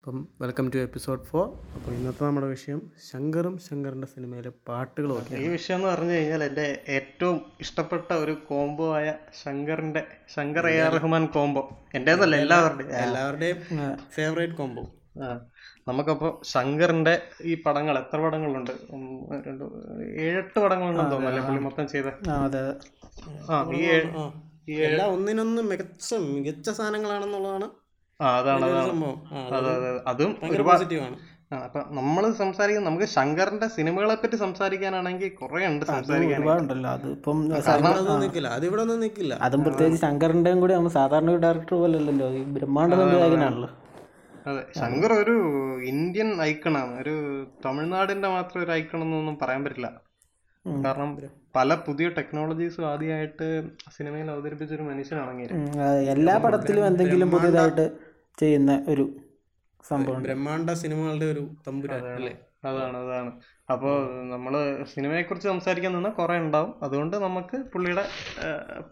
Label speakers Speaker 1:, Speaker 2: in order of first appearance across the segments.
Speaker 1: അപ്പം welcome two episode four. അപ്പോൾ ഇന്നത്തെ നമ്മുടെ വിഷയം ശങ്കറും ശങ്കറിന്റെ സിനിമയിലെ പാട്ടുകളും
Speaker 2: ഈ വിഷയം എന്ന് പറഞ്ഞു കഴിഞ്ഞാൽ എന്റെ ഏറ്റവും ഇഷ്ടപ്പെട്ട ഒരു കോംബോ ആയ ശങ്കറിന്റെ Shankar A R Rahman combo എന്റെതല്ല എല്ലാവരുടെയും.
Speaker 1: എല്ലാവരുടെയും ഫേവറേറ്റ് കോംബോ.
Speaker 2: നമുക്കപ്പോൾ ശങ്കറിന്റെ ഈ പടങ്ങൾ എത്ര പടങ്ങളുണ്ട്? രണ്ട് ഏഴെട്ട് പടങ്ങളുണ്ടെന്ന് തോന്നുന്നല്ലേ പുള്ളി മൊത്തം ചെയ്ത?
Speaker 1: ആ
Speaker 2: ഈ
Speaker 1: ഒന്നിനൊന്ന് മികച്ച മികച്ച സാധനങ്ങളാണെന്നുള്ളതാണ്
Speaker 2: അതാണ് അതാണ്. അതെ ഒരുപാട് അപ്പൊ നമ്മൾ സംസാരിക്കുന്ന നമുക്ക് ശങ്കറിന്റെ സിനിമകളെ പറ്റി സംസാരിക്കാനാണെങ്കിൽ കുറെ ഉണ്ട് സംസാരിക്കാൻ
Speaker 3: ഒരുപാടുണ്ടല്ലോ. അത് ഇപ്പം
Speaker 1: അതിവിടെ നിൽക്കില്ല അതിവിടെ ഒന്നും നിൽക്കില്ല
Speaker 3: അതും പ്രത്യേകിച്ച് ശങ്കറിന്റെയും കൂടി നമ്മൾ സാധാരണ ഒരു ഡയറക്ടർ പോലെ അല്ലല്ലോ ഈ ബ്രഹ്മാണ്ഡ സംവിധായകനാണല്ലോ
Speaker 2: അതെ ശങ്കർ ഒരു ഇന്ത്യൻ ഐക്കണാണ് ഒരു തമിഴ്നാടിന്റെ മാത്രം ഒരു ഐക്കൺ എന്നൊന്നും പറയാൻ പറ്റില്ല. കാരണം പല പുതിയ ടെക്നോളജീസും ആദ്യമായിട്ട് സിനിമയിൽ അവതരിപ്പിച്ച ഒരു
Speaker 3: മനുഷ്യനാണെങ്കിൽ എല്ലാ പടത്തിലും എന്തെങ്കിലും പുതിയതായിട്ട് ചെയ്യുന്ന ഒരു സംഭവം
Speaker 1: ബ്രഹ്മാണ്ട സിനിമകളുടെ ഒരു തമ്പുരാൻ അല്ലേ?
Speaker 2: അതാണ് അതാണ്. അപ്പോൾ നമ്മൾ സിനിമയെ കുറിച്ച് സംസാരിക്കാൻ നിന്നാൽ കുറെ ഉണ്ടാവും. അതുകൊണ്ട് നമുക്ക് പുള്ളിയുടെ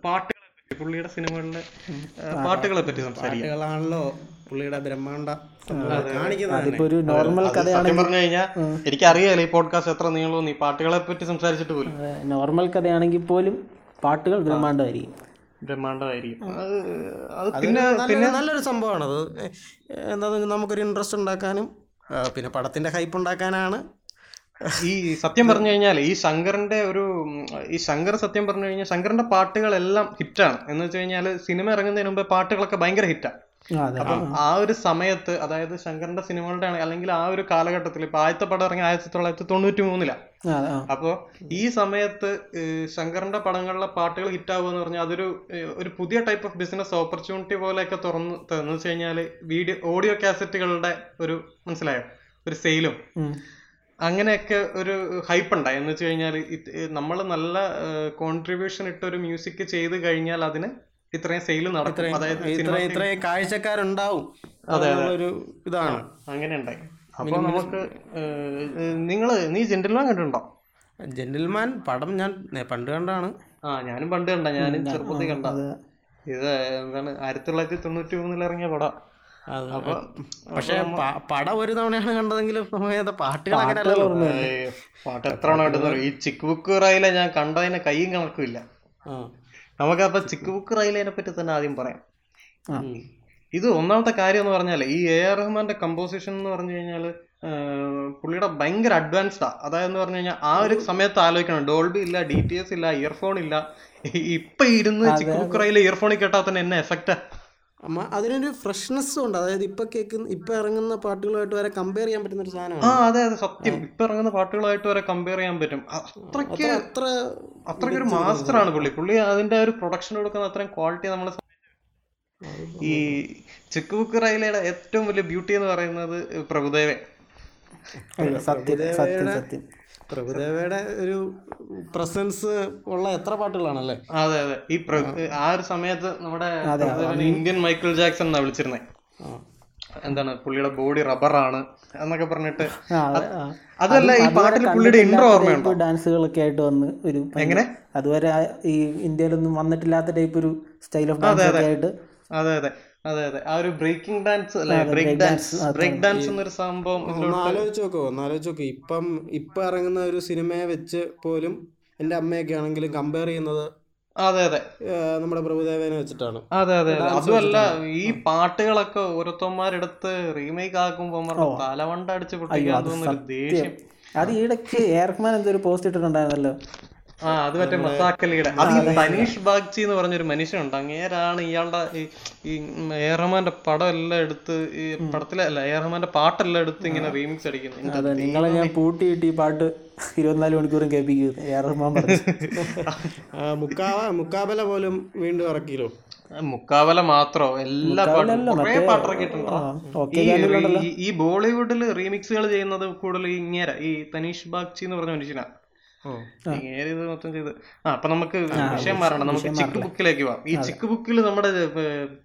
Speaker 2: പാട്ടുകളെ പറ്റി പുള്ളിയുടെ സിനിമകളിലെ പാട്ടുകളെ പറ്റി സംസാരിക്കാം.
Speaker 1: പാട്ടുകളാണല്ലോ പുള്ളിയുടെ ബ്രഹ്മാണ്ട സംഭവം
Speaker 3: ഒരു നോർമൽ
Speaker 2: അത് സത്യം പറഞ്ഞു കഴിഞ്ഞാൽ എനിക്കറിയാലോ ഈ പോഡ്കാസ്റ്റ് എത്ര നീളവും നീ പാട്ടുകളെ പറ്റി സംസാരിച്ചിട്ട് പോലും.
Speaker 3: നോർമൽ കഥയാണെങ്കിൽ പോലും പാട്ടുകൾ ബ്രഹ്മാണ്ഡമായിരിക്കും
Speaker 2: ബ്രഹ്മാണ്ഡമായിരിക്കും അത് അത് പിന്നെ
Speaker 1: പിന്നെ നല്ലൊരു സംഭവമാണ് അത് എന്താ നമുക്കൊരു ഇൻട്രസ്റ്റ് ഉണ്ടാക്കാനും പിന്നെ പടത്തിന്റെ ഹൈപ്പ് ഉണ്ടാക്കാനാണ്.
Speaker 2: ഈ സത്യം പറഞ്ഞു കഴിഞ്ഞാൽ ഈ ശങ്കറിന്റെ ഒരു ഈ ശങ്കർ സത്യം പറഞ്ഞു കഴിഞ്ഞാൽ ശങ്കറിന്റെ പാട്ടുകളെല്ലാം ഹിറ്റാണ് എന്ന് വെച്ച് കഴിഞ്ഞാൽ സിനിമ ഇറങ്ങുന്നതിന് മുമ്പ് പാട്ടുകളൊക്കെ ഭയങ്കര ഹിറ്റാണ് അപ്പം ആ. ഒരു സമയത്ത് അതായത് ശങ്കറിന്റെ സിനിമകളുടെ അല്ലെങ്കിൽ ആ ഒരു കാലഘട്ടത്തിൽ ഇപ്പൊ ആദ്യത്തെ പടം ഇറങ്ങി ആയിരത്തി തൊള്ളായിരത്തി തൊണ്ണൂറ്റി മൂന്നിലാണ്. അപ്പോ ഈ സമയത്ത് ശങ്കറിന്റെ പടങ്ങളിലെ പാട്ടുകൾ ഹിറ്റ് ആവുക എന്ന് പറഞ്ഞാൽ അതൊരു ഒരു പുതിയ ടൈപ്പ് ഓഫ് ബിസിനസ് ഓപ്പർച്യൂണിറ്റി പോലെയൊക്കെ തുറന്ന് എന്ന് വെച്ച് കഴിഞ്ഞാൽ വീഡിയോ ഓഡിയോ കാസറ്റുകളുടെ ഒരു മനസ്സിലായോ? ഒരു സെയിലും. അങ്ങനെയൊക്കെ ഒരു ഹൈപ്പ് ഉണ്ടായി എന്ന് വെച്ച് കഴിഞ്ഞാൽ നമ്മൾ നല്ല കോൺട്രിബ്യൂഷൻ ഇട്ട് ഒരു മ്യൂസിക് ചെയ്ത് കഴിഞ്ഞാൽ അതിന് ഇത്രയും സെയിൽ നടക്കും. അതായത്
Speaker 1: ഇത്ര ഇത്രയും കാഴ്ചക്കാരുണ്ടാവും. ഒരു ഇതാണ്.
Speaker 2: അങ്ങനെ ഉണ്ടായി അപ്പൊ നമുക്ക് നിങ്ങൾ നീ ജെന്റിൽമാൻ കണ്ടിട്ടുണ്ടോ?
Speaker 1: ജെന്റിൽമാൻ പടം ഞാൻ പണ്ട് കണ്ടാണ്.
Speaker 2: ആ ഞാനും പണ്ട് കണ്ട. ഞാനും ചെറുപ്പത്തിൽ കണ്ട. ഇത് എന്താണ് ആയിരത്തി തൊള്ളായിരത്തി തൊണ്ണൂറ്റി മൂന്നിൽ ഇറങ്ങിയ പടം
Speaker 1: പക്ഷെ പടം ഒരു തവണയാണ് കണ്ടതെങ്കിലും പാട്ടുകൾ
Speaker 2: ഏയ്, പാട്ട് എത്ര തവണ? ഈ ചിക്ക് ബുക്ക് റൈലെ ഞാൻ കണ്ടതിന് കൈയും കണക്കുമില്ല
Speaker 1: ആ.
Speaker 2: നമുക്കപ്പൊ ചിക്ക് ബുക്ക് റൈലിനെ പറ്റി തന്നെ ആദ്യം പറയാം. ഇത് ഒന്നാമത്തെ കാര്യം എന്ന് പറഞ്ഞാൽ ഈ എ ആർ റഹ്മാന്റെ കമ്പോസിഷൻ എന്ന് പറഞ്ഞു കഴിഞ്ഞാൽ പുള്ളിയുടെ ഭയങ്കര അഡ്വാൻസ്ഡാ അതായത് പറഞ്ഞു കഴിഞ്ഞാൽ ആ ഒരു സമയത്ത് ആലോചിക്കണം. ഡോൾബി ഇല്ല ഡി ടി എസ് ഇല്ല ഇയർഫോൺ ഇല്ല. ഇപ്പൊ ഇരുന്ന് ചിക്ക് ബുക്ക് റൈൽ ഇയർഫോണിൽ കേട്ടാൽ തന്നെ എന്നെ എഫക്റ്റ്
Speaker 1: അതിനൊരു ഫ്രഷ്നെസ്സും ഉണ്ട്. അതായത് ഇപ്പൊ കേൾക്കുന്ന ഇപ്പൊ ഇറങ്ങുന്ന പാട്ടുകളുമായിട്ട് വരെ കമ്പയർ ചെയ്യാൻ പറ്റുന്ന ഒരു
Speaker 2: ആ
Speaker 1: സാധനമാണ്
Speaker 2: അതെ അതെ സത്യം. ഇപ്പൊ ഇറങ്ങുന്ന പാട്ടുകളായിട്ട് വരെ കമ്പയർ ചെയ്യാൻ പറ്റും. അത്രയ്ക്ക് അത്രയ്ക്ക്
Speaker 1: അത്ര
Speaker 2: അത്രയ്ക്ക് ഒരു മാസ്റ്റർ ആണ് പുള്ളി. പുള്ളി അതിന്റെ ഒരു പ്രൊഡക്ഷൻ കൊടുക്കുന്ന അത്രയും ക്വാളിറ്റി നമ്മൾ ഈ ചിക്ക് ബുക്ക് റൈലയുടെ ഏറ്റവും വലിയ ബ്യൂട്ടി എന്ന് പറയുന്നത് പ്രഭുദേവൻ.
Speaker 3: സത്യം സത്യം സത്യം.
Speaker 1: പ്രഭുദേവയുടെ ഒരു പ്രസൻസ് ഉള്ള എത്ര പാട്ടുകളാണല്ലേ?
Speaker 2: അതെ അതെ. ഈ ആ. ഒരു സമയത്ത് നമ്മുടെ ഇന്ത്യൻ മൈക്കിൾ ജാക്സൺ എന്നാ വിളിച്ചിരുന്നേ. എന്താണ് പുള്ളിയുടെ ബോഡി റബ്ബറാണ് എന്നൊക്കെ പറഞ്ഞിട്ട്. അതല്ല ഈ പാട്ടിൽ പുള്ളിയുടെ ഇൻട്രോ ഓർമ്മയുണ്ടോ?
Speaker 3: ഡാൻസുകളൊക്കെ ആയിട്ട് വന്ന് ഒരു
Speaker 2: എങ്ങനെ?
Speaker 3: അതുവരെ ഈ ഇന്ത്യയിലൊന്നും വന്നിട്ടില്ലാത്ത ടൈപ്പ് ഒരു സ്റ്റൈൽ ഓഫ് ഡാൻസ് ആയിട്ട്
Speaker 2: അതെ അതെ. അതെ അതെ. ആ ഒരു ബ്രേക്കിംഗ് ഡാൻസ് അല്ലെ? ബ്രേക്ക് ഡാൻസ് ബ്രേക്ക് ഡാൻസ് എന്നൊരു സംഭവം
Speaker 1: ഒന്ന് ആലോചിച്ച് നോക്കോ ഒന്നാലോചിച്ച് നോക്കോ. ഇപ്പം ഇപ്പൊ ഇറങ്ങുന്ന ഒരു സിനിമയെ വെച്ച് പോലും എന്റെ അമ്മയൊക്കെ ആണെങ്കിലും കമ്പയർ ചെയ്യുന്നത്
Speaker 2: അതെ അതെ.
Speaker 1: നമ്മുടെ പ്രഭുദേവനെ വെച്ചിട്ടാണ്.
Speaker 2: അതെ അതെ അതെ. അതുമല്ല ഈ പാട്ടുകളൊക്കെ ഓരോരുത്തന്മാരെടുത്ത് റീമേക്ക് ആക്കുമ്പോ തലവണ്ട അടിച്ച് പൊട്ടിക്കാൻ തോന്നുന്ന ഒരു ദേഷ്യം.
Speaker 3: അത് ഈയിടയ്ക്ക് എയർമാൻ എന്തൊരു പോസ്റ്റ് ഇട്ടിട്ടുണ്ടായിരുന്നല്ലോ.
Speaker 2: ആ അത് മറ്റേ മസാക്കലിയുടെ. അത് ഈ തനീഷ് ബാഗ്ചി എന്ന് പറഞ്ഞൊരു മനുഷ്യനുണ്ട്. അങ്ങേരാണ് ഇയാളുടെ ഈ ഈ ഏറഹ്മാന്റെ പടം എല്ലാം എടുത്ത് ഈ പടത്തിലെ അല്ല ഏറഹ്മാന്റെ പാട്ടെല്ലാം എടുത്ത് ഇങ്ങനെ റീമിക്സ് അടിക്കുന്നത്
Speaker 3: നിങ്ങളെ ഞാൻ പൂട്ടിയിട്ട് ഈ പാട്ട് ഇരുപത്തിനാല് മണിക്കൂറും കേൾപ്പിക്കും. എ പറഞ്ഞു.
Speaker 1: ആ, മുക്കാവ മുക്കാബല പോലും വീണ്ടും ഇറക്കിയല്ലോ?
Speaker 2: മുക്കാവല മാത്രോ? എല്ലാ പാട്ടും കുറേ പാട്ടിറക്കിയിട്ടുണ്ടോ. ഈ ബോളിവുഡിൽ റീമിക്സുകൾ ചെയ്യുന്നത് കൂടുതൽ ഇങ്ങനെ ഈ തനീഷ് ബാഗ്ചി എന്ന് പറഞ്ഞ മനുഷ്യനാ. മൊത്തം ചെയ്ത്. ആ അപ്പൊ നമുക്ക് വിഷയം മാറണം. നമുക്ക് ചിക്ക് ബുക്കിലേക്ക് പോവാം. ഈ ചിക്ക് ബുക്കിൽ നമ്മുടെ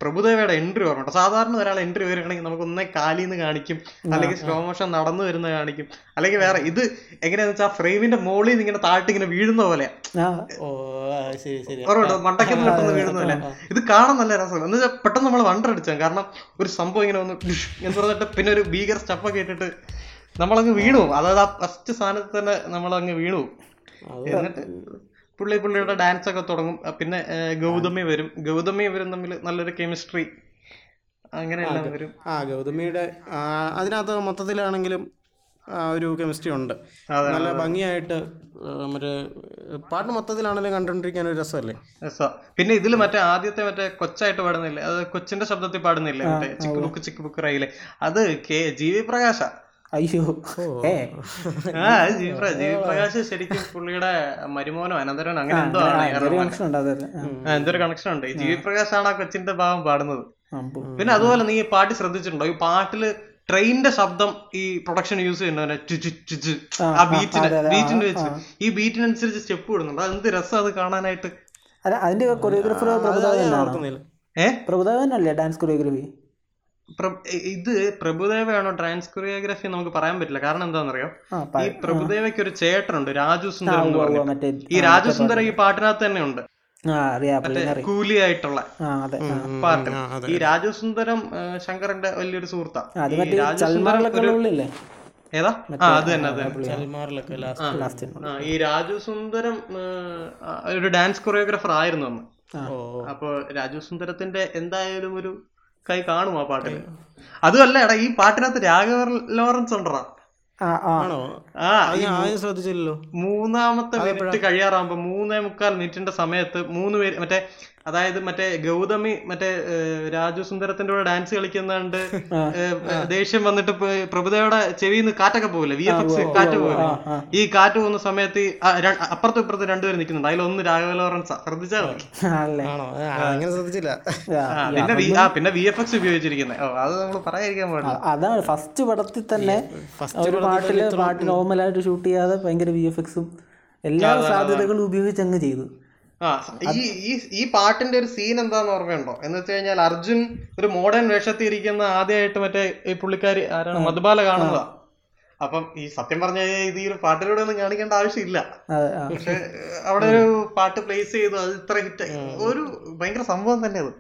Speaker 2: പ്രഭുദേവയുടെ എൻട്രി ഓർമ്മ സാധാരണ ഒരാൾ എൻട്രി വരികയാണെങ്കിൽ നമുക്ക് ഒന്നേ കാലിന്ന് കാണിക്കും. അല്ലെങ്കിൽ സ്ലോ മോഷൻ നടന്നു വരുന്ന കാണിക്കും. അല്ലെങ്കിൽ വേറെ ഇത് എങ്ങനെയാന്ന് വെച്ചാൽ ഫ്രെയിമിന്റെ മുകളിൽ നിന്ന് ഇങ്ങനെ താഴ്ത്തി ഇങ്ങനെ വീഴുന്ന പോലെ.
Speaker 3: ആ.
Speaker 1: ഓ ശരി ശരി.
Speaker 2: ഓർമ്മയുണ്ടോ? മണ്ടയ്ക്കൊന്നും പെട്ടെന്ന് വീഴുന്ന പോലെ. ഇത് കാണാൻ നല്ല രസം എന്ന് വെച്ചാൽ പെട്ടെന്ന് നമ്മൾ വണ്ടടിച്ചാൽ കാരണം ഒരു സംഭവം ഇങ്ങനെ വന്നു ഡിഷ് എന്ന് പറഞ്ഞിട്ട് പിന്നെ ഒരു ഭീകര സ്റ്റപ്പൊക്കെ ഇട്ടിട്ട് നമ്മളങ്ങ് വീണു അതായത് ആ ഫസ്റ്റ് സ്ഥാനത്ത് തന്നെ നമ്മളങ്ങ് വീണു. എന്നിട്ട് പുള്ളി പുള്ളിയുടെ ഡാൻസ് ഒക്കെ തുടങ്ങും. പിന്നെ ഗൗതമി വരും. ഗൗതമി ഇവരും തമ്മിൽ നല്ലൊരു കെമിസ്ട്രി അങ്ങനെയെല്ലാം വരും.
Speaker 1: ആ ഗൗതമിയുടെ അതിനകത്ത് മൊത്തത്തിലാണെങ്കിലും ഒരു കെമിസ്ട്രി ഉണ്ട്. നല്ല ഭംഗിയായിട്ട് മറ്റേ പാട്ട് മൊത്തത്തിലാണെങ്കിലും കണ്ടോണ്ടിരിക്കാൻ ഒരു രസമല്ലേ?
Speaker 2: രസാ. പിന്നെ ഇതിൽ മറ്റേ ആദ്യത്തെ മറ്റേ കൊച്ചായിട്ട് പാടുന്നില്ലേ? അത് കൊച്ചിന്റെ ശബ്ദത്തിൽ പാടുന്നില്ലേ? മറ്റേ ചിക്ക് ബുക്ക് ചിക്ക് ബുക്ക് റൈലെ അത് കെ ജി വി പ്രകാശ.
Speaker 3: അയ്യോ. ഏ.
Speaker 2: ആ അത് ജി വി പ്ര- ജി വി പ്രകാശ് ശരിക്കും പുള്ളിയുടെ മരുമോനോ അനന്തരനോ അങ്ങനെ എന്തോ ആണ് എന്തൊരു കണക്ഷൻ ഉണ്ട്. ഈ പ്രകാശ് ആണ് ആ കൊച്ചിന്റെ ഭാഗം പാടുന്നത്. പിന്നെ അതുപോലെ നീ പാട്ട് ശ്രദ്ധിച്ചിട്ടുണ്ടോ? ഈ പാട്ടിൽ ട്രെയിനിന്റെ ശബ്ദം ഈ പ്രൊഡക്ഷൻ യൂസ് ചെയ്യുന്നുണ്ട്. ആ ബീറ്റിന് ബീറ്റിന് വെച്ച്. ഈ ബീറ്റിനനുസരിച്ച് സ്റ്റെപ്പ് ഇടുന്നുണ്ട്? അതെന്ത് എന്ത് രസം അത് കാണാനായിട്ട്?
Speaker 3: അതിന്റെ കൊറിയോഗ്രാഫർ പ്രഭുദേവൻ തന്നെയാണോ
Speaker 1: ഓർക്കുന്നില്ല.
Speaker 2: ഏ?
Speaker 3: പ്രഭുദേവൻ അല്ലേ ഡാൻസ് കൊറിയോഗ്രഫി
Speaker 2: ഇത് പ്രഭുദേവയാണോ ഡാൻസ് കൊറിയോഗ്രാഫി നമുക്ക് പറയാൻ പറ്റില്ല. കാരണം എന്താണെന്നറിയോ? ഈ പ്രഭുദേവയ്ക്ക് ഒരു ചേട്ടനുണ്ട് രാജു സുന്ദരം എന്ന്
Speaker 3: പറഞ്ഞു
Speaker 2: ഈ രാജു സുന്ദരം ഈ പാട്ടിനകത്ത് തന്നെ ഉണ്ട്
Speaker 3: ആ അറിയാം പുള്ളിനെ
Speaker 2: കൂലി ആയിട്ടുള്ള
Speaker 3: അതെ.
Speaker 2: പാട്ട്. ഈ രാജു സുന്ദരം ശങ്കറിന്റെ വലിയൊരു
Speaker 3: സുഹൃത്താണ്
Speaker 2: രാജു സുന്ദരം ഏതാ? ആ അത് തന്നെ അത് തന്നെ.
Speaker 1: ലാസ്റ്റ്
Speaker 3: ലാസ്റ്റ്
Speaker 2: ആ, ഈ രാജു സുന്ദരം ഒരു ഡാൻസ് കൊറിയോഗ്രാഫർ ആയിരുന്നു അന്ന് അപ്പൊ രാജു സുന്ദരത്തിന്റെ എന്തായാലും ഒരു കൈ കാണും ആ പാട്ടിൽ. അതുമല്ല എടാ ഈ പാട്ടിനകത്ത് രാഘവ ലോറൻസ്
Speaker 1: ആദ്യം ശ്രദ്ധിച്ചില്ലല്ലോ.
Speaker 2: മൂന്നാമത്തെ മിനിറ്റ് കഴിയാറാകുമ്പോ മൂന്നേ മുക്കാൽ മിനിറ്റിന്റെ സമയത്ത് മൂന്ന് പേര് മറ്റേ അതായത് മറ്റേ ഗൗതമി മറ്റേ രാജു സുന്ദരത്തിന്റെ കൂടെ ഡാൻസ് കളിക്കുന്നുണ്ട് ദേഷ്യം വന്നിട്ട് പ്രഭുദേവയുടെ ചെവിയിൽ നിന്ന് കാറ്റൊക്കെ പോകില്ല വി എഫ് എക്സ് കാറ്റ് പോകില്ല ഈ കാറ്റ് പോകുന്ന സമയത്ത് അപ്പുറത്തും ഇപ്പുറത്തും രണ്ടുപേരും നിൽക്കുന്നുണ്ട്. അതിലൊന്ന് രാഘവ ലോറൻസ്. ശ്രദ്ധിച്ചാൽ മതി.
Speaker 3: അല്ലേ
Speaker 1: ആണോ? അങ്ങനെ ശ്രദ്ധിച്ചില്ല.
Speaker 2: പിന്നെ വി- ആ പിന്നെ വി എഫ് എക്സ് ഉപയോഗിച്ചിരിക്കുന്നത് അത് നമ്മൾ പറയാതിരിക്കാൻ പാടില്ല.
Speaker 3: അതാണ് ഫസ്റ്റ് പടത്തിൽ തന്നെ
Speaker 1: ഫസ്റ്റ്
Speaker 3: ഒരു പാട്ടിൽ പാട്ട് നോർമലായിട്ട് ഷൂട്ട് ചെയ്യാതെ ഭയങ്കര വി എഫ് എക്സും എല്ലാ സാധ്യതകളും ഉപയോഗിച്ച് അങ്ങ് ചെയ്തു.
Speaker 2: ഈ ഈ ഈ പാട്ടിന്റെ ഒരു സീൻ എന്താന്ന് ഓർമ്മയുണ്ടോ? എന്ന് വെച്ച് കഴിഞ്ഞാൽ അർജുൻ ഒരു മോഡേൺ വേഷത്തിൽ ഇരിക്കുന്ന ആദ്യമായിട്ട് മറ്റേ ഈ പുള്ളിക്കാരി ആരാണ്? മധുബാല കാണുന്നതാ. അപ്പം ഈ സത്യം പറഞ്ഞ ഇത് ഈ ഒരു പാട്ടിലൂടെ ഒന്നും കാണിക്കേണ്ട ആവശ്യമില്ല.
Speaker 3: അതെ
Speaker 2: പക്ഷെ അവിടെ ഒരു പാട്ട് പ്ലേസ് ചെയ്തു അത് ഇത്ര ഹിറ്റ് ഒരു ഭയങ്കര സംഭവം തന്നെ അത്.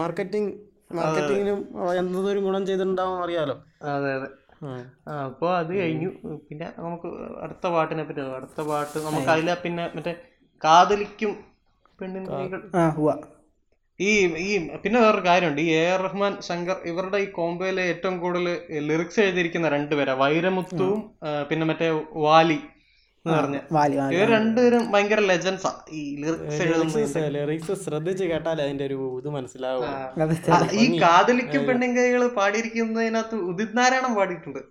Speaker 1: മാർക്കറ്റിംഗ് മാർക്കറ്റിങ്ങിനും എന്തൊരു ഗുണം ചെയ്തിട്ടുണ്ടാവും അറിയാലോ.
Speaker 2: അതെ അതെ. അപ്പൊ അത് കഴിഞ്ഞു. പിന്നെ നമുക്ക് അടുത്ത പാട്ടിനെ പറ്റി അടുത്ത പാട്ട് നമുക്ക് അതിലെ പിന്നെ മറ്റേ കാതലിക്കും
Speaker 3: ആ
Speaker 2: ഈ ഈ പിന്നെ വേറൊരു കാര്യമുണ്ട്. ഈ എ ആർ റഹ്മാൻ ശങ്കർ ഇവരുടെ ഈ കോംബോയിലെ ഏറ്റവും കൂടുതൽ ലിറിക്സ് എഴുതിയിരിക്കുന്ന രണ്ടുപേരാ. വൈരമുത്തുവും പിന്നെ മറ്റേ വാലി ഇവർ രണ്ടുപേരും ഭയങ്കര ലെജൻസാ ഈ ലിറിക്സ്
Speaker 1: ലിറിക്സ് ശ്രദ്ധിച്ച് കേട്ടാൽ അതിന്റെ ഒരു ഇത് മനസ്സിലാവും.
Speaker 2: ഈ കാതലിക്കും പെണ്ണിങ്കൈകൾ പാടിയിരിക്കുന്നതിനകത്ത് ഉദിത് നാരായണൻ പാടിയിട്ടുണ്ട്.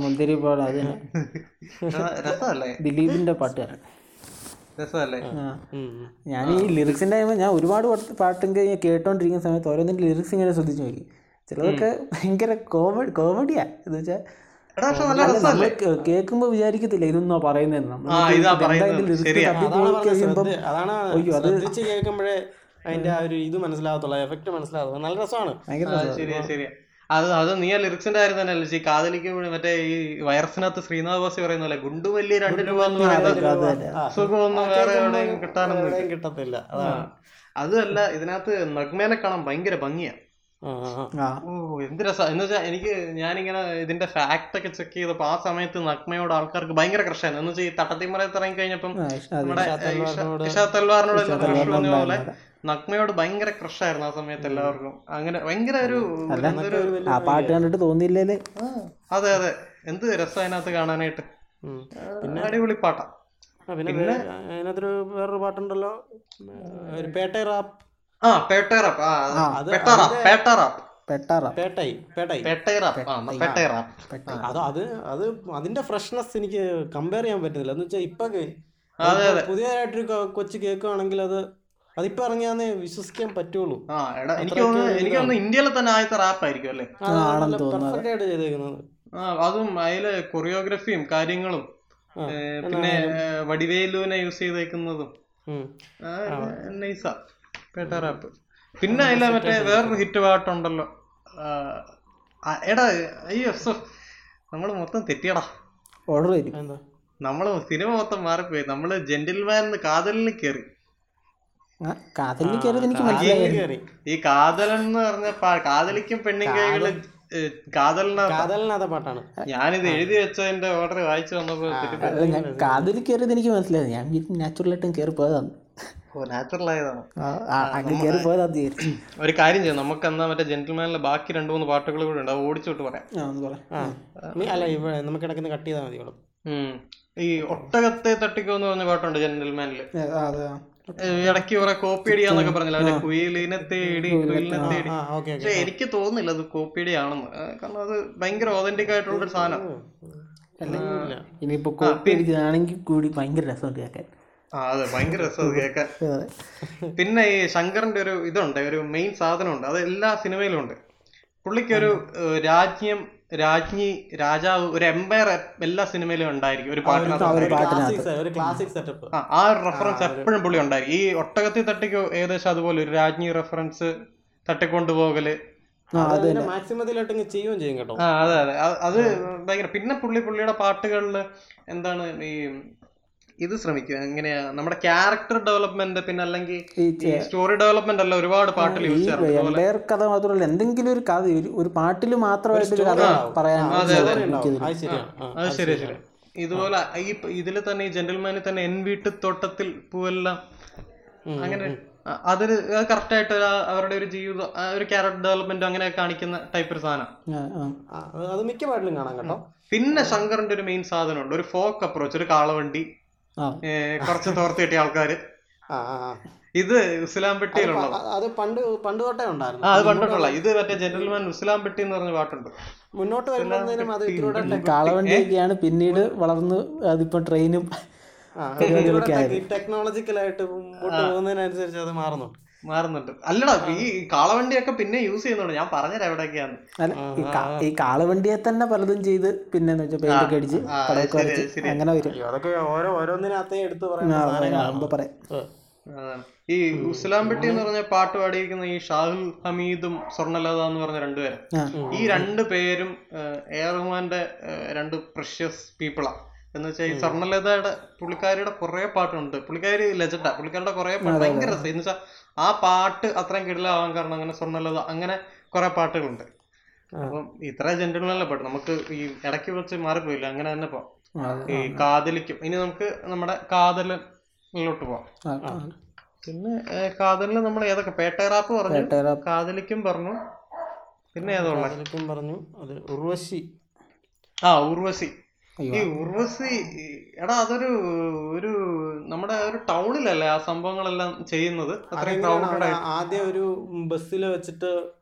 Speaker 2: മുന്തിരി
Speaker 3: പാടം ദിലീപിന്റെ പാട്ടുകാരൻ.
Speaker 1: ഉം.
Speaker 3: ഞാൻ ഈ ലിറിക്സിന്റെ ഞാൻ ഒരുപാട് പാട്ടും പാട്ടൊക്കെ കേട്ടോണ്ടിരിക്കുന്ന സമയത്ത് ഓരോന്നിന്റെ ലിറിക്സ് ഇങ്ങനെ ശ്രദ്ധിച്ചു നോക്കി. ചിലതൊക്കെ ഭയങ്കര കോമഡി കോമഡിയാ എന്ന് വെച്ചാൽ
Speaker 2: എടാ നല്ല രസമല്ലേ?
Speaker 3: കേൾക്കുമ്പോ വിചാരിക്കത്തില്ല ഇതൊന്നോ പറയുന്നതെന്ന്. നമ്മൾ അയ്യോ, അത്
Speaker 1: കേൾക്കുമ്പോഴേ അതിന്റെ ആ ഒരു ഇത് മനസ്സിലാകത്തുള്ളൂ എഫക്ട് മനസ്സിലാകത്തുള്ളൂ. നല്ല രസമാണ്.
Speaker 2: ശരിയാ ശരിയാ. അത് അത് നീ ആ ലിറിക്സിന്റെ കാര്യം തന്നെ അല്ലേ ഈ കാതലിക്കും മറ്റേ ഈ വൈറസിനകത്ത് ശ്രീനാഥ് ബാസി പറയുന്ന പോലെ ഗുണ്ടു വലിയ രണ്ട് രൂപ എന്ന് പറയുന്നത്
Speaker 3: അത്
Speaker 2: സുഖമൊന്നും വേറെ എവിടെയും കിട്ടാനൊന്നും
Speaker 1: കിട്ടത്തില്ല. അതാണ്
Speaker 2: അതുമല്ല ഇതിനകത്ത് നഗ്മേനെ കാണാൻ ഭയങ്കര ഭംഗിയാ. ഓ എന്ത് രസം. എന്ന് വെച്ചാൽ എനിക്ക് ഞാനിങ്ങനെ ഇതിന്റെ ഫാക്ട് ഒക്കെ ചെക്ക് ചെയ്തപ്പോ ആ സമയത്ത് നഗ്മയോട് ആൾക്കാർക്ക് ഭയങ്കര കൃഷിയാണ് എന്ന് വെച്ചാൽ ഈ തട്ടത്തിമറയത്ത് ഇറങ്ങി കഴിഞ്ഞപ്പം നമ്മുടെ
Speaker 1: തൽവാറിനോട്
Speaker 2: ഇഷാ തൽവാറിനോട് പറഞ്ഞ പോലെ നഗ്മയോട് ഭയങ്കര ക്രഷായിരുന്നു ആ സമയത്ത് എല്ലാവർക്കും. അങ്ങനെ ഭയങ്കര ഒരു
Speaker 3: ആ പാട്ട് കണ്ടിട്ട് തോന്നിയില്ലേ
Speaker 2: അതെ അതെ. എന്ത് രസം അതിനകത്ത് കാണാനായിട്ട്.
Speaker 1: പിന്നെ?
Speaker 2: അടിപൊളി പാട്ടാ.
Speaker 1: പിന്നെ അതിനകത്തൊരു വേറൊരു പാട്ടുണ്ടല്ലോ. ഒരു പേട്ടൈ റാപ്പ്.
Speaker 2: ആ പേട്ടേറാപ്പ് ആ
Speaker 1: അത് പേട്ടൈ അത് അത് അത് അതിന്റെ ഫ്രഷ്നെസ് എനിക്ക് കമ്പയർ ചെയ്യാൻ പറ്റുന്നില്ല എന്ന് വെച്ചാൽ ഇപ്പൊ പുതിയതായിട്ടൊരു കൊച്ചു കേൾക്കുകയാണെങ്കിൽ അത് അതിപ്പോ ഇറങ്ങിയാന്ന് വിശ്വസിക്കാൻ പറ്റുള്ളൂ.
Speaker 2: ആ എടാ എനിക്ക് തോന്നുന്നു എനിക്ക് തോന്നുന്നു ഇന്ത്യയിലെ തന്നെ ആദ്യത്തെ റാപ്പ് ആയിരിക്കും അല്ലേ?
Speaker 1: പെർഫെക്റ്റ് ആയിട്ട് ചെയ്തേക്കുന്നത്.
Speaker 2: ആ അതും അതിലെ കൊറിയോഗ്രഫിയും കാര്യങ്ങളും പിന്നെ വടിവേലുവിനെ യൂസ് ചെയ്തേക്കുന്നതും നൈസ പേട്ട റാപ്പ് പിന്നെ അതിലെ മറ്റേ വേറൊരു ഹിറ്റ് പാട്ടുണ്ടല്ലോ എടാ അയ്യോ സോ നമ്മൾ മൊത്തം തെറ്റിയടാ.
Speaker 3: ഓർഡർ
Speaker 2: നമ്മൾ സിനിമ മൊത്തം മാറിപ്പോയി. നമ്മൾ ജെന്റിൽമാൻ കാതലിന്
Speaker 1: കയറി
Speaker 2: ഈ കാതലൻ എന്ന് പറഞ്ഞ കാതലിക്കും പെണ്ണും കൈകൾ കാതലിന
Speaker 1: കാതലിനകത്ത പാട്ടാണ്.
Speaker 2: ഞാനിത് എഴുതി വെച്ചതിന്റെ ഓർഡർ വായിച്ചു വന്നപ്പോ തെറ്റിപ്പോയി.
Speaker 3: അല്ല ഞാൻ കാതലിൽ കയറിയത് എനിക്ക് മനസ്സിലായി ഞാൻ നാച്ചുറൽ ആയിട്ടും കയറി പോയതാണ്.
Speaker 2: ഒരു കാര്യം ചെയ്യാം നമുക്ക് എന്നാ മറ്റേ ജെന്റിൽമാനിലെ ബാക്കി രണ്ടു മൂന്ന് പാട്ടുകൾ കൂടെ ഉണ്ട് അത് ഓടിച്ചോട്ട് പറയാം.
Speaker 1: അല്ല നമുക്ക് ഇടയ്ക്ക് കട്ട് ചെയ്താൽ മതി
Speaker 2: ഈ ഒട്ടകത്തെ തട്ടിക്കോ എന്ന് പറഞ്ഞ പാട്ടുണ്ട്
Speaker 3: ജെന്റിൽമാനിൽ.
Speaker 2: ഇടയ്ക്ക് കുറെ കോപ്പി അടിയാന്നൊക്കെ പറഞ്ഞില്ല? അവരെ കുയിലിനെ തേടി കുയിലിനെ തേടി. പക്ഷെ എനിക്ക് തോന്നുന്നില്ല അത് കോപ്പി അടിയാണെന്ന് കാരണം അത് ഭയങ്കര ഓതന്റിക് ആയിട്ടുള്ള ഒരു സാധനം
Speaker 1: ഇല്ല.
Speaker 3: ഇനിയിപ്പോ കോപ്പി അടിച്ചതാണെങ്കിൽ കൂടി ഭയങ്കര രസം കേൾക്കാൻ.
Speaker 2: ആ അതെ ഭയങ്കര രസം കേൾക്കാൻ. പിന്നെ ഈ ശങ്കറിന്റെ ഒരു ഇതുണ്ട് ഒരു മെയിൻ സാധനം ഉണ്ട് അത് എല്ലാ സിനിമയിലും ഉണ്ട്. പുള്ളിക്ക് ഒരു രാജ്യം രാജ്ഞി രാജാവ് ഒരു എംപയർ എല്ലാ സിനിമയിലും ഉണ്ടായിരിക്കും. ഒരു പാട്ടിനകത്ത്.
Speaker 1: സെറ്റപ്പ്
Speaker 2: ആ, ഒരു റെഫറൻസ് എപ്പോഴും പുള്ളി ഉണ്ടായിരിക്കും. ഈ ഒട്ടകത്തിൽ തട്ടിക്കോ ഏകദേശം അതുപോലെ ഒരു രാജ്ഞി റെഫറൻസ് തട്ടിക്കൊണ്ടുപോകൽ.
Speaker 3: ആ അത്
Speaker 1: അതിന്റെ മാക്സിമത്തിലോട്ട് ചെയ്യുകയും ചെയ്യും കേട്ടോ.
Speaker 2: ആ അതെ അതെ. അത് അത് ഭയങ്കര പിന്നെ പുള്ളി പുള്ളിയുടെ പാട്ടുകളിൽ എന്താണ് ഈ ഇത് ശ്രമിക്കുക എങ്ങനെയാ? നമ്മുടെ ക്യാരക്ടർ ഡെവലപ്മെന്റ് പിന്നെ അല്ലെങ്കിൽ സ്റ്റോറി ഡെവലപ്മെന്റ് അല്ല ഒരുപാട് പാട്ടിൽ യൂസ് ചെയ്യാറുണ്ട്.
Speaker 3: കഥ മാത്രമല്ല എന്തെങ്കിലും ഒരു കഥ ഒരു പാട്ടിൽ മാത്രമായിട്ട് കഥ പറയാൻ
Speaker 2: അതെ, ശരി ശരി ഇതുപോലെ ഈ ഇതിൽ തന്നെ ഈ ജെന്റിൽമാനിൽ തന്നെ എൻ വീട്ട് തോട്ടത്തിൽ പൂവെല്ലാം അങ്ങനെ അതൊരു കറക്റ്റ് ആയിട്ട് അവരുടെ ഒരു ജീവിതം ഒരു ക്യാരക്ടർ ഡെവലപ്മെന്റ് അങ്ങനെ കാണിക്കുന്ന ടൈപ്പ് ഒരു സാധനം.
Speaker 1: അത് മിക്ക പാട്ടിലും കാണാം കേട്ടോ.
Speaker 2: പിന്നെ ശങ്കറിന്റെ ഒരു മെയിൻ സാധനമുണ്ട്. ഒരു ഫോക്ക് അപ്രോച്ച് ഒരു കാളവണ്ടി. കുറച്ച് തോർത്ത് കിട്ടിയ ആൾക്കാര്. ഇത് ഇസ്ലാം
Speaker 1: പെട്ടിയിലുള്ള അത് പണ്ട് പണ്ട് തൊട്ടേ
Speaker 2: ആ
Speaker 1: ഉണ്ടായിരുന്നു
Speaker 2: അത് കണ്ടിട്ടുള്ള ഇത് മറ്റേ ജനറൽമാൻ ഇസ്ലാം പെട്ടി എന്ന് പറഞ്ഞ പാട്ടുണ്ട്.
Speaker 1: മുന്നോട്ട് വരുന്നതിനും അത്
Speaker 3: ഇതിലൂടെ കാളവണ്ടിയൊക്കെയാണ് പിന്നീട് വളർന്ന് അതിപ്പോ ട്രെയിനും
Speaker 1: ടെക്നോളജിക്കലായിട്ട് മുമ്പോട്ട് പോകുന്നതിനനുസരിച്ച് അത് മാറുന്നുണ്ട്.
Speaker 2: മാറുന്നുണ്ട്. അല്ലടാ ഈ കാളവണ്ടിയൊക്കെ പിന്നെ യൂസ് ചെയ്യുന്നുണ്ട്. ഞാൻ പറഞ്ഞുതരാം എവിടെയൊക്കെയാണ്
Speaker 3: ഈ ഈ കാളവണ്ടിയെ തന്നെ പലതും ചെയ്ത് പിന്നെ അടിച്ച്. അങ്ങനെ വരും.
Speaker 2: ഈ ഉസ്ലാംപെട്ടി എന്ന് പറഞ്ഞ പാട്ട് പാടിയിരിക്കുന്ന ഈ ഷാഹുൽ ഹമീദും സ്വർണലത എന്ന് പറഞ്ഞ രണ്ടുപേരും. ഈ രണ്ട് പേരും എ ആർ റഹ്മാന്റെ രണ്ട് പ്രഷ്യസ് പീപ്പിളാ എന്ന് വെച്ചാൽ ഈ സ്വർണലതയുടെ പുള്ളിക്കാരിയുടെ കുറെ പാട്ടുണ്ട്. പുള്ളിക്കാരി ലെജൻഡാ പുള്ളിക്കാരുടെ കുറെ പാട്ട് ഭയങ്കര രസം എന്ന് വെച്ചാൽ ആ പാട്ട് അത്രയും കിടിലാവാൻ കാരണം അങ്ങനെ സ്വർണലത അങ്ങനെ കുറെ പാട്ടുകളുണ്ട്. അപ്പം ഇത്ര ജെന്റിൽമാനിലെ പാട്ട്. നമുക്ക് ഈ ഇടയ്ക്ക് വെച്ച് മാറിപ്പോയില്ല? അങ്ങനെ തന്നെ പോവാം. ഈ കാതലിക്കും. ഇനി നമുക്ക് നമ്മുടെ കാതലിലോട്ട് പോവാം. പിന്നെ കാതലിന് നമ്മൾ ഏതൊക്കെ? പേട്ടേറാപ്പ് പറഞ്ഞു. കാതലിക്കും പറഞ്ഞു. പിന്നെ ഏതാ
Speaker 1: പറഞ്ഞു. അത് ഉർവശി.
Speaker 2: ആ ഉർവശി. ഈ ഉർവശി എടാ അതൊരു ഒരു നമ്മുടെ ഒരു ടൗണിലല്ലേ ആ സംഭവങ്ങളെല്ലാം ചെയ്യുന്നത്?
Speaker 1: ആദ്യം ഒരു ബസ്സിൽ വെച്ചിട്ട്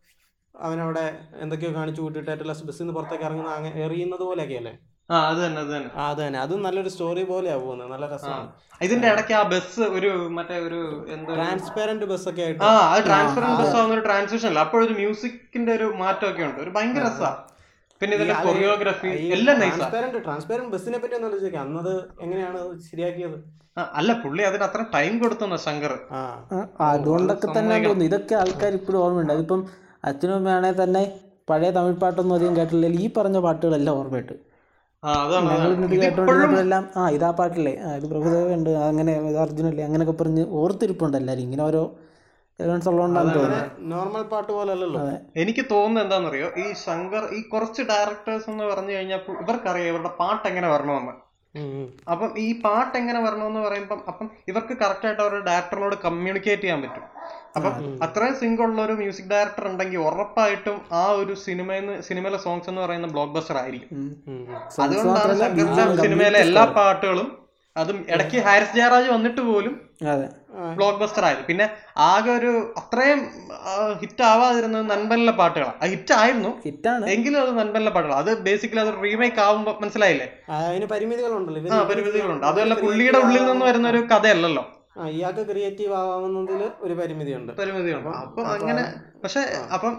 Speaker 1: അവനവിടെ എന്തൊക്കെയോ കാണിച്ചു കൂട്ടിയിട്ടായിട്ടുള്ള ബസ്സിൽ നിന്ന് പുറത്തേക്ക് ഇറങ്ങുന്ന എറിയുന്നത് പോലെയൊക്കെ അല്ലേ?
Speaker 2: ആ അത് തന്നെ അത് തന്നെ.
Speaker 1: അത് തന്നെ. അതും നല്ലൊരു സ്റ്റോറി പോലെയാ പോകുന്നത്. നല്ല രസമാണ്.
Speaker 2: ഇതിന്റെ ഇടയ്ക്ക് ആ ബസ് ഒരു മറ്റേ ഒരു എന്താ
Speaker 1: ബസ് ഒക്കെ ആയിട്ട്.
Speaker 2: ആ ട്രാൻസ്പെറന്റ് ബസ് ആവുന്ന ഒരു ട്രാൻസിഷൻ അല്ല. അപ്പോഴൊരു മ്യൂസിക്കിന്റെ ഒരു മാറ്റമൊക്കെ ഉണ്ട്. ഒരു ഭയങ്കര രസാ. പിന്നെ ഇതിന്റെ കൊറിയോഗ്രഫി എല്ലാം നൈസാ
Speaker 1: ട്രാൻസ്പെറന്റ് ട്രാൻസ്പെറന്റ് ബസ്സിനെ പറ്റി ഒന്ന് ആലോചിക്കാം. അന്നത് എങ്ങനെയാണ് ശരിയാക്കിയത്?
Speaker 2: അല്ല പുള്ളി അതിന് അത്ര ടൈം കൊടുത്തു ശങ്കർ?
Speaker 3: അതുകൊണ്ടൊക്കെ തന്നെ തോന്നുന്നു. ഇതൊക്കെ ആൾക്കാർ ഇപ്പോഴും ഓർമ്മയുണ്ട്. അതിപ്പം അച്ഛനും അമ്മയാണെ തന്നെ പഴയ തമിഴ് പാട്ടൊന്നും അധികം കേട്ടില്ലെങ്കിൽ ഈ പറഞ്ഞ പാട്ടുകളെല്ലാം ഓർമ്മയിട്ട്
Speaker 2: ആ അതാണ്
Speaker 3: ഞങ്ങൾ
Speaker 2: അതാണ്.
Speaker 3: കേട്ടോണ്ടിരുന്നപ്പോഴെല്ലാം ആ ഇതാ പാട്ടില്ലേ. ഇത് പ്രഭുദേവ ഉണ്ട്. അങ്ങനെ അർജുനല്ലേ അങ്ങനെയൊക്കെ പറഞ്ഞ് ഓർത്തിരിപ്പുണ്ട് എല്ലാവരും. ഇങ്ങനെ ഓരോ എലമെന്റ്സ് ഉള്ളതുകൊണ്ടാണ് തോന്നുന്നത്
Speaker 1: നോർമൽ പാട്ട് പോലെ അല്ലല്ലോ
Speaker 2: എനിക്ക് തോന്നുന്നത് എന്താണെന്നറിയോ? ഈ ശങ്കർ ഈ കുറച്ച് ഡയറക്ടേഴ്സ് എന്ന് പറഞ്ഞു കഴിഞ്ഞാൽ ഇവർക്കറിയാം ഇവരുടെ പാട്ട് എങ്ങനെ വരണമെന്ന്. അപ്പം ഈ പാട്ട് എങ്ങനെ വരണമെന്ന് പറയുമ്പം അപ്പം ഇവർക്ക് കറക്റ്റ് ആയിട്ട് അവരുടെ ഡയറക്ടറിനോട് കമ്മ്യൂണിക്കേറ്റ് ചെയ്യാൻ പറ്റും. അപ്പം അത്രയും സിങ്ക് ഉള്ള ഒരു മ്യൂസിക് ഡയറക്ടർ ഉണ്ടെങ്കിൽ ഉറപ്പായിട്ടും ആ ഒരു സിനിമയിൽ സിനിമയിലെ സോങ്സ് എന്ന് പറയുന്ന ബ്ലോക്ക് ബസ്റ്റർ ആയിരിക്കും. അതുകൊണ്ടാണ് ശങ്കറിന്റെ സിനിമയിലെ എല്ലാ പാട്ടുകളും അതും ഇടയ്ക്ക് ഹാരിസ് ജയറാജ് വന്നിട്ട് പോലും ബ്ലോക്ക് ബസ്റ്റർ ആയത്. പിന്നെ ആകെ ഒരു അത്രയും ഹിറ്റ് ആവാതിരുന്നത് നൻപനിലെ പാട്ടുകളാണ് ഹിറ്റ് ആയിരുന്നു.
Speaker 3: ഹിറ്റാണ്
Speaker 2: എങ്കിലും അത് നൻപനിലെ പാട്ടുകൾ അത് ബേസിക്കലി അത് റീമേക്ക് ആവുമ്പോ മനസ്സിലായില്ലേ?
Speaker 1: പരിമിതികളുണ്ടല്ലോ.
Speaker 2: ആ പരിമിതികളുണ്ട്. അതല്ല പുള്ളിയുടെ ഉള്ളിൽ നിന്ന് വരുന്ന ഒരു കഥയല്ലല്ലോ.
Speaker 1: ഇയാൾക്ക് ക്രിയേറ്റീവ് ആവുന്നതിൽ ഒരു പരിമിതിയുണ്ട്.
Speaker 2: പരിമിതിയുണ്ട്. അപ്പം അങ്ങനെ പക്ഷെ അപ്പം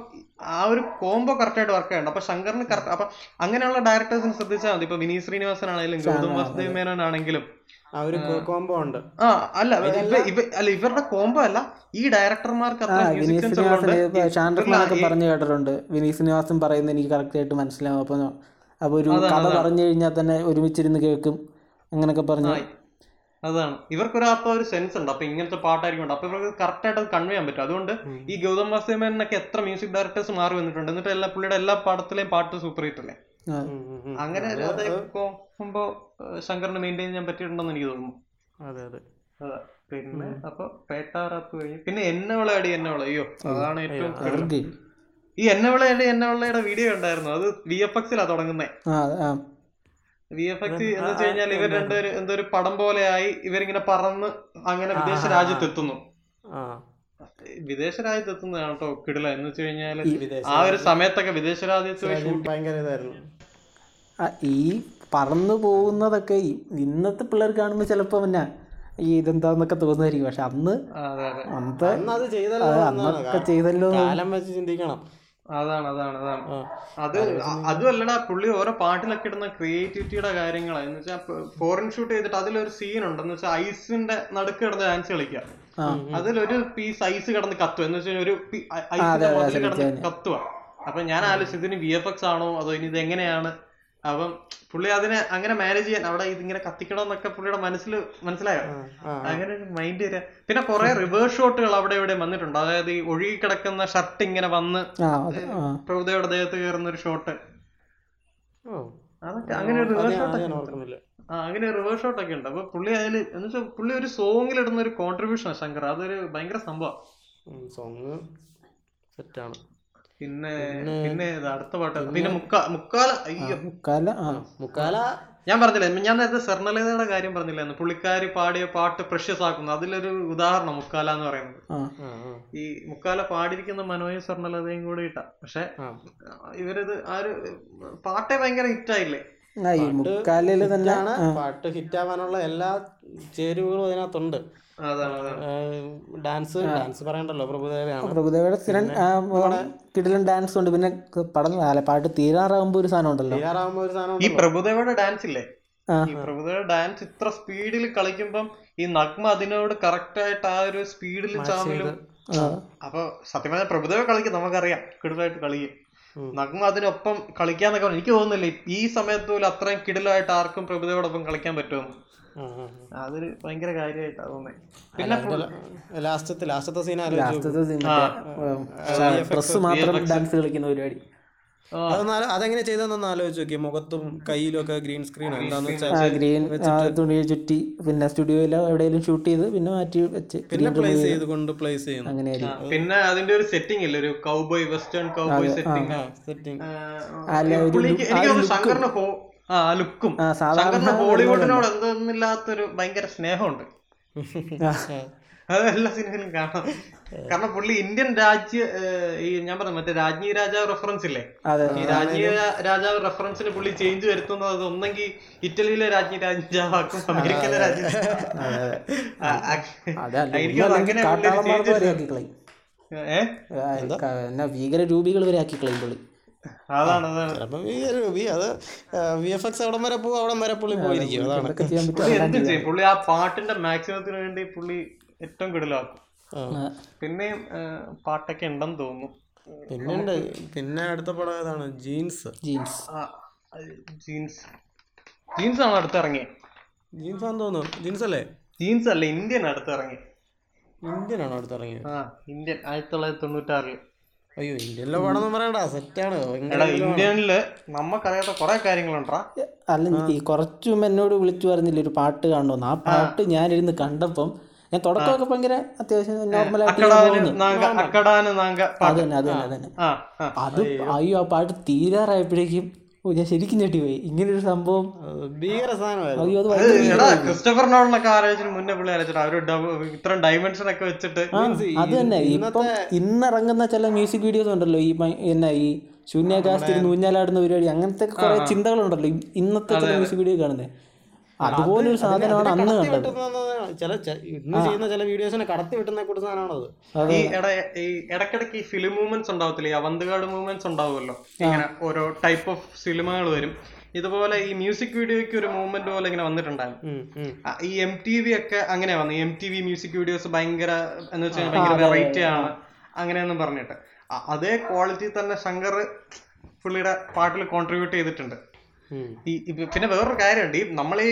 Speaker 2: ആ ഒരു കോംബോ കറക്റ്റായിട്ട് വർക്ക് ചെയ്യണം അപ്പൊ ശങ്കറിന് കറക്റ്റ് അപ്പൊ അങ്ങനെയുള്ള ഡയറക്ടേഴ്സിനെ ശ്രദ്ധിച്ചാൽ മതി. ഇപ്പൊ വിനീത് ശ്രീനിവാസൻ ആണെങ്കിലും ഗൗതം വാസുദേവ് മേനോൻ ആണെങ്കിലും
Speaker 1: ആ. ഒരു കോംബോ ഉണ്ട്.
Speaker 2: ആ അല്ല അല്ല ഇവരുടെ കോംബോ അല്ല. ഈ ഡയറക്ടർമാർക്ക്
Speaker 3: പറഞ്ഞു കേട്ടിട്ടുണ്ട്. വിനീത് ശ്രീനിവാസൻ പറയുന്നത് എനിക്ക് കറക്റ്റ് ആയിട്ട് മനസ്സിലാവും. അപ്പൊ അപ്പൊ ഒരു കഥ പറഞ്ഞു കഴിഞ്ഞാൽ തന്നെ ഒരുമിച്ചിരുന്ന് കേൾക്കും. അങ്ങനൊക്കെ പറഞ്ഞു.
Speaker 2: അതാണ്. ഇവർക്കൊരു അപ്പൊ ഒരു സെൻസ് ഉണ്ട്. അപ്പൊ ഇങ്ങനത്തെ പാട്ടായിരിക്കും ഉണ്ട് അപ്പൊ ഇവർക്ക് കറക്റ്റ് ആയിട്ട് അത് കൺവേ ചെയ്യാൻ പറ്റും. അതുകൊണ്ട് ഈ ഗൗതം വാസുദേവനൊക്കെ എത്ര മ്യൂസിക് ഡയറക്ടേഴ്സ് മാറി വന്നിട്ടുണ്ട്. എന്നിട്ട് എല്ലാ പുള്ളിയുടെ എല്ലാ പാടത്തിലെയും പാട്ട് സൂപ്പർ ഹിറ്റ് അല്ലേ?
Speaker 3: ആ.
Speaker 2: അങ്ങനെ നോക്കുമ്പോ ശങ്കറിന് മെയിന്റെയിൻ ചെയ്യാൻ പറ്റിയിട്ടുണ്ടെന്ന് എനിക്ക് തോന്നുന്നു.
Speaker 1: അതെ അതെ.
Speaker 2: അതാ. പിന്നെ അപ്പൊ പേട്ടാറാപ്പ് കഴിഞ്ഞു പിന്നെ എന്നെ വിളയാടി എന്നെ വിള അയ്യോ അതാണ് ഏറ്റവും. ഈ എന്നെ വിളയാടി എന്നെ വിളയുടെ വീഡിയോ ഉണ്ടായിരുന്നു അത് വി എഫ് എക്സിലാ തുടങ്ങുന്നേ.
Speaker 3: ആ ആ.
Speaker 2: വി എഫ് എക്സ് എന്ന് വെച്ച് കഴിഞ്ഞാൽ ഇവർ രണ്ടുപേരും എന്തോ ഒരു പടം പോലെയായി ഇവരിങ്ങനെ പറന്ന് അങ്ങനെ വിദേശ രാജ്യത്ത് എത്തുന്നു
Speaker 1: ആ.
Speaker 2: വിദേശ രാജ്യത്ത് എത്തുന്നതാണ് കേട്ടോ കിടില എന്ന് വെച്ച്
Speaker 1: കഴിഞ്ഞാൽ
Speaker 2: ആ ഒരു സമയത്തൊക്കെ വിദേശ രാജ്യത്ത്
Speaker 3: ഈ പറന്നു പോകുന്നതൊക്കെ ഇന്നത്തെ പിള്ളേർ കാണുമ്പോൾ ചിലപ്പോൾ പിന്നെ ഈ ഇതെന്താന്നൊക്കെ തോന്നുമായിരിക്കും പക്ഷെ അന്ന് അന്നത്തെ
Speaker 1: ചെയ്തല്ലോ കാലം വെച്ച് ചിന്തിക്കണം.
Speaker 2: അതാണ് അതാണ് അതാണ്. അത് അതുമല്ലടാ പുള്ളി ഓരോ പാട്ടിലൊക്കെ ഇടുന്ന ക്രിയേറ്റിവിറ്റിയുടെ കാര്യങ്ങളാണ് എന്ന് വെച്ചാൽ ഫോറിൻ ഷൂട്ട് ചെയ്തിട്ട് അതിലൊരു സീൻ ഉണ്ട്. എന്ന് വെച്ചാൽ ഐസിന്റെ നടുക്ക് കിടന്ന് ഡാൻസ് കളിക്കുക. അതിലൊരു പീസ് ഐസ് കിടന്ന് കത്തുക. എന്ന് വെച്ചാൽ ഒരു ഐസിന്റെ കിടന്ന് കത്തുക. അപ്പൊ ഞാൻ ആലോചിച്ചു ഇതിന് വി എഫ് എക്സ് ആണോ? അതോ ഇനി ഇത് എങ്ങനെയാണ്? അപ്പം പുള്ളി അതിനെ അങ്ങനെ മാനേജ് ചെയ്യാൻ അവിടെ ഇതിങ്ങനെ കത്തിക്കണം എന്നൊക്കെ പുള്ളിയുടെ മനസ്സിൽ മനസ്സിലായോ? അങ്ങനെ ഒരു മൈൻഡ് വരിക പിന്നെ കുറെ റിവേഴ്സ് ഷോട്ടുകൾ അവിടെ ഇവിടെ വന്നിട്ടുണ്ട്. അതായത് ഈ ഒഴുകി കിടക്കുന്ന ഷർട്ട് ഇങ്ങനെ വന്ന് പ്രഭുദേവയുടെ ദേഹത്ത് കയറുന്ന ഒരു ഷോട്ട് അതൊക്കെ അങ്ങനെ ഒരു റിവേഴ്സ്
Speaker 1: ഷോട്ടൊക്കെ
Speaker 2: ഷോട്ട് ആ അങ്ങനെ റിവേഴ്സ് ഷോട്ട് ഒക്കെ ഉണ്ട്. അപ്പൊ പുള്ളി അതിൽ എന്ന് വെച്ചാൽ പുള്ളി ഒരു സോങ്ങിൽ ഇടുന്ന ഒരു കോൺട്രിബ്യൂഷൻ ആണ് ശങ്കർ. അതൊരു ഭയങ്കര സംഭവം.
Speaker 1: സോങ് സെറ്റാണ്
Speaker 2: പിന്നെ പിന്നെ അടുത്ത പാട്ട് പിന്നെ മുക്കാല മുക്കാല അയ്യോ.
Speaker 3: മുക്കാല ആ.
Speaker 1: മുക്കാല?
Speaker 2: ഞാൻ പറഞ്ഞില്ലേ ഞാൻ നേരത്തെ സ്വർണലതയുടെ കാര്യം പറഞ്ഞില്ലായിരുന്നു. പുള്ളിക്കാരി പാടിയ പാട്ട് പ്രഷ്യസ് ആക്കുന്നു അതിലൊരു ഉദാഹരണം മുക്കാല എന്ന് പറയുന്നത്. ഈ മുക്കാല പാടിയിരിക്കുന്ന മനോയും സ്വർണലതയും കൂടി ഇട്ട. പക്ഷെ ഇവരിത് ആ ഒരു പാട്ടേ ഭയങ്കര ഹിറ്റായില്ലേ?
Speaker 3: ആ ഈ മുക്കാലിൽ തന്നെ
Speaker 1: പാട്ട് ഹിറ്റ് ആവാനുള്ള എല്ലാ ചേരുവകളും അതിനകത്തുണ്ട്. ഡാൻസ് ഡാൻസ് പറയണ്ടല്ലോ. പ്രഭുദേവയാണ്.
Speaker 3: പ്രഭുദേവയുടെ സ്ഥിരം കിടിലൻ ഡാൻസ് ഉണ്ട്. പിന്നെ പടം അല്ല പാട്ട് തീരാറാകുമ്പോ ഒരു സാധനം ഉണ്ടല്ലോ.
Speaker 1: ഒരു സാധനം
Speaker 2: ഈ പ്രഭുദേവയുടെ ഡാൻസ് ഇല്ലേ? ഈ പ്രഭുദേവയുടെ ഡാൻസ് ഇത്ര സ്പീഡിൽ കളിക്കുമ്പം ഈ നഗ്മ അതിനോട് കറക്റ്റ് ആയിട്ട് ആ ഒരു സ്പീഡിൽ ചാമലും. അപ്പൊ സത്യം പറഞ്ഞാൽ പ്രഭുദേവ കളിക്കും നമുക്കറിയാം. കിടിലായിട്ട് കളിക്കും നഗ്മ അതിനൊപ്പം കളിക്കാന്നൊക്കെ എനിക്ക് തോന്നുന്നില്ല ഈ സമയത്ത് പോലും അത്രയും കിടിലായിട്ട് ആർക്കും പ്രഭുദേവയോടൊപ്പം കളിക്കാൻ പറ്റുമെന്ന്. അതൊരു ഭയങ്കര കാര്യമായിട്ടാ തോന്നുന്നത് പിന്നെ
Speaker 1: ലാസ്റ്റത്തെ ലാസ്റ്റത്തെ സീൻ ആലോചിച്ചു
Speaker 3: ലാസ്റ്റത്തെ ഡ്രസ് മാത്രം ഡാൻസ് കളിക്കുന്ന പരിപാടി.
Speaker 1: അതെങ്ങനെ ചെയ്തെന്നൊന്ന് ആലോചിച്ച് നോക്കി മുഖത്തും കയ്യിലും ഒക്കെ ഗ്രീൻ സ്ക്രീൻ എന്താന്ന് വെച്ചാൽ
Speaker 3: ആ ഗ്രീൻ തുണി ചുറ്റി പിന്നെ സ്റ്റുഡിയോയിലോ എവിടെയെങ്കിലും ഷൂട്ട് ചെയ്ത് പിന്നെ മാറ്റി വെച്ച്
Speaker 1: പിന്നെ പ്ലേസ് ചെയ്ത് കൊണ്ട് പ്ലേസ് ചെയ്യുന്നു.
Speaker 2: പിന്നെ അതിന്റെ ഒരു സെറ്റിംഗ് ഇല്ല ഒരു cowboy western cowboy setting
Speaker 1: setting
Speaker 2: ആ ലുക്കും.
Speaker 3: സാധാരണ
Speaker 2: ഹോളിവുഡിനോട് എന്തൊന്നില്ലാത്തൊരു ഭയങ്കര സ്നേഹമുണ്ട്. അത് എല്ലാ സിനിമയിലും കാണാം. കാരണം പുള്ളി ഇന്ത്യൻ രാജ്യ ഈ ഞാൻ പറഞ്ഞു മറ്റേ രാജ്ഞി രാജാവ് റെഫറൻസ് ഇല്ലേ? ഈ രാജ്ഞി രാജാവ് റെഫറൻസിന് പുള്ളി ചേഞ്ച് വരുത്തുന്നത് ഒന്നെങ്കിൽ ഇറ്റലിയിലെ രാജ്ഞി രാജാവാക്കും അമേരിക്കയിലെ രാജ്ഞി എനിക്ക് അങ്ങനെ
Speaker 3: ഭീകര രൂപികൾ വരെ ആക്കി കളയും പുള്ളി.
Speaker 1: ചിലപ്പം വി അത് വി എഫ് എക്സ് അവിടം വരെ പോകും അവിടം വരെ പുള്ളി പോയിരിക്കും. അതാണ്.
Speaker 2: പുള്ളി പുള്ളി ആ പാട്ടിന്റെ മാക്സിമത്തിന് വേണ്ടി പുള്ളി ഏറ്റവും കിടലാക്കും. പിന്നെയും പാട്ടൊക്കെ ഉണ്ടെന്ന് തോന്നുന്നു.
Speaker 1: പിന്നെ ഉണ്ട്. പിന്നെ അടുത്ത പടം ഏതാണ്? ജീൻസ്.
Speaker 3: ജീൻസ്.
Speaker 2: Jeans Jeans. ആണ് അടുത്തിറങ്ങിയത്
Speaker 1: ജീൻസ് ആണെന്ന് തോന്നുന്നു. ജീൻസ് അല്ലേ
Speaker 2: ജീൻസ് അല്ലേ ഇന്ത്യൻ അടുത്തിറങ്ങി
Speaker 1: ഇന്ത്യൻ ആണോ അടുത്തിറങ്ങിയത്
Speaker 2: ആ ഇന്ത്യൻ. ആയിരത്തി തൊള്ളായിരത്തി തൊണ്ണൂറ്റാറിൽ.
Speaker 1: അയ്യോ ഇന്ത്യയിലെ പടം പറയണ്ട. സെറ്റാണ്
Speaker 2: എടാ ഇന്ത്യനിൽ നമുക്കറിയാത്ത കുറെ കാര്യങ്ങളുണ്ടാ
Speaker 3: അല്ല ഈ കുറച്ചു എന്നോട് വിളിച്ചു പറഞ്ഞില്ല ഒരു പാട്ട് കാണണമെന്ന് ആ പാട്ട് ഞാനിരുന്ന് കണ്ടപ്പം ഞാൻ തുടക്കമൊക്കെ ഭയങ്കര അത്യാവശ്യം നോർമലായിട്ട് അത്
Speaker 2: പാട്ട്.
Speaker 3: തന്നെ അത് തന്നെ അത് അയ്യോ ആ പാട്ട് തീരാറായപ്പോഴേക്കും ഓ ഞാൻ ശരിക്കും ഞെട്ടിപ്പോയി ഇങ്ങനൊരു സംഭവം.
Speaker 1: ഭീകര സാധനമായിരുന്നു.
Speaker 2: ക്രിസ്റ്റഫർ നോളിനൊക്കെ ആലോചിച്ചിട്ട് മുന്നേ അവർ ഡബ- ഇത്രയും ഡൈമെൻഷൻ ഒക്കെ വെച്ചിട്ട്
Speaker 3: അത് തന്നെ. ഇപ്പം ഇന്നിറങ്ങുന്ന ചില മ്യൂസിക് വീഡിയോസ് ഉണ്ടല്ലോ. ഈ എന്നാ ഈ ശൂന്യാകാശത്തിൽ നൂഞ്ഞാലാടുന്ന പരിപാടി അങ്ങനത്തെ കുറെ ചിന്തകളുണ്ടല്ലോ. ഇന്നത്തെ ചില മ്യൂസിക് വീഡിയോ കാണുന്നത് അതുപോലെ ഒരു സാധനമാണ് അന്ന് കണ്ടത്.
Speaker 1: ചില ഇന്ന് ചെയ്യുന്ന ചില വീഡിയോസിനെ കടത്തി വെട്ടുന്ന കൂട്ട സാധനമാണത്.
Speaker 2: ഈ ഇട ഈ ഇടക്കിടക്ക് ഈ ഫിലിം മൂവ്മെന്റ്സ് ഉണ്ടാവത്തില്ലേ? ഈ അവന്തുകാട് മൂവ്മെന്റ്സ് ഉണ്ടാവുമല്ലോ. ഇങ്ങനെ ഓരോ ടൈപ്പ് ഓഫ് സിനിമകൾ വരും. ഇതുപോലെ ഈ മ്യൂസിക് വീഡിയോയ്ക്ക് ഒരു മൂവ്മെന്റ് പോലെ ഇങ്ങനെ വന്നിട്ടുണ്ടായിരുന്നു. ആ, ഈ എം ടി വി ഒക്കെ അങ്ങനെ വന്നു. M T V music videos ഭയങ്കര എന്ന് വെച്ചാൽ ഭയങ്കര വെറൈറ്റി ആണ്. അങ്ങനെയൊന്നും പറഞ്ഞിട്ട്. അതേ ക്വാളിറ്റി തന്നെ ശങ്കർ പുള്ളിയുടെ പാട്ടിൽ കോൺട്രിബ്യൂട്ട് ചെയ്തിട്ടുണ്ട്. ഈ പിന്നെ വേറൊരു കാര്യമുണ്ട്. ഈ നമ്മൾ ഈ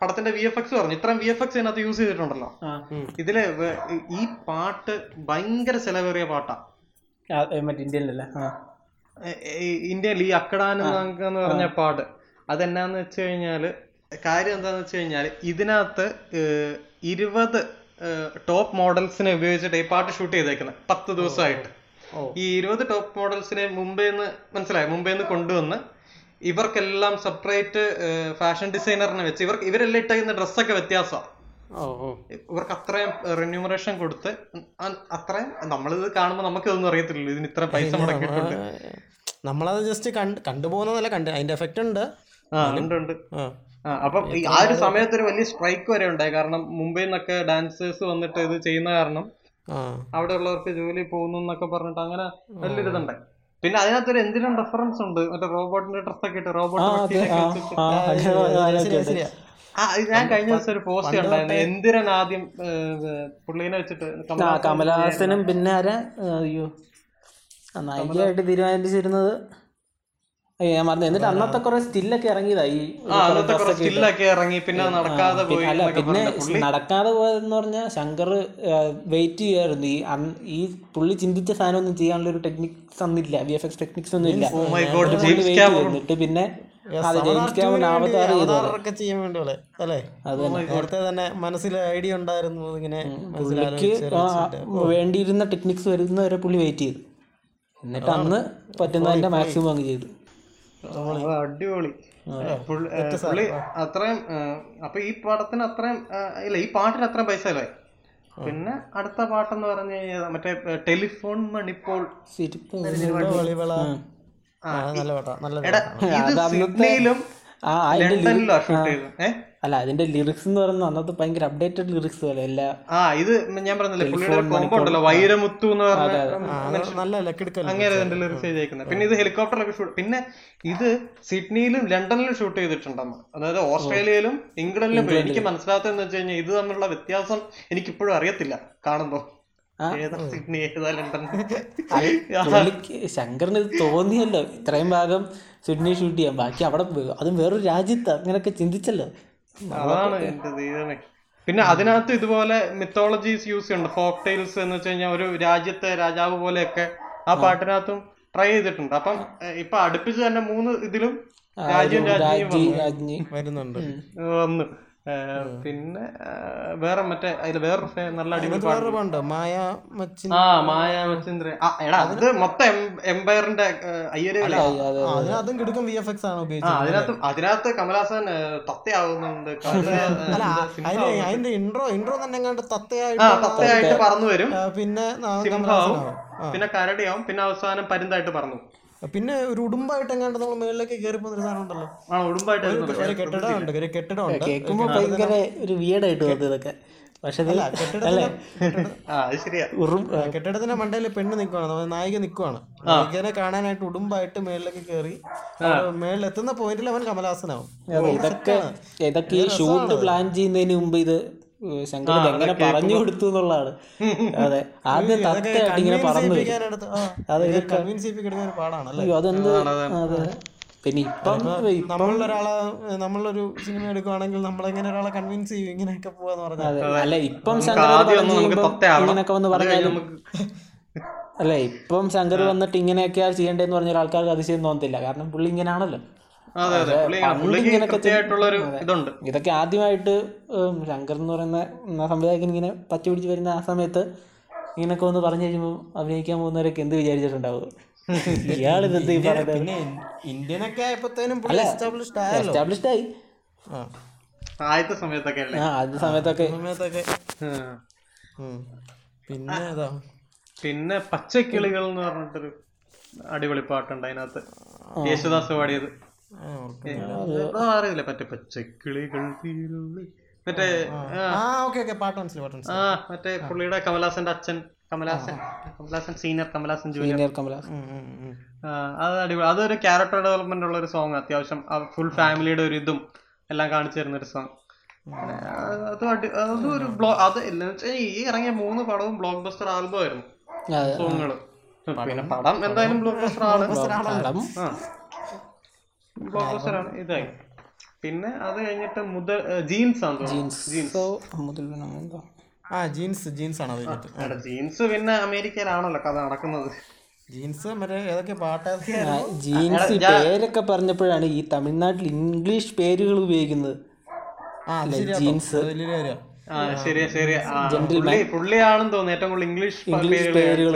Speaker 2: പടത്തിന്റെ വി എഫ് എക്സ് പറഞ്ഞു ഇത്രയും വി എഫ് എക്സ് ഇതിനകത്ത് യൂസ് ചെയ്തിട്ടുണ്ടല്ലോ. ഇതിൽ ഈ പാട്ട് ഭയങ്കര ചെലവേറിയ പാട്ടാ.
Speaker 3: ഇന്ത്യയിലല്ലേ?
Speaker 2: ഇന്ത്യയിൽ ഈ അക്കടാൻ എന്ന് പറഞ്ഞ പാട്ട് അതെന്നാന്ന് വെച്ച് കഴിഞ്ഞാൽ കാര്യം എന്താന്ന് വെച്ച് കഴിഞ്ഞാൽ ഇതിനകത്ത് ഇരുപത് ടോപ്പ് മോഡൽസിനെ ഉപയോഗിച്ചിട്ട് ഈ പാട്ട് ഷൂട്ട് ചെയ്തേക്കുന്നത് പത്ത് ദിവസമായിട്ട്. ഈ ഇരുപത് ടോപ്പ് മോഡൽസിനെ മുംബൈന്ന് മനസ്സിലായി? മുംബൈന്ന് കൊണ്ടുവന്ന് ഇവർക്കെല്ലാം സെപ്പറേറ്റ് ഫാഷൻ ഡിസൈനറിനെ വെച്ച് ഇവർ ഇവരെല്ലാം ഇട്ടേക്കുന്ന ഡ്രസ്സൊക്കെ വ്യത്യാസമാണ് ഇവർക്ക് അത്രയും റെന്യൂമറേഷൻ കൊടുത്ത് അത്രയും നമ്മളിത് കാണുമ്പോൾ നമുക്ക് ഇതൊന്നും അറിയത്തില്ല ഇതിന് ഇത്ര പൈസ മുടക്കിയിട്ടുണ്ട്.
Speaker 1: നമ്മളത് ജസ്റ്റ് കണ്ട് കണ്ടുപോകുന്നതല്ല കണ്ട് അതിന്റെ എഫക്റ്റ് ഉണ്ട്.
Speaker 2: ആ ഉണ്ട് ഉണ്ട്. അപ്പം ആ ഒരു സമയത്ത് ഒരു വലിയ സ്ട്രൈക്ക് വരെ ഉണ്ടായി. കാരണം മുംബൈയിൽ നിന്നൊക്കെ ഡാൻസേഴ്സ് വന്നിട്ട് ഇത് ചെയ്യുന്ന കാരണം അവിടെ ഉള്ളവർക്ക് ജോലി പോകുന്നു എന്നൊക്കെ പറഞ്ഞിട്ട് അങ്ങനെ വലിയൊരു ഇതുണ്ടായി പിന്നെ അതിനകത്തൊരു എന്തിനും റെഫറൻസ് ഉണ്ട്. മറ്റേ റോബോട്ടിന്റെ ഡ്രസ്സൊക്കെ ഇട്ട് റോബോട്ട് ഞാൻ കഴിഞ്ഞ ദിവസം ഒരു പോസ്റ്റ് കണ്ടായിരുന്നു. എന്തിരൻ ആദ്യം പുള്ളീനെ വെച്ചിട്ട്
Speaker 3: കമലഹാസനും പിന്നെ ആരാ? അയ്യോ. ആ, നായികയായിട്ട് തീരുമാനിച്ചിരുന്നത് ഞാൻ പറഞ്ഞു എന്നിട്ട് അന്നത്തെ കുറെ സ്റ്റില്ലൊക്കെ
Speaker 2: ഇറങ്ങിയതായി സ്റ്റില്ലൊക്കെ ഇറങ്ങി. പിന്നെ നടക്കാതെ പോയി
Speaker 3: അല്ല പിന്നെ നടക്കാതെ പോയതെന്ന് പറഞ്ഞാൽ ശങ്കർ വെയിറ്റ് ചെയ്യായിരുന്നു. ഈ ഈ പുള്ളി ചിന്തിച്ച സാധനം ഒന്നും ചെയ്യാനുള്ള ഒരു ടെക്നിക്സ് ഒന്നില്ല വി എഫ് എക്സ് ടെക്നിക്സ് ഒന്നും ഇല്ല.
Speaker 2: Oh my God,
Speaker 3: എന്നിട്ട് പിന്നെ
Speaker 1: ഐഡിയ ഉണ്ടായിരുന്നു ഇങ്ങനെ
Speaker 3: വേണ്ടിയിരുന്ന ടെക്നിക്സ് വരുന്നവരെ പുള്ളി വെയിറ്റ് ചെയ്തു. എന്നിട്ട് അന്ന് പറ്റുന്നതിന്റെ മാക്സിമം അങ്ങ് ചെയ്തു.
Speaker 2: അടിപൊളി. പുള്ളി അത്രയും അപ്പൊ ഈ പടത്തിന് അത്രയും ഇല്ല ഈ പാട്ടിന് അത്രയും പൈസ അല്ലേ പിന്നെ അടുത്ത പാട്ടെന്ന് പറഞ്ഞു കഴിഞ്ഞാൽ മറ്റേ ടെലിഫോൺ മണിപ്പോൾ. ഇത് സിഡ്നിയിലും ലണ്ടനിലും ഷൂട്ട് ചെയ്തു ഏഹ്
Speaker 3: അല്ല അതിന്റെ ലിറിക്സ് എന്ന് പറയുന്നത് അന്നത്തെ ഭയങ്കര അപ്ഡേറ്റഡ് ലിറിക്സ് പോലെ എല്ലാ
Speaker 2: ആ ഇത് ഞാൻ പറഞ്ഞില്ലേ വൈരമുത്തു എന്ന് പറഞ്ഞ ലിറിക്സ് പിന്നെ ഇത് ഹെലികോപ്റ്ററിലൊക്കെ ഷൂട്ട് പിന്നെ ഇത് സിഡ്നിയിലും ലണ്ടനിലും ഷൂട്ട് ചെയ്തിട്ടുണ്ടെന്ന്. അതായത് ഓസ്ട്രേലിയയിലും ഇംഗ്ലണ്ടിലും എനിക്ക് മനസ്സിലാത്തതെന്ന് വെച്ച് കഴിഞ്ഞാൽ ഇത് തമ്മിലുള്ള വ്യത്യാസം എനിക്കിപ്പോഴും അറിയത്തില്ല കാണുമ്പോ.
Speaker 3: ആ.
Speaker 2: ഏതാ സിഡ്നി ഏതാ ലണ്ടൻ?
Speaker 3: പുള്ളിക്ക് ശങ്കറിന് ഇത് തോന്നിയല്ലോ ഇത്രയും ഭാഗം സിഡ്നി ഷൂട്ട് ചെയ്യാം ബാക്കി അവിടെ അതും വേറൊരു രാജ്യത്ത് അങ്ങനെയൊക്കെ ചിന്തിച്ചല്ലോ.
Speaker 2: അതാണ് എന്റെ ദൈവമേ. പിന്നെ അതിനകത്ത് ഇതുപോലെ മിത്തോളജീസ് യൂസ് ചെയ്യുന്നുണ്ട്. ഫോക്ക് ടൈൽസ് എന്ന് വെച്ച് കഴിഞ്ഞാൽ ഒരു രാജ്യത്തെ രാജാവ് പോലെയൊക്കെ ആ പാട്ടിനകത്തും ട്രൈ ചെയ്തിട്ടുണ്ട്. അപ്പം ഇപ്പൊ അടുപ്പിച്ച് തന്നെ മൂന്ന് ഇതിലും രാജ്യം രാജ്യം
Speaker 3: രാജ്ഞി
Speaker 1: വരുന്നുണ്ട്.
Speaker 2: വന്നു. പിന്നെ വേറെ മറ്റേ അതിൽ വേറൊരു നല്ല അടിപൊളി
Speaker 1: മായ
Speaker 2: ആ മായ മച്ചിന്ദ്ര ആ എടാ അത് മൊത്തം എംപയറിന്റെ അയ്യര്
Speaker 3: അതെ
Speaker 1: ആ, അതിനകത്തും കിടക്കും വി എഫ് എക്സ് ആണ് ഉപയോഗിച്ചത്
Speaker 2: അതിനകത്ത് അതിനകത്ത് കമലഹാസൻ ഏഹ്, തത്തയാവുന്നുണ്ട്.
Speaker 1: അതിന്റെ ഇൻട്രോ ഇൻട്രോ തന്നെ തത്തയായിട്ട്
Speaker 2: തത്തയായിട്ട് പറന്നു വരും.
Speaker 1: പിന്നെ
Speaker 2: പിന്നെ കരടിയാവും പിന്നെ അവസാനം പരുന്തായിട്ട് പറന്നു.
Speaker 1: പിന്നെ ഒരു ഉടുമ്പായിട്ട് എങ്ങാണ്ട് നമ്മൾ മേളിലേക്ക് കയറി പോകുന്ന ഒരു സാധനം ഉണ്ടല്ലോ.
Speaker 2: ആ ഉടുമ്പായിട്ട്
Speaker 1: ഒരു കെട്ടിടമുണ്ട് ഒരു കെട്ടിടമുണ്ട്.
Speaker 3: കേൾക്കുമ്പോ ഭയങ്കര ഒരു വീടായിട്ട് തോന്നുന്നു ഇതൊക്കെ. പക്ഷെ ഇത് അല്ലേ
Speaker 2: ആ അത് ശരിയാ.
Speaker 3: ഉറും
Speaker 1: ആ, കെട്ടിടത്തിന്റെ മണ്ടയിൽ പെണ്ണ് നിൽക്കുവാണ് നായിക നിൽക്കുവാണ് നായികനെ കാണാനായിട്ട് ഉടുമ്പായിട്ട് മേളിലേക്ക് കയറി മേളിൽ എത്തുന്ന പോയിന്റിൽ അവൻ കമലഹാസനാവും.
Speaker 3: ഇതൊക്കെ ഇതൊക്കെ ഈ ഷൂട്ട് പ്ലാൻ ചെയ്യുന്നതിന് മുമ്പ് ഇത് ശങ്കർ എങ്ങനെ പറഞ്ഞു കൊടുത്തു എന്നുള്ളതാണ്. അതെ ആദ്യം തത്തയായിട്ട് ഇങ്ങനെ പറന്നു അയ്യോ അതെന്ത്? അതെ. പിന്നെ ഇപ്പം
Speaker 1: നമ്മളൊരാളെ നമ്മളൊരു സിനിമ എടുക്കുവാണെങ്കിൽ നമ്മളെങ്ങനെ ഒരാളെ കൺവിൻസ് ചെയ്യും? ഇങ്ങനെയൊക്കെ പോവാന്ന് പറഞ്ഞാൽ
Speaker 3: അതെ. അല്ല ഇപ്പം. ഇങ്ങനെയൊക്കെ വന്ന്
Speaker 2: അത്
Speaker 3: പറഞ്ഞാലും അല്ലേ ഇപ്പം ശങ്കർ വന്നിട്ട് ഇങ്ങനെയൊക്കെയാ ചെയ്യേണ്ടതെന്ന് പറഞ്ഞ ആൾക്കാർക്ക് അതിശയം തോന്നത്തില്ല. കാരണം പുള്ളി ഇങ്ങനെയാണല്ലോ ഇതൊക്കെ ആദ്യമായിട്ട് ശങ്കർ എന്ന് പറയുന്ന സംവിധായകൻ ഇങ്ങനെ പച്ച പിടിച്ച് വരുന്ന ആ സമയത്ത് ഇങ്ങനൊക്കെ ഒന്ന് പറഞ്ഞു കഴിയുമ്പോൾ അഭിനയിക്കാൻ പോകുന്നവരൊക്കെ എന്ത് വിചാരിച്ചിട്ടുണ്ടാവും? പറയുന്നത്?
Speaker 1: പിന്നെ ഇന്ത്യനൊക്കെ ആയപ്പോഴത്തേനും എസ്റ്റാബ്ലിഷ്ഡ്
Speaker 3: ആയി.
Speaker 1: ആ.
Speaker 2: ആദ്യത്തെ സമയത്തൊക്കെ അല്ലേ?
Speaker 3: ആ ആദ്യ സമയത്തൊക്കെ.
Speaker 1: സമയത്തൊക്കെ. പിന്നെ ഏതാ
Speaker 2: പിന്നെ പച്ചക്കിളികൾ എന്ന് പറഞ്ഞിട്ടൊരു അടിപൊളി പാട്ടുണ്ട് അതിനകത്ത്. യേശുദാസ് പാടിയത്. അറിയില്ല. മറ്റേ പച്ചക്കിളികൾ മറ്റേ
Speaker 1: പാട്ട് മനസ്സിലായി
Speaker 2: ആ പുള്ളിയുടെ കമലാസന്റെ അച്ഛൻ കമലാസൻ കമലാസൻ സീനിയർ കമലാസൻ ജൂനിയർ. അത് അടിപൊളി. അതൊരു ക്യാരക്ടർ ഡെവലപ്മെന്റ് ഉള്ള ഒരു സോങ് അത്യാവശ്യം ഫുൾ ഫാമിലിയുടെ ഒരു ഇതും എല്ലാം കാണിച്ചു തരുന്ന ഒരു സോങ് അത് അടി- അതും ഒരു ബ്ലോ അത് ഈ ഇറങ്ങിയ മൂന്ന് പടവും ബ്ലോക്ക് ബസ്റ്റർ ആൽബം ആയിരുന്നു
Speaker 3: സോങ്ങുകൾ
Speaker 2: സോങ്ങുകൾ പിന്നെ പടം എന്തായാലും ബ്ലോക്ക് ബസ്റ്റർ ആണ്?
Speaker 3: പടം
Speaker 2: ആ ബ്ലോക്ക് ബസ്റ്റർ ആണ്. ഇതായി. പിന്നെ അത് കഴിഞ്ഞിട്ട് മുതൽ ജീൻസ് ആണ് ജീൻസ്.
Speaker 3: ജീൻസ്. മുതൽ എന്തോ
Speaker 1: ആ ജീൻസ് ജീൻസ് ആണ് അത്
Speaker 2: ജീൻസ് പിന്നെ അമേരിക്കയിലാണല്ലോ കഥ നടക്കുന്നത്.
Speaker 1: ജീൻസ് മറ്റേ ഏതൊക്കെ പാട്ട്?
Speaker 3: ജീൻസ് പേരൊക്കെ പറഞ്ഞപ്പോഴാണ് ഈ തമിഴ്നാട്ടിൽ ഇംഗ്ലീഷ് പേരുകൾ ഉപയോഗിക്കുന്നത്.
Speaker 1: ആ
Speaker 3: ജീൻസ്.
Speaker 1: വലിയ കാര്യമാണ്
Speaker 2: പുള്ളിയാണെന്ന് തോന്നുന്നു. ഏറ്റവും കൂടുതൽ ഇംഗ്ലീഷ്
Speaker 3: പേരുകൾ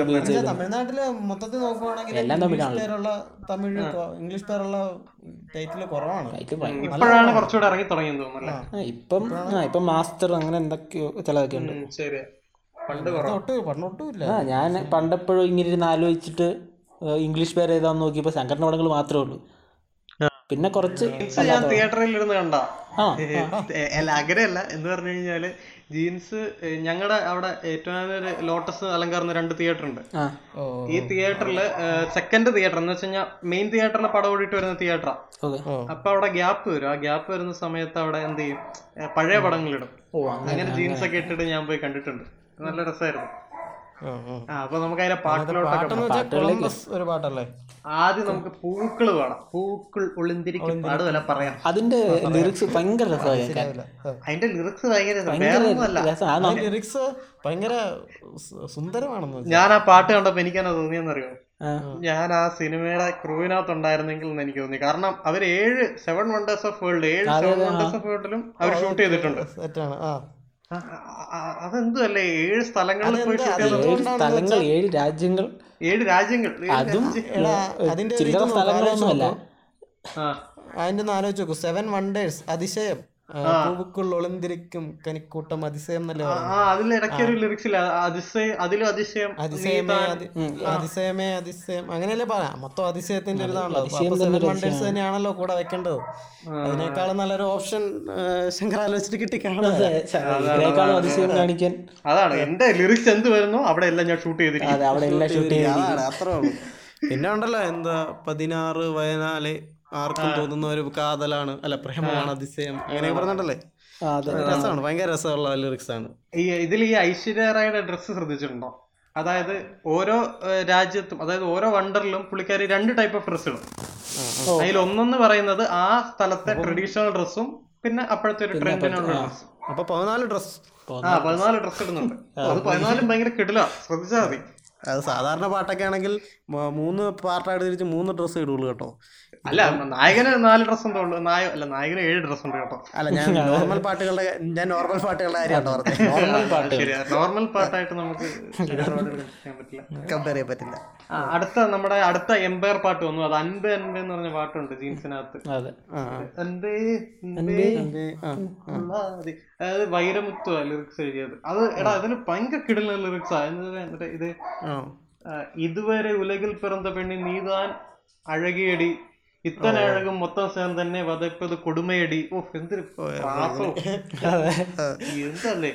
Speaker 1: തമിഴ്നാട്ടിൽ മൊത്തത്തിൽ നോക്കുവാണെങ്കിൽ ഇംഗ്ലീഷ് പേരുള്ള തമിഴ് ഇംഗ്ലീഷ് പേരുള്ള ടൈറ്റിൽ കുറവാണ്.
Speaker 2: ഇപ്പോഴാണ് കുറച്ചുകൂടെ ഇറങ്ങി തുടങ്ങിയെന്ന് തോന്നുന്നു
Speaker 3: ഇപ്പം ഇപ്പം മാസ്റ്റർ അങ്ങനെ എന്തൊക്കെയോ ചിലതൊക്കെ ഉണ്ട്. ശരി ഞാൻ പണ്ടെപ്പോഴും ഇങ്ങനെ ഇരുന്ന് ആലോചിച്ചിട്ട് ഇംഗ്ലീഷ് പേര് ഏതാന്ന് നോക്കിയപ്പോൾ സംഘടന പടങ്ങൾ മാത്രമേ ഉള്ളൂ. പിന്നെ കുറച്ച്
Speaker 2: ഞാൻ തിയേറ്ററിൽ ഇരുന്ന് കണ്ട അല്ല അങ്ങനെയല്ല എന്ന് പറഞ്ഞു കഴിഞ്ഞാൽ ജീൻസ് ഞങ്ങളുടെ അവിടെ ഏറ്റവും ഒരു ലോട്ടസ് അലങ്കാർന്ന രണ്ട് തിയേറ്റർ ഉണ്ട് ഈ തിയേറ്ററിൽ സെക്കൻഡ് തിയേറ്റർ എന്ന് വെച്ച് കഴിഞ്ഞാൽ മെയിൻ തിയേറ്ററിന് പടം ഓടിയിട്ട് വരുന്ന തിയേറ്ററാ അപ്പൊ അവിടെ ഗ്യാപ്പ് വരും. ആ ഗ്യാപ്പ് വരുന്ന സമയത്ത് അവിടെ എന്ത് ചെയ്യും? പഴയ പടങ്ങളിടും.
Speaker 3: ഓ അങ്ങനെ
Speaker 2: ജീൻസ് ഒക്കെ ഇട്ടിട്ട് ഞാൻ പോയി കണ്ടിട്ടുണ്ട്. നല്ല രസമായിരുന്നു അപ്പൊ നമുക്ക് അതിലെ പാട്ടിലോട്ടൊക്കെ
Speaker 1: ഒരു പാട്ടല്ലേ?
Speaker 2: ആദ്യം നമുക്ക് പൂക്കൾ വേണം. പൂക്കൾ ഒളിന്തിരിക്കും പാടുമല്ല പറയാം.
Speaker 3: അതിന്റെ ലിറിക്സ് ഭയങ്കര
Speaker 2: അതിന്റെ ലിറിക്സ് ഭയങ്കര
Speaker 1: ലിറിക്സ് ഭയങ്കര സുന്ദരമാണെന്ന്
Speaker 2: ഞാൻ ആ പാട്ട് കണ്ടപ്പോ എനിക്കെന്നാ തോന്നിയെന്നറിയോ? ഞാൻ ആ സിനിമയുടെ ക്രൂവിനകത്ത് ഉണ്ടായിരുന്നെങ്കിൽ എന്ന് എനിക്ക് തോന്നി. കാരണം അവർ ഏഴ് സെവൻ വണ്ടേഴ്സ് ഓഫ് വേൾഡ് ഏഴ് സെവൻ വണ്ടേഴ്സ് ഓഫ് വേൾഡിലും അവർ ഷൂട്ട് ചെയ്തിട്ടുണ്ട്.
Speaker 1: സെറ്റാണ് ആ,
Speaker 2: അതെന്തുമല്ലേ ഏഴ് സ്ഥലങ്ങളിൽ പോയി
Speaker 3: ഏഴ് സ്ഥലങ്ങൾ? ഏഴ് രാജ്യങ്ങൾ.
Speaker 2: ഏഴ് രാജ്യങ്ങൾ.
Speaker 3: അതും ചില്ലറ സ്ഥലങ്ങളൊന്നുമല്ല.
Speaker 2: ആ.
Speaker 1: അതിന്റെ ഒന്ന് ആലോചിച്ച് നോക്കൂ. സെവൻ വണ്ടേഴ്സ് അതിശയം. പൂവുക്കുള്ള ഒളിന്തിരിക്കും കനിക്കൂട്ടം അതിശയം എന്നല്ലേ
Speaker 2: അതിലും അതിശയം
Speaker 1: അതിശയമേ അതി- അതിശയമേ അതിശയം അങ്ങനെയല്ലേ പറയാം? മൊത്തം അതിശയത്തിന്റെ ഒരു ഇതാണല്ലോ സെവൻ തന്നെയാണല്ലോ കൂടെ വെക്കേണ്ടത്. അതിനേക്കാളും നല്ലൊരു ഓപ്ഷൻ ശങ്കർ ആലോചിച്ചിട്ട് കിട്ടി
Speaker 3: കാണാം അതിശയം കാണിക്കാൻ.
Speaker 2: അതാണ് എന്റെ ലിറിക്സ് എന്ത് വരുന്നു അവിടെ എല്ലാം ഞാൻ ഷൂട്ട് ചെയ്തിരിക്കും.
Speaker 3: അതെ അവിടെ എല്ലാം ഷൂട്ട്
Speaker 1: അത്രേ ഉള്ളൂ. പിന്നെ ഉണ്ടല്ലോ എന്താ പതിനാറ് വയനാല് ആർക്കും തോന്നുന്ന ഒരു കാതലാണ്. അല്ല പ്രേമമാണ് അതിശയം. അങ്ങനെ പറഞ്ഞിട്ടല്ലേ? രസമാണ് ഭയങ്കര രസമുള്ള ലിറിക്സ് ആണ്
Speaker 2: ഈ ഇതിൽ ഈ ഐശ്വര്യ റായുടെ ഡ്രസ്സ് ശ്രദ്ധിച്ചിട്ടുണ്ടോ? അതായത് ഓരോ രാജ്യത്തും അതായത് ഓരോ വണ്ടറിലും പുള്ളിക്കാരി രണ്ട് ടൈപ്പ് ഓഫ് ഡ്രസ്സുകൾ ഇടും. അതിൽ ഒന്നെന്ന് പറയുന്നത് ആ സ്ഥലത്തെ ട്രഡീഷണൽ ഡ്രസ്സും പിന്നെ അപ്പോഴത്തെ ഒരു ട്രെൻഡിനുള്ള ഡ്രസ്സും
Speaker 1: അപ്പൊ പതിനാല് ഡ്രസ്
Speaker 2: ആ പതിനാല് ഡ്രസ് ഇടുന്നുണ്ട്. അത് പതിനാലും ഭയങ്കര കിടില. ശ്രദ്ധിച്ചാൽ മതി.
Speaker 1: അത് സാധാരണ പാട്ടൊക്കെ ആണെങ്കിൽ മൂന്ന് പാർട്ടായിട്ട് തിരിച്ച് മൂന്ന് ഡ്രസ്സ് ഇടുള്ളൂ കേട്ടോ.
Speaker 2: അല്ല നായകന് നാല് ഡ്രസ് ഉണ്ടോ ഉള്ളു. നായ അല്ല നായകന് ഏഴ് ഡ്രസ് ഉണ്ട് കേട്ടോ.
Speaker 1: അല്ല ഞാൻ നോർമൽ പാട്ടുകളുടെ ഞാൻ നോർമൽ പാട്ടുകളുടെ കാര്യമാണ് പറഞ്ഞത്.
Speaker 3: നോർമൽ പാട്ട്
Speaker 2: നോർമൽ പാട്ടായിട്ട് നമുക്ക് ചെയ്യാൻ പറ്റില്ല.
Speaker 1: കമ്പയർ ചെയ്യാൻ പറ്റില്ല.
Speaker 2: അടുത്ത നമ്മുടെ അടുത്ത എംപയർ പാട്ട് വന്നു. അത് അൻപ് അൻപ് എന്ന് പറഞ്ഞ പാട്ടുണ്ട് ജീൻസിനകത്ത്. അതായത് വൈരമുത്തു ലിറിക്സ് എഴുതിയത്. അത് എടാ അതിന് ഭയങ്കര കിടല ലിറിക്സ് എന്നിട്ട് ഇത് ഇതുവരെ ഉലകിൽ പിറന്ന പെണ്ണി നീതാൻ അഴകിയടി. ഇത്തന അഴകും മൊത്തം സ്നേഹം തന്നെ വതപ്പത് കൊടുമയടി. ഓ എന്തൊരു എന്തല്ലേ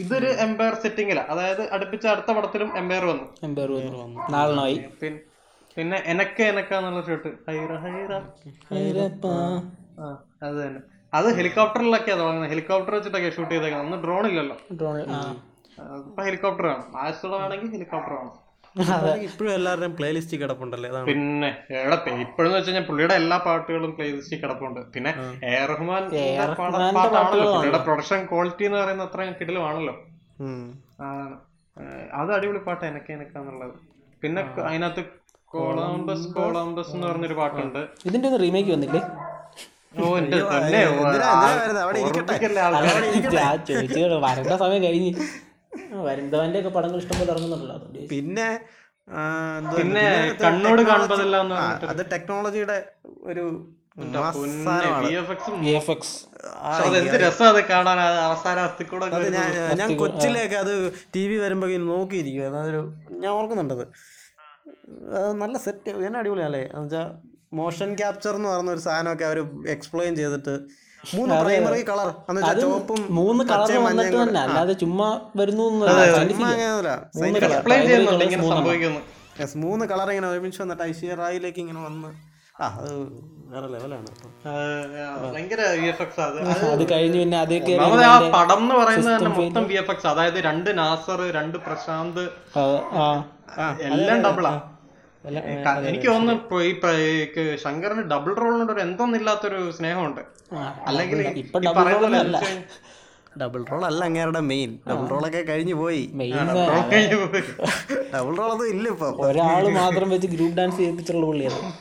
Speaker 2: ഇതൊരു എംപയർ സെറ്റിംഗില അതായത് അടുപ്പിച്ച അടുത്ത പടത്തിലും എംപയർ വന്നു.
Speaker 3: എംപയർ വന്നു
Speaker 2: പിന്നെ എനക്ക എനക്കാന്നുള്ള ഷോട്ട് ഹൈറ ഹൈറ. അത് തന്നെ. അത് ഹെലികോപ്റ്ററിലൊക്കെയാ തുടങ്ങുന്നത്. ഹെലികോപ്റ്റർ വെച്ചിട്ടൊക്കെ ഷൂട്ട് ചെയ്തേക്കുന്നത്. അന്ന് ഡ്രോൺ ഇല്ലല്ലോ.
Speaker 3: ഡ്രോൺ
Speaker 2: ഇപ്പൊ ഹെലികോപ്റ്റർ വേണം ആവശ്യമുള്ളതാണെങ്കിൽ ഹെലികോപ്റ്റർ വേണം
Speaker 1: ഇപ്പോഴും എല്ലാവരുടെയും പ്ലേലിസ്റ്റ് കിടപ്പുണ്ടല്ലേ? അതാണ്.
Speaker 2: പിന്നെ ഇപ്പോഴെന്ന് വെച്ച് കഴിഞ്ഞാൽ പുള്ളിയുടെ എല്ലാ പാട്ടുകളും പ്ലേലിസ്റ്റിൽ കിടപ്പുണ്ട്. പിന്നെ എ ആർ റഹ്മാൻ പാട്ടാണല്ലോ. പുള്ളിയുടെ പ്രൊഡക്ഷൻ ക്വാളിറ്റി എന്ന് പറയുന്ന അത്രയും കിടലുമാണല്ലോ. അത് അടിപൊളി പാട്ട് എനക്ക് എനക്കാന്നുള്ളത്. പിന്നെ അതിനകത്ത് കോളംബസ് കോളംബസ്. എന്ന് പറഞ്ഞൊരു പാട്ടുണ്ട്.
Speaker 3: ഇതിന്റെ ഒന്ന് റീമേക്ക് വന്നില്ലേ?
Speaker 2: ഓ എന്റെ
Speaker 3: വരേണ്ട സമയം കഴിഞ്ഞ്. വരുന്നവന്റെ ഒക്കെ പടങ്ങൾ ഇഷ്ടംപോലെ ഇറങ്ങുന്നുണ്ടല്ലോ അതുകൊണ്ട്
Speaker 1: പിന്നെ
Speaker 2: പിന്നെ കണ്ണോട് എന്ന്
Speaker 1: അത് ടെക്നോളജിയുടെ ഒരു ഞാൻ ഞാൻ കൊച്ചിലേക്ക് അത് ടി വി വരുമ്പോ നോക്കിയിരിക്കും. അതൊരു ഞാൻ ഓർക്കുന്നുണ്ടത്. അത് നല്ല സെറ്റ് എന്നാ അടിപൊളിയാണല്ലേ എന്ന് വെച്ചാൽ മോഷൻ ക്യാപ്ചർ എന്ന് പറഞ്ഞ ഒരു സാധനമൊക്കെ അവർ എക്സ്പ്ലെയിൻ ചെയ്തിട്ട് മൂന്ന് പ്രൈമറി കളർ ചുവപ്പും
Speaker 3: മൂന്ന് കളർ
Speaker 1: പച്ചയും
Speaker 3: വന്നിട്ട്
Speaker 1: മഞ്ഞയും
Speaker 3: തന്നെ. അല്ലാതെ ചുമ്മാ വരുന്നു. മൂന്ന് കളർ
Speaker 2: ഇങ്ങനെ സംഭവിക്കുന്നു.
Speaker 1: Yes, മൂന്ന് കളർ ഇങ്ങനെ ഒരുമിച്ച് വന്നിട്ട് ഐശ്വര്യയിലേക്ക് ഇങ്ങനെ വന്ന്. ആ അത്
Speaker 3: കഴിഞ്ഞു പിന്നെ
Speaker 2: അത് പടം എന്ന് പറയുന്നത് തന്നെ മൊത്തം വി എഫ് എക്സ് അതായത് രണ്ട് നാസർ രണ്ട് പ്രശാന്ത്
Speaker 3: ആ
Speaker 2: എല്ലാം ഡബിളാ എനിക്ക് തോന്നുന്നു ഈ ശങ്കറിന് ഡബിൾ റോളിനോട് ഒരു എന്തൊന്നില്ലാത്തൊരു സ്നേഹമുണ്ട്. അല്ലെങ്കിൽ
Speaker 3: ഡബിൾ റോൾ അല്ല
Speaker 1: ഡബിൾ റോൾ അല്ല അങ്ങേരുടെ മെയിൻ ഡബിൾ റോളൊക്കെ കഴിഞ്ഞു പോയി.
Speaker 3: മെയിൻ
Speaker 1: ഡബിൾ റോൾ ഒന്നും ഇല്ല ഇപ്പൊ.
Speaker 3: ഒരാൾ മാത്രം വെച്ച് ഗ്രൂപ്പ് ഡാൻസ് ചെയ്യിപ്പിച്ചുള്ള പുള്ളിയാണ്.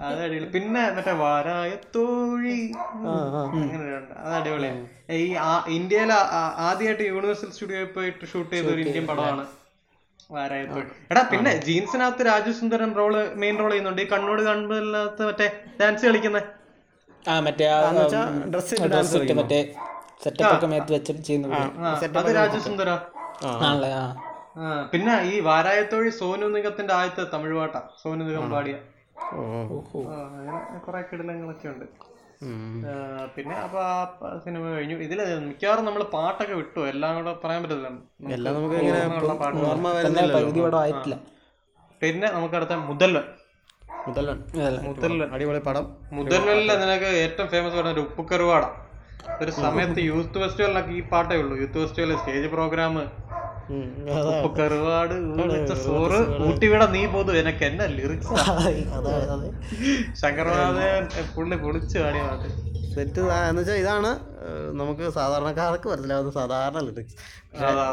Speaker 2: അത് അടിപൊളി. പിന്നെ മറ്റേ വാരായ തോഴി. അങ്ങനെ. അത് അടിപൊളിയാണ് ഈ ആ- ഇന്ത്യയിലെ ആദ്യമായിട്ട് യൂണിവേഴ്സൽ സ്റ്റുഡിയോയിൽ പോയിട്ട് ഷൂട്ട് ചെയ്ത ഒരു ഇന്ത്യൻ പടമാണ് വാരായ എടാ പിന്നെ ജീൻസിനകത്ത് Raju Sundaram role main role ചെയ്യുന്നുണ്ട്. ഈ കണ്ണോട് കൺപില്ലാത്ത മറ്റേ ഡാൻസ് കളിക്കുന്ന?
Speaker 3: ആ മറ്റേ
Speaker 1: ഡ്രസ്
Speaker 3: ഡ്രസ് മറ്റേ സെറ്റപ്പ് ഒക്കെ മേത്ത് വെച്ചിട്ട്
Speaker 2: ചെയ്യുന്നത് അത് രാജു സുന്ദര.
Speaker 3: ആണല്ലേ ആ
Speaker 2: പിന്നെ ഈ വാരായത്തോഴി സോനു നിഗത്തിന്റെ ആദ്യത്തെ തമിഴ് പാട്ടാ. സോനു നിഗം പാടിയ. ഓഹോ അങ്ങനെ കുറെ കിടലങ്ങളൊക്കെ ഉണ്ട്. പിന്നെ അപ്പൊ ആ സിനിമ കഴിഞ്ഞു. ഇതിൽ മിക്കവാറും നമ്മൾ പാട്ടൊക്കെ വിട്ടു. എല്ലാം കൂടെ പറയാൻ
Speaker 3: പറ്റത്തില്ല.
Speaker 2: പിന്നെ നമുക്ക് അടുത്ത
Speaker 3: മുതല്ലൻ
Speaker 2: മുതല്ലൻ
Speaker 1: അടിപൊളി പടം.
Speaker 2: മുതല്ലനിലെ നിനക്ക് ഏറ്റവും ഫേമസ് പറഞ്ഞ ഒരു ഉപ്പുക്കറുവാട ഒരു സമയത്ത് യൂത്ത് ഫെസ്റ്റിവലിനൊക്കെ ഈ പാട്ടേ ഉള്ളൂ. Youth festival stage program. കറുവാട് സോറ് ഊട്ടിവിടെ നീ പോതു എനക്ക് എന്നെ ലിറിക്സ് ശങ്കർവാദൻ പുള്ളി പൊളിച്ചു പാടിയ പാട്ട്.
Speaker 1: സെറ്റ് എന്ന് വെച്ചാൽ ഇതാണ് നമുക്ക് സാധാരണക്കാർക്ക് മനസ്സിലാവുന്ന സാധാരണ ലിറിക്സ്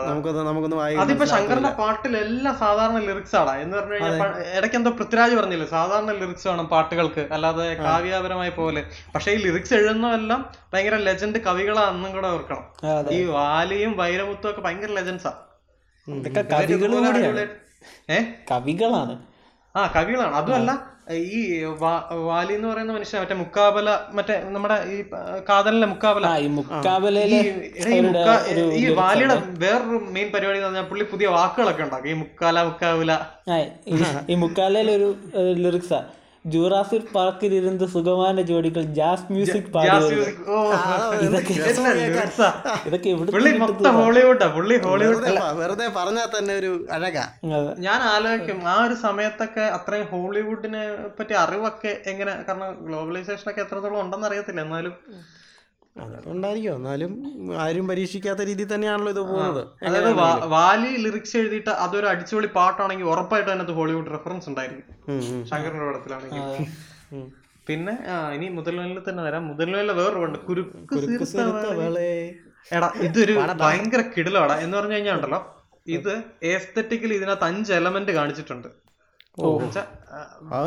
Speaker 1: നമുക്കൊന്ന് നമുക്കൊന്ന് വായിക്കാം
Speaker 2: അതിപ്പോ ശങ്കറിന്റെ പാട്ടിലെല്ലാം സാധാരണ ലിറിക്സ് ആണ് എന്ന് പറഞ്ഞു കഴിഞ്ഞാൽ ഇടയ്ക്ക് എന്തോ പൃഥ്വിരാജ് പറഞ്ഞില്ലേ? സാധാരണ ലിറിക്സ് വേണം പാട്ടുകൾക്ക്. അല്ലാതെ കാവ്യാപരമായ പോലെ. പക്ഷെ ഈ ലിറിക്സ് എഴുതുന്നതെല്ലാം ഭയങ്കര ലെജൻഡ് കവികളാണെന്നും കൂടെ ഓർക്കണം. ഈ വാലിയും വൈരമുത്തും ഒക്കെ ഭയങ്കര ലെജൻസാ
Speaker 3: ഇതൊക്കെ കവികളാണ്.
Speaker 2: ആ കവികളാണ്. അതുമല്ല ഈ വാലി എന്ന് പറയുന്ന മനുഷ്യൻ മറ്റേ മുക്കാബല മറ്റേ നമ്മുടെ ഈ കാതലിലെ മുക്കാബല.
Speaker 3: ഈ
Speaker 2: വാലിയുടെ വേറൊരു മെയിൻ പരിപാടി എന്ന് പറഞ്ഞാൽ പുള്ളി പുതിയ വാക്കുകളൊക്കെ ഉണ്ടാക്കും. ഈ മുക്കാല മുക്കാബല
Speaker 3: ഈ- മുക്കാലയിലൊരു ലിറിക്സാ ജൂറാസിക് പാർക്കിൽ ഇരുന്ന് സുഖമാന ജോഡികൾ ജാസ് മ്യൂസിക് ഇതൊക്കെ. ഇതൊക്കെ
Speaker 1: വെറുതെ പറഞ്ഞാൽ തന്നെ ഒരു അഴകാ.
Speaker 2: ഞാൻ ആലോചിക്കും ആ ഒരു സമയത്തൊക്കെ അത്രയും ഹോളിവുഡിനെ പറ്റി അറിവൊക്കെ എങ്ങനെ കാരണം ഗ്ലോബലൈസേഷൻ ഒക്കെ എത്രത്തോളം ഉണ്ടെന്ന് അറിയത്തില്ല എന്നാലും
Speaker 1: അതൊക്കെ ഉണ്ടായിരിക്കും എന്നാലും ആരും പരീക്ഷിക്കാത്ത രീതിയിൽ തന്നെയാണല്ലോ ഇത് പോകുന്നത്.
Speaker 2: അതായത് വാലി ലിറിക്സ് എഴുതിയിട്ട് അതൊരു അടിച്ചുപൊളി പാട്ടാണെങ്കിൽ ഉറപ്പായിട്ട് അതിനകത്ത് ഹോളിവുഡ് റെഫറൻസ് ഉണ്ടായിരിക്കും. ശങ്കറിന്റെ പടത്തിലാണെങ്കിൽ പിന്നെ ഇനി മുതൽവേലിൽ തന്നെ വരാം. മുതൽവേലിലെ വേറൊരു ഉണ്ട്. കുരുക്ക് എടാ ഇതൊരു ഭയങ്കര കിടലാണ് എന്ന് പറഞ്ഞു കഴിഞ്ഞാൽ ഉണ്ടല്ലോ ഇത് എസ്തറ്റിക്കലി ഇതിനകത്ത് അഞ്ച് എലമെന്റ് കാണിച്ചിട്ടുണ്ട്.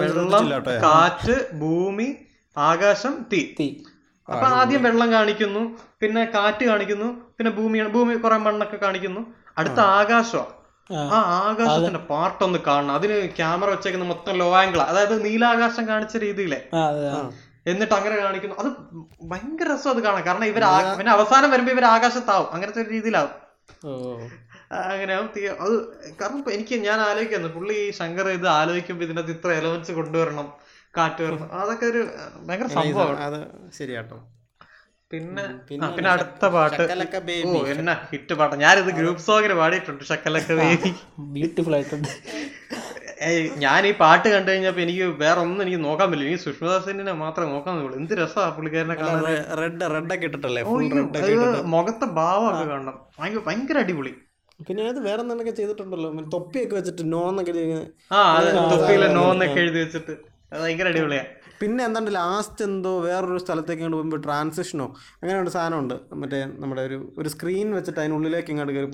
Speaker 2: വെള്ളം കാറ്റ് ഭൂമി ആകാശം തീ.
Speaker 3: തീ.
Speaker 2: അപ്പൊ ആദ്യം വെള്ളം കാണിക്കുന്നു പിന്നെ കാറ്റ് കാണിക്കുന്നു പിന്നെ ഭൂമിയാണ് ഭൂമി കുറെ മണ്ണൊക്കെ കാണിക്കുന്നു. അടുത്ത ആകാശം.
Speaker 3: ആ.
Speaker 2: ആകാശത്തിന്റെ പാട്ടൊന്ന് കാണണം. അതിന് ക്യാമറ വെച്ചേക്കുന്ന മൊത്തം ലോ ആംഗിൾ അതായത് നീലാകാശം കാണിച്ച രീതിയിലെ. എന്നിട്ട് അങ്ങനെ കാണിക്കുന്നു. അത് ഭയങ്കര രസം അത് കാണാം കാരണം ഇവർ പിന്നെ അവസാനം വരുമ്പോ ഇവർ ആകാശത്താവും. അങ്ങനത്തെ ഒരു രീതിയിലാവും. അങ്ങനെ അത് കാരണം എനിക്ക് ഞാൻ ആലോചിക്കുന്നു. പുള്ളി ഈ ശങ്കർ ഇത് ആലോചിക്കുമ്പോ ഇതിനകത്ത് ഇത്ര എലമെന്റ്സ് കൊണ്ടുവരണം. കാറ്റ് വരുന്നു അതൊക്കെ ഒരു ഭയങ്കര സംഭവമാണ്
Speaker 1: അത് ശരിയാട്ടോ.
Speaker 2: പിന്നെ പിന്നെ അടുത്ത പാട്ട്. ഓ എന്നാ ഹിറ്റ് പാട്ട്. ഞാനിത് ഗ്രൂപ്പ് സോങ്ങിന് പാടിയിട്ടുണ്ട് ശക്കലക്ക ബേബി.
Speaker 3: ബ്യൂട്ടിഫുൾ ആയിട്ടുണ്ട്.
Speaker 2: ഞാൻ ഈ പാട്ട് കണ്ടു കഴിഞ്ഞപ്പോ എനിക്ക് വേറെ ഒന്നും എനിക്ക് നോക്കാൻ പറ്റില്ല. എനിക്ക് സുഷ്മദാസിനെ മാത്രമേ നോക്കാൻ പറ്റുള്ളൂ. എന്ത് രസമാണ് പുള്ളിക്കാരനെ കാണാൻ.
Speaker 1: റെഡ് റെഡ് ഒക്കെ ഇട്ടിട്ടല്ലേ?
Speaker 2: മുഖത്തെ ഭാവമൊക്കെ കാണണം. ഭയങ്കര ഭയങ്കര അടിപൊളി.
Speaker 1: പിന്നെ അത് വേറെ എന്തൊക്കെ ചെയ്തിട്ടുണ്ടല്ലോ. തൊപ്പിയൊക്കെ വെച്ചിട്ട് നോ എന്നൊക്കെ
Speaker 2: ആ തൊപ്പിയിലെ നോ എന്നൊക്കെ എഴുതി വെച്ചിട്ട്. ഭയങ്കര അടിപൊളിയാ.
Speaker 1: പിന്നെ എന്താണ്ട് ലാസ്റ്റ് എന്തോ വേറൊരു സ്ഥലത്തേക്ക് ഇങ്ങോട്ട് പോകുമ്പോൾ ട്രാൻസിഷനോ അങ്ങനെ ഒരു സാധനമുണ്ട്. മറ്റേ നമ്മുടെ ഒരു ഒരു സ്ക്രീൻ വെച്ചിട്ട് അതിനുള്ളിലേക്ക് ഇങ്ങോട്ട് കയറി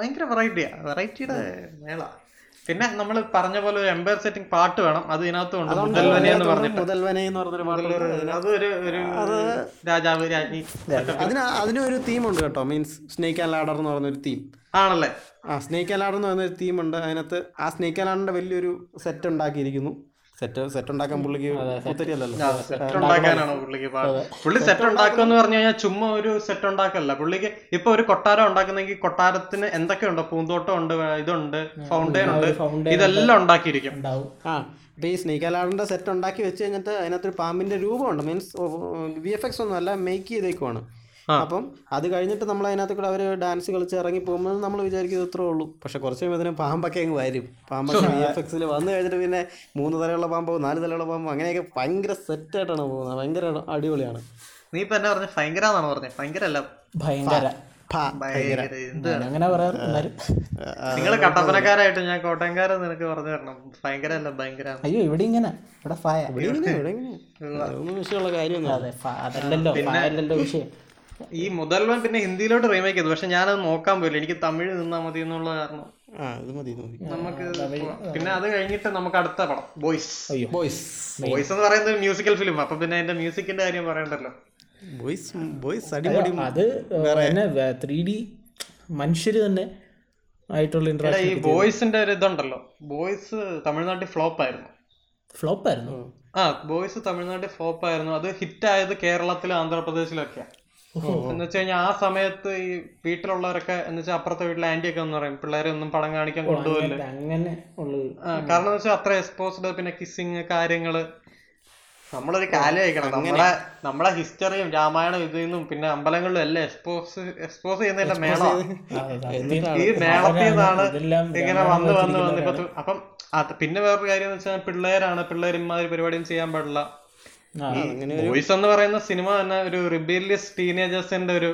Speaker 2: ഭയങ്കര വെറൈറ്റിയാ വെറൈറ്റിയുടെ മേള. പിന്നെ നമ്മൾ പറഞ്ഞ പോലെ ഒരു എംപയർ സെറ്റിംഗ് പാട്ട് വേണം. അത് ഇതിനകത്തുണ്ട് മുതൽവനെ എന്ന് പറഞ്ഞിട്ട്. രാജാവ് രാജ്ഞി.
Speaker 1: അതിന് അതിനൊരു ഉണ്ട് കേട്ടോ. മീൻസ് സ്നേക്ക് ആൻഡ് ലാഡർ എന്ന് പറഞ്ഞൊരു തീം
Speaker 2: ആണല്ലേ?
Speaker 1: ആ സ്നേക്ക് അലാർഡ് എന്ന് പറയുന്ന ഒരു തീമുണ്ട് അതിനകത്ത് ആ സ്നേക്ക് അലാർഡിന്റെ വലിയൊരു സെറ്റ് ഉണ്ടാക്കിയിരിക്കുന്നു. സെറ്റ് സെറ്റ് ഉണ്ടാക്കാൻ പുള്ളിക്ക് കുത്തരിയല്ലല്ലോ
Speaker 2: സെറ്റ് ഉണ്ടാക്കാനാണ് പുള്ളിക്ക് പുള്ളി സെറ്റ് ഉണ്ടാക്കുക എന്ന് പറഞ്ഞു കഴിഞ്ഞാൽ ചുമ്മാ ഒരു സെറ്റ് ഉണ്ടാക്കല്ല. പുള്ളിക്ക് ഇപ്പൊ ഒരു കൊട്ടാരം ഉണ്ടാക്കുന്നെങ്കിൽ കൊട്ടാരത്തിന് എന്തൊക്കെയുണ്ട് പൂന്തോട്ടം ഉണ്ട് ഇതുണ്ട് ഫൗണ്ടൈൻ ഉണ്ട്. ഇതെല്ലാം ഉണ്ടാക്കിയിരിക്കും.
Speaker 3: ഉണ്ടാവും.
Speaker 1: ആ ഇപ്പൊ ഈ സ്നേക്ക് അലാറിന്റെ സെറ്റ് ഉണ്ടാക്കി വെച്ച് കഴിഞ്ഞിട്ട് അതിനകത്തൊരു പാമ്പിന്റെ രൂപമുണ്ട്. മീൻസ് വി എഫ് എക്സ് ഒന്നും അല്ല മേക്ക് ചെയ്തേക്കുവാണ്. അപ്പം അത് കഴിഞ്ഞിട്ട് നമ്മൾ അതിനകത്ത് കൂടെ അവർ ഡാൻസ് കളിച്ച് ഇറങ്ങി പോകുമ്പോൾ നമ്മൾ വിചാരിക്കും ഇത്രേ ഉള്ളൂ. പക്ഷെ കുറച്ച് കഴിയുമ്പോൾ അതിന് പാമ്പൊക്കെ അങ്ങ് വരും. പാമ്പൊക്കെ വി എഫ് എക്സിൽ വന്നു കഴിഞ്ഞിട്ട് പിന്നെ മൂന്ന് തലയുള്ള പാമ്പോ നാല് തലയുള്ള പാമ്പോ അങ്ങനെയൊക്കെ ഭയങ്കര സെറ്റായിട്ടാണ് പോകുന്നത്. ഭയങ്കര അടിപൊളിയാണ്.
Speaker 2: നീ ഇപ്പൊ എന്നെ പറഞ്ഞ? ഭയങ്കര. എന്നാണ് പറഞ്ഞത് ഭയങ്കര. അല്ല
Speaker 3: ഭയങ്കര അങ്ങനെ
Speaker 2: നിങ്ങൾ കട്ടപ്പനക്കാരായിട്ട് ഞാൻ കോട്ടയംകാരൻ നിനക്ക് പറഞ്ഞു തരണം. ഭയങ്കര അല്ല ഭയങ്കര.
Speaker 3: അയ്യോ ഇവിടെ ഇങ്ങനെ. ഇവിടെ ഫയ.
Speaker 1: ഇവിടെ ഇങ്ങനെ, ഇവിടെ ഇങ്ങനെ. അതൊന്നും വിഷയമുള്ള കാര്യമൊന്നും
Speaker 3: അതെ ഫ- അതല്ലല്ലോ വിഷയം.
Speaker 2: ഈ മുതൽവൻ പിന്നെ ഹിന്ദിയിലോട്ട് റീമേക്ക് ചെയ്തു. പക്ഷെ ഞാനത് നോക്കാൻ പോയില്ല. എനിക്ക് തമിഴ് നിന്നാ മതി എന്നുള്ള കാരണം.
Speaker 1: ആ ഇത് മതി ഇത്
Speaker 2: നമുക്ക് പിന്നെ അത് കഴിഞ്ഞിട്ട് നമുക്ക് അടുത്ത പടം. ബോയ്സ്
Speaker 1: ബോയ്സ്
Speaker 2: ബോയ്സ് എന്ന് പറയുന്നത് മ്യൂസിക്കൽ ഫിലിം അപ്പൊ പിന്നെ അതിന്റെ മ്യൂസിക്കിന്റെ കാര്യം പറയണ്ടല്ലോ.
Speaker 1: ബോയ്സ് ബോയ്സ് അടിപൊളി
Speaker 3: അത് വേറെ ത്രീ ഡി മനുഷ്യര് തന്നെ ആയിട്ടുള്ള ഇൻട്രസ്റ്റ്
Speaker 2: ഈ ബോയ്സിന്റെ ഒരു ഇതുണ്ടല്ലോ. ബോയ്സ് തമിഴ്നാട്ടിൽ ഫ്ലോപ്പ് ആയിരുന്നു.
Speaker 3: ഫ്ലോപ്പ് ആയിരുന്നു?
Speaker 2: ആ ബോയ്സ് തമിഴ്നാട്ടിൽ ഫ്ലോപ്പ് ആയിരുന്നു. അത് ഹിറ്റ് ആയത് കേരളത്തിലും ആന്ധ്രാപ്രദേശിലൊക്കെയാ എന്ന് വെച്ച് കഴിഞ്ഞാൽ ആ സമയത്ത് ഈ വീട്ടിലുള്ളവരൊക്കെ എന്ന് വെച്ചാൽ അപ്പുറത്തെ വീട്ടിലെ ആന്റി ഒക്കെ എന്ന് പറയും. പിള്ളേരെ ഒന്നും പടം കാണിക്കാൻ കൊണ്ടുപോകില്ല
Speaker 3: അങ്ങനെ
Speaker 2: കാരണം എന്ന് വെച്ചാൽ അത്ര എക്സ്പോസ്ഡ് പിന്നെ കിസ്സിങ് കാര്യങ്ങൾ. നമ്മളൊരു കാലം അയക്കണം നമ്മളെ നമ്മളെ ഹിസ്റ്ററിയും രാമായണം ഇതിൽ നിന്നും പിന്നെ അമ്പലങ്ങളിലും എല്ലാം എക്സ്പോസ് എക്സ്പോസ് ചെയ്യുന്നതിന്റെ മേള ഈ മേളത്തിൽ നിന്നാണ്
Speaker 3: ഇതെല്ലാം
Speaker 2: ഇങ്ങനെ വന്ന് വന്ന് വന്ന് ഇപ്പൊ അപ്പം പിന്നെ വേറൊരു കാര്യം എന്ന് വെച്ചാൽ പിള്ളേരാണ് പിള്ളേർ ഇമാതിരി പരിപാടിയും ചെയ്യാൻ പാടില്ല. ബോയ്സ് എന്ന് പറയുന്ന സിനിമ തന്നെ ഒരു റിബീലിയസ് ടീനേജേഴ്സിന്റെ ഒരു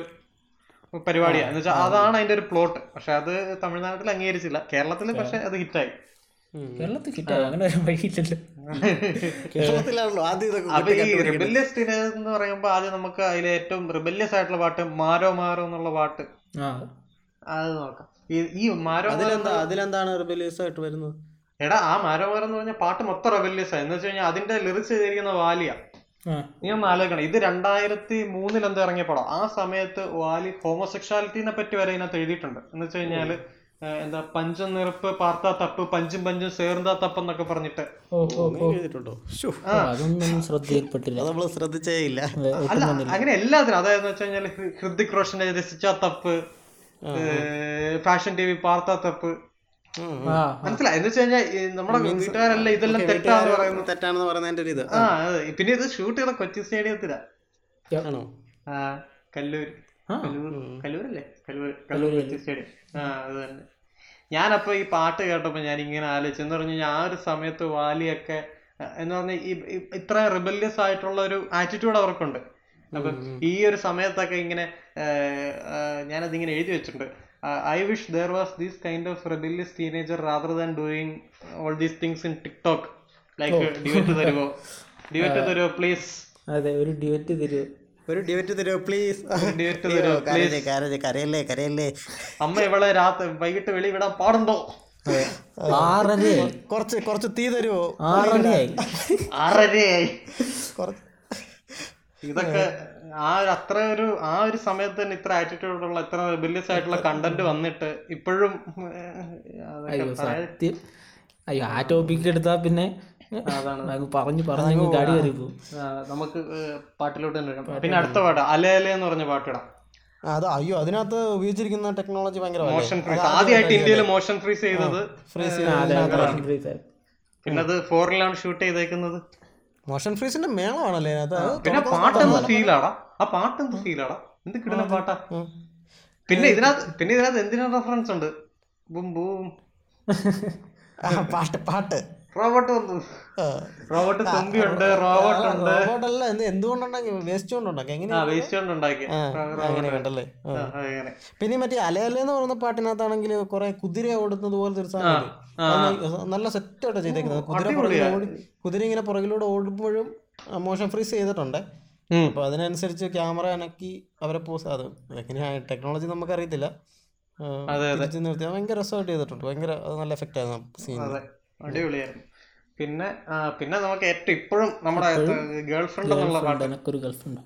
Speaker 2: പരിപാടിയാണ് എന്ന് വെച്ചാൽ അതാണ് അതിന്റെ ഒരു പ്ലോട്ട് പക്ഷെ അത് തമിഴ്നാട്ടിൽ അംഗീകരിച്ചില്ല. കേരളത്തിൽ പക്ഷെ അത് ഹിറ്റായി.
Speaker 3: കേരളത്തിൽ കിട്ടാ അങ്ങനെ ഒരു വഴിയില്ലല്ലോ
Speaker 1: കേരളത്തിലാണല്ലോ ആദ്യം
Speaker 2: അപ്പൊ ഈ റിബല്യസ് ടീനേജ് എന്ന് പറയുമ്പോ ആദ്യം നമുക്ക് അതിലെ ഏറ്റവും റിബല്യസ് ആയിട്ടുള്ള പാട്ട് മാരോ മാരോ എന്നുള്ള പാട്ട്.
Speaker 3: ആ.
Speaker 2: അത് നോക്കാം. ഈ മാരോ
Speaker 1: അതിലെന്താ അതിലെന്താണ് റിബല്യസ് ആയിട്ട് വരുന്നത്?
Speaker 2: എടാ ആ മാരോ മാരോ എന്ന് പറഞ്ഞ പാട്ട് മൊത്തം റിബല്യസ് ആയി എന്ന് വെച്ച് കഴിഞ്ഞാൽ അതിന്റെ ലിറിക്സ് ചെയ്തിരിക്കുന്ന വാലിയ.
Speaker 3: ആ
Speaker 2: നീ ഒന്ന് ആലോചിക്കണം. ഇത് രണ്ടായിരത്തി മൂന്നിൽ എന്തോ ഇറങ്ങിയ പടം. ആ സമയത്ത് വാലി ഹോമോസെക്ഷാലിറ്റിനെ പറ്റി വരെ ഇതിനകത്ത് എഴുതിയിട്ടുണ്ട്. എന്ന് വെച്ച് കഴിഞ്ഞാൽ എന്താ പഞ്ചം നിറപ്പ് പാർത്താ തപ്പ് പഞ്ചും പഞ്ചും സേർന്താ തപ്പ് എന്നൊക്കെ പറഞ്ഞിട്ട്
Speaker 1: നമ്മൾ ശ്രദ്ധിച്ചേ ഇല്ല.
Speaker 2: അല്ല അങ്ങനെ എല്ലാത്തിനും. അതായത് വെച്ച് ഹൃതിക് റോഷന്റെ രസിച്ച തപ്പ് ഫാഷൻ ടി വി പാർത്താ തപ്പ് മനസ്സിലായി. എന്ന് വെച്ച് കഴിഞ്ഞാൽ നമ്മുടെ വീട്ടുകാരെല്ലാം ഇതെല്ലാം തെറ്റാന്ന് പറയുന്നത്
Speaker 1: തെറ്റാണെന്ന് പറയുന്നതിന്റെ ഒരു ഇത്.
Speaker 2: ആ അതെ പിന്നെ ഇത് ഷൂട്ട് ചെയ്ത കൊച്ചി സ്റ്റേഡിയത്തിലാ.
Speaker 1: ആണോ?
Speaker 2: ആ കല്ലൂർ. കല്ലൂരല്ലേ? കല്ലൂർ. കല്ലൂർ കൊച്ചി സ്റ്റേഡിയം. ആ അത് തന്നെ. ഞാനപ്പോ ഈ പാട്ട് കേട്ടപ്പോ ഞാൻ ഇങ്ങനെ ആലോചിച്ചു എന്ന് പറഞ്ഞു ഞാൻ ആ ഒരു സമയത്ത് വാലിയൊക്കെ എന്ന് പറഞ്ഞ ഈ ഇത്ര റിബല്യസ് ആയിട്ടുള്ള ഒരു ആറ്റിറ്റ്യൂഡ് അവർക്കുണ്ട്. അപ്പൊ ഈ ഒരു സമയത്തൊക്കെ ഇങ്ങനെ ഞാനതിങ്ങനെ എഴുതി വെച്ചിട്ടുണ്ട്. I wish there was these kind of rebellious teenager rather than doing all these things in TikTok like ഡിവറ്റ് തരുമോ ഡിവറ്റ് തരുമോ പ്ലീസ്
Speaker 3: അതെ ഒരു ഡിവറ്റ് തരുമോ
Speaker 1: ഒരു ഡിവറ്റ് തരുമോ പ്ലീസ്
Speaker 2: ഡിവറ്റ് തരുമോ
Speaker 1: പ്ലീസ് കരയല്ലേ കരയല്ലേ കരയല്ലേ
Speaker 2: അമ്മ ഇവളെ രാത്രി വൈകിട്ട് വെളി വിടാൻ പാടുണ്ടോ?
Speaker 3: ആറരയായി.
Speaker 1: കുറച്ച് കുറച്ച് തീ തരുമോ
Speaker 3: ആറരയായി.
Speaker 2: ആറരയായി.
Speaker 1: കുറച്ച്
Speaker 2: ഇതൊക്കെ ആ ഒരു അത്ര ഒരു ആ ഒരു സമയത്ത് തന്നെ ഇത്ര ആറ്റിറ്റ്യൂഡ് ഉള്ള ഇത്ര റിബല്യസ് ആയിട്ടുള്ള കണ്ടന്റ് വന്നിട്ട് ഇപ്പോഴും
Speaker 3: അയ്യോ സത്യം. അയ്യോ ആ ടോപ്പിക് എടുത്താ പിന്നെ
Speaker 2: അതാണ്.
Speaker 3: പറഞ്ഞു പറഞ്ഞു ഗാഡി കയറി പോകും
Speaker 2: നമുക്ക് പാട്ടിലോട്ട് തന്നെ പിന്നെ അടുത്ത പാട്ട് അലേ അല എന്ന് പറഞ്ഞ പാട്ടിടാം.
Speaker 1: അത് അയ്യോ അതിനകത്ത് ഉപയോഗിച്ചിരിക്കുന്ന ടെക്നോളജി ഭയങ്കര
Speaker 2: മോഷൻ ഫ്രീസ് ആദ്യമായിട്ട് ഇന്ത്യയിൽ മോഷൻ ഫ്രീസ് ചെയ്തത് പിന്നെ അത് ഫോറിലാണ് ഷൂട്ട് ചെയ്തേക്കുന്നത്.
Speaker 1: മോഷൻ ഫ്രീസിന്റെ മേളമാണല്ലേ?
Speaker 2: പിന്നെ പാട്ടെന്ത് ഫീലാടാ? ആ പാട്ടെന്ത് ഫീലാടാ? എന്ത് കിട്ടുന്ന പാട്ടാ? പിന്നെ ഇതിനകത്ത് പിന്നെ ഇതിനകത്ത് എന്തിനാ റെഫറൻസ് ഉണ്ട്? Boom boom.
Speaker 1: പാട്ട് പാട്ട്.
Speaker 2: റോബോട്ട് വന്നു. റോബോട്ട് തുമ്പി ഉണ്ട് റോബോട്ട് ഉണ്ട്.
Speaker 1: റോബോട്ട് അല്ല എന്ത് എന്തുകൊണ്ടുണ്ടാക്കി വേസ്റ്റ് കൊണ്ടുണ്ടാക്കി എങ്ങനെ
Speaker 2: വേസ്റ്റ് കൊണ്ട്
Speaker 1: അങ്ങനെ വേണ്ടല്ലേ പിന്നെ മറ്റേ അലയല എന്ന് പറയുന്ന പാട്ടിനകത്താണെങ്കിൽ കുറെ കുതിര ഓടുന്നത് പോലത്തെ ഒരു സാധനം? നല്ല സെറ്റായിട്ട് ചെയ്തേക്കുന്നത്. കുതിര പുറകിൽ കുതിര ഇങ്ങനെ പുറകിലൂടെ ഓടുമ്പോഴും മോഷൻ ഫ്രീസ് ചെയ്തിട്ടുണ്ട്. അപ്പൊ അതിനനുസരിച്ച് ക്യാമറ അനക്കി അവരെ പോസ് അത് എങ്ങനെയാ? ടെക്നോളജി നമുക്ക് അറിയത്തില്ല ഭയങ്കര രസമായിട്ട് ചെയ്തിട്ടുണ്ട്. ഭയങ്കര നല്ല എഫക്റ്റ് ആയിരുന്നു സീൻ
Speaker 2: അടിപൊളിയായിരുന്നു. പിന്നെ പിന്നെ നമുക്ക് ഏറ്റവും ഇപ്പോഴും നമ്മുടെ ഗേൾ ഫ്രണ്ട് എന്നുള്ള പാട്ട്.
Speaker 3: എനിക്കൊരു ഗൾഫുണ്ട്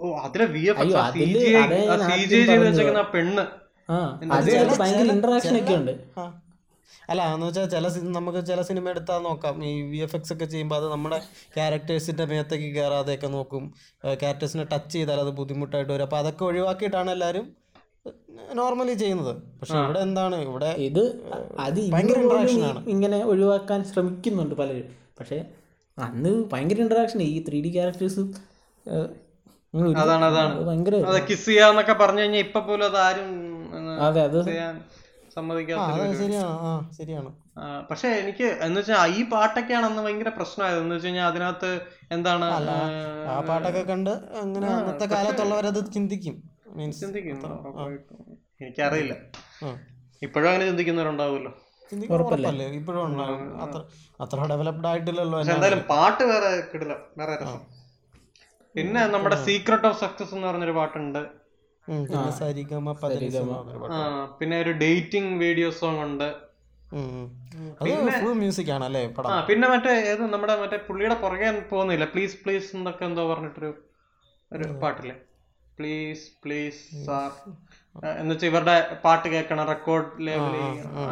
Speaker 2: ഓ അതിലെ വി എഫ് സി ജി ചെയ്ത് വെച്ചേക്കുന്ന ആ പെണ്ണ്.
Speaker 3: ഭയങ്കര ഇന്ററാക്ഷൻ ഒക്കെ ഉണ്ട്
Speaker 1: അല്ല എന്ന് വെച്ചാൽ ചില സിനിമ നമുക്ക് ചില സിനിമ എടുത്താൽ നോക്കാം. ഈ വി എഫ് എക്സ് ഒക്കെ ചെയ്യുമ്പോൾ അത് നമ്മുടെ ക്യാരക്ടേഴ്സിന്റെ മേത്തേക്ക് കയറാതെയൊക്കെ നോക്കും. ക്യാരക്ടേഴ്സിനെ ടച്ച് ചെയ്താൽ അത് ബുദ്ധിമുട്ടായിട്ട് വരും. അപ്പോൾ അതൊക്കെ ഒഴിവാക്കിയിട്ടാണ് എല്ലാവരും നോർമലി ചെയ്യുന്നത്. പക്ഷെ ഇവിടെ എന്താണ്? ഇവിടെ
Speaker 3: ഇത് അത്
Speaker 1: ഭയങ്കര
Speaker 3: ഇന്ററാക്ഷൻ
Speaker 1: ആണ്.
Speaker 3: ഇങ്ങനെ ഒഴിവാക്കാൻ ശ്രമിക്കുന്നുണ്ട് പലരും. പക്ഷേ അന്ന് ഭയങ്കര ഇന്ററാക്ഷൻ ഈ ത്രീ ഡി ക്യാരക്ടേഴ്സ്
Speaker 2: അതാണ് അതാണ്.
Speaker 3: ഭയങ്കര
Speaker 2: അതെ കിസ് ചെയ്യാന്നൊക്കെ പറഞ്ഞു കഴിഞ്ഞാൽ ഇപ്പൊ പോലും അത് ആരും
Speaker 3: അതെ അത്
Speaker 2: സമ്മതിക്കാത്ത
Speaker 1: ശരിയാണ്. ആ ശരിയാണ്.
Speaker 2: ആ, പക്ഷെ എനിക്ക് എന്ന് വെച്ചാൽ ഈ പാട്ടൊക്കെയാണ് അന്ന് ഭയങ്കര പ്രശ്നമായത്. എന്ന് വെച്ച് കഴിഞ്ഞാൽ അതിനകത്ത് എന്താണ്
Speaker 1: ആ പാട്ടൊക്കെ കണ്ട് അങ്ങനെ അന്നത്തെ കാലത്തുള്ളവരത് ചിന്തിക്കും. മീൻസ്.
Speaker 2: എനിക്കറിയില്ല. ഇപ്പോഴും അങ്ങനെ ചിന്തിക്കുന്നവരുണ്ടാവുമല്ലോ.
Speaker 1: ചിന്തിക്കും ഉറപ്പല്ലേ? ഇപ്പോഴും അത്ര അത്ര ഡെവലപ്ഡ് ആയിട്ടില്ലല്ലോ
Speaker 2: എന്തായാലും പാട്ട് വേറെ കിടില വേറെ രസം. പിന്നെ നമ്മുടെ സീക്രട്ട് ഓഫ് സക്സസ് എന്ന് പറഞ്ഞൊരു പാട്ടുണ്ട്.
Speaker 1: പിന്നെ
Speaker 2: ഒരു ഡേറ്റിംഗ് വീഡിയോ സോങ് ഉണ്ട്.
Speaker 1: മ്യൂസിക് ആണ് അല്ലേ
Speaker 2: പിന്നെ മറ്റേ ഏത് നമ്മുടെ മറ്റേ പുള്ളിയുടെ പുറകെ പോകുന്നില്ല പ്ലീസ് പ്ലീസ് എന്നൊക്കെ എന്തോ പറഞ്ഞിട്ടൊരു ഒരു പാട്ടില്ലേ? പ്ലീസ് പ്ലീസ് സാർ എന്ന് വെച്ചാൽ ഇവരുടെ പാട്ട് കേൾക്കണം റെക്കോർഡ് ലെവൽ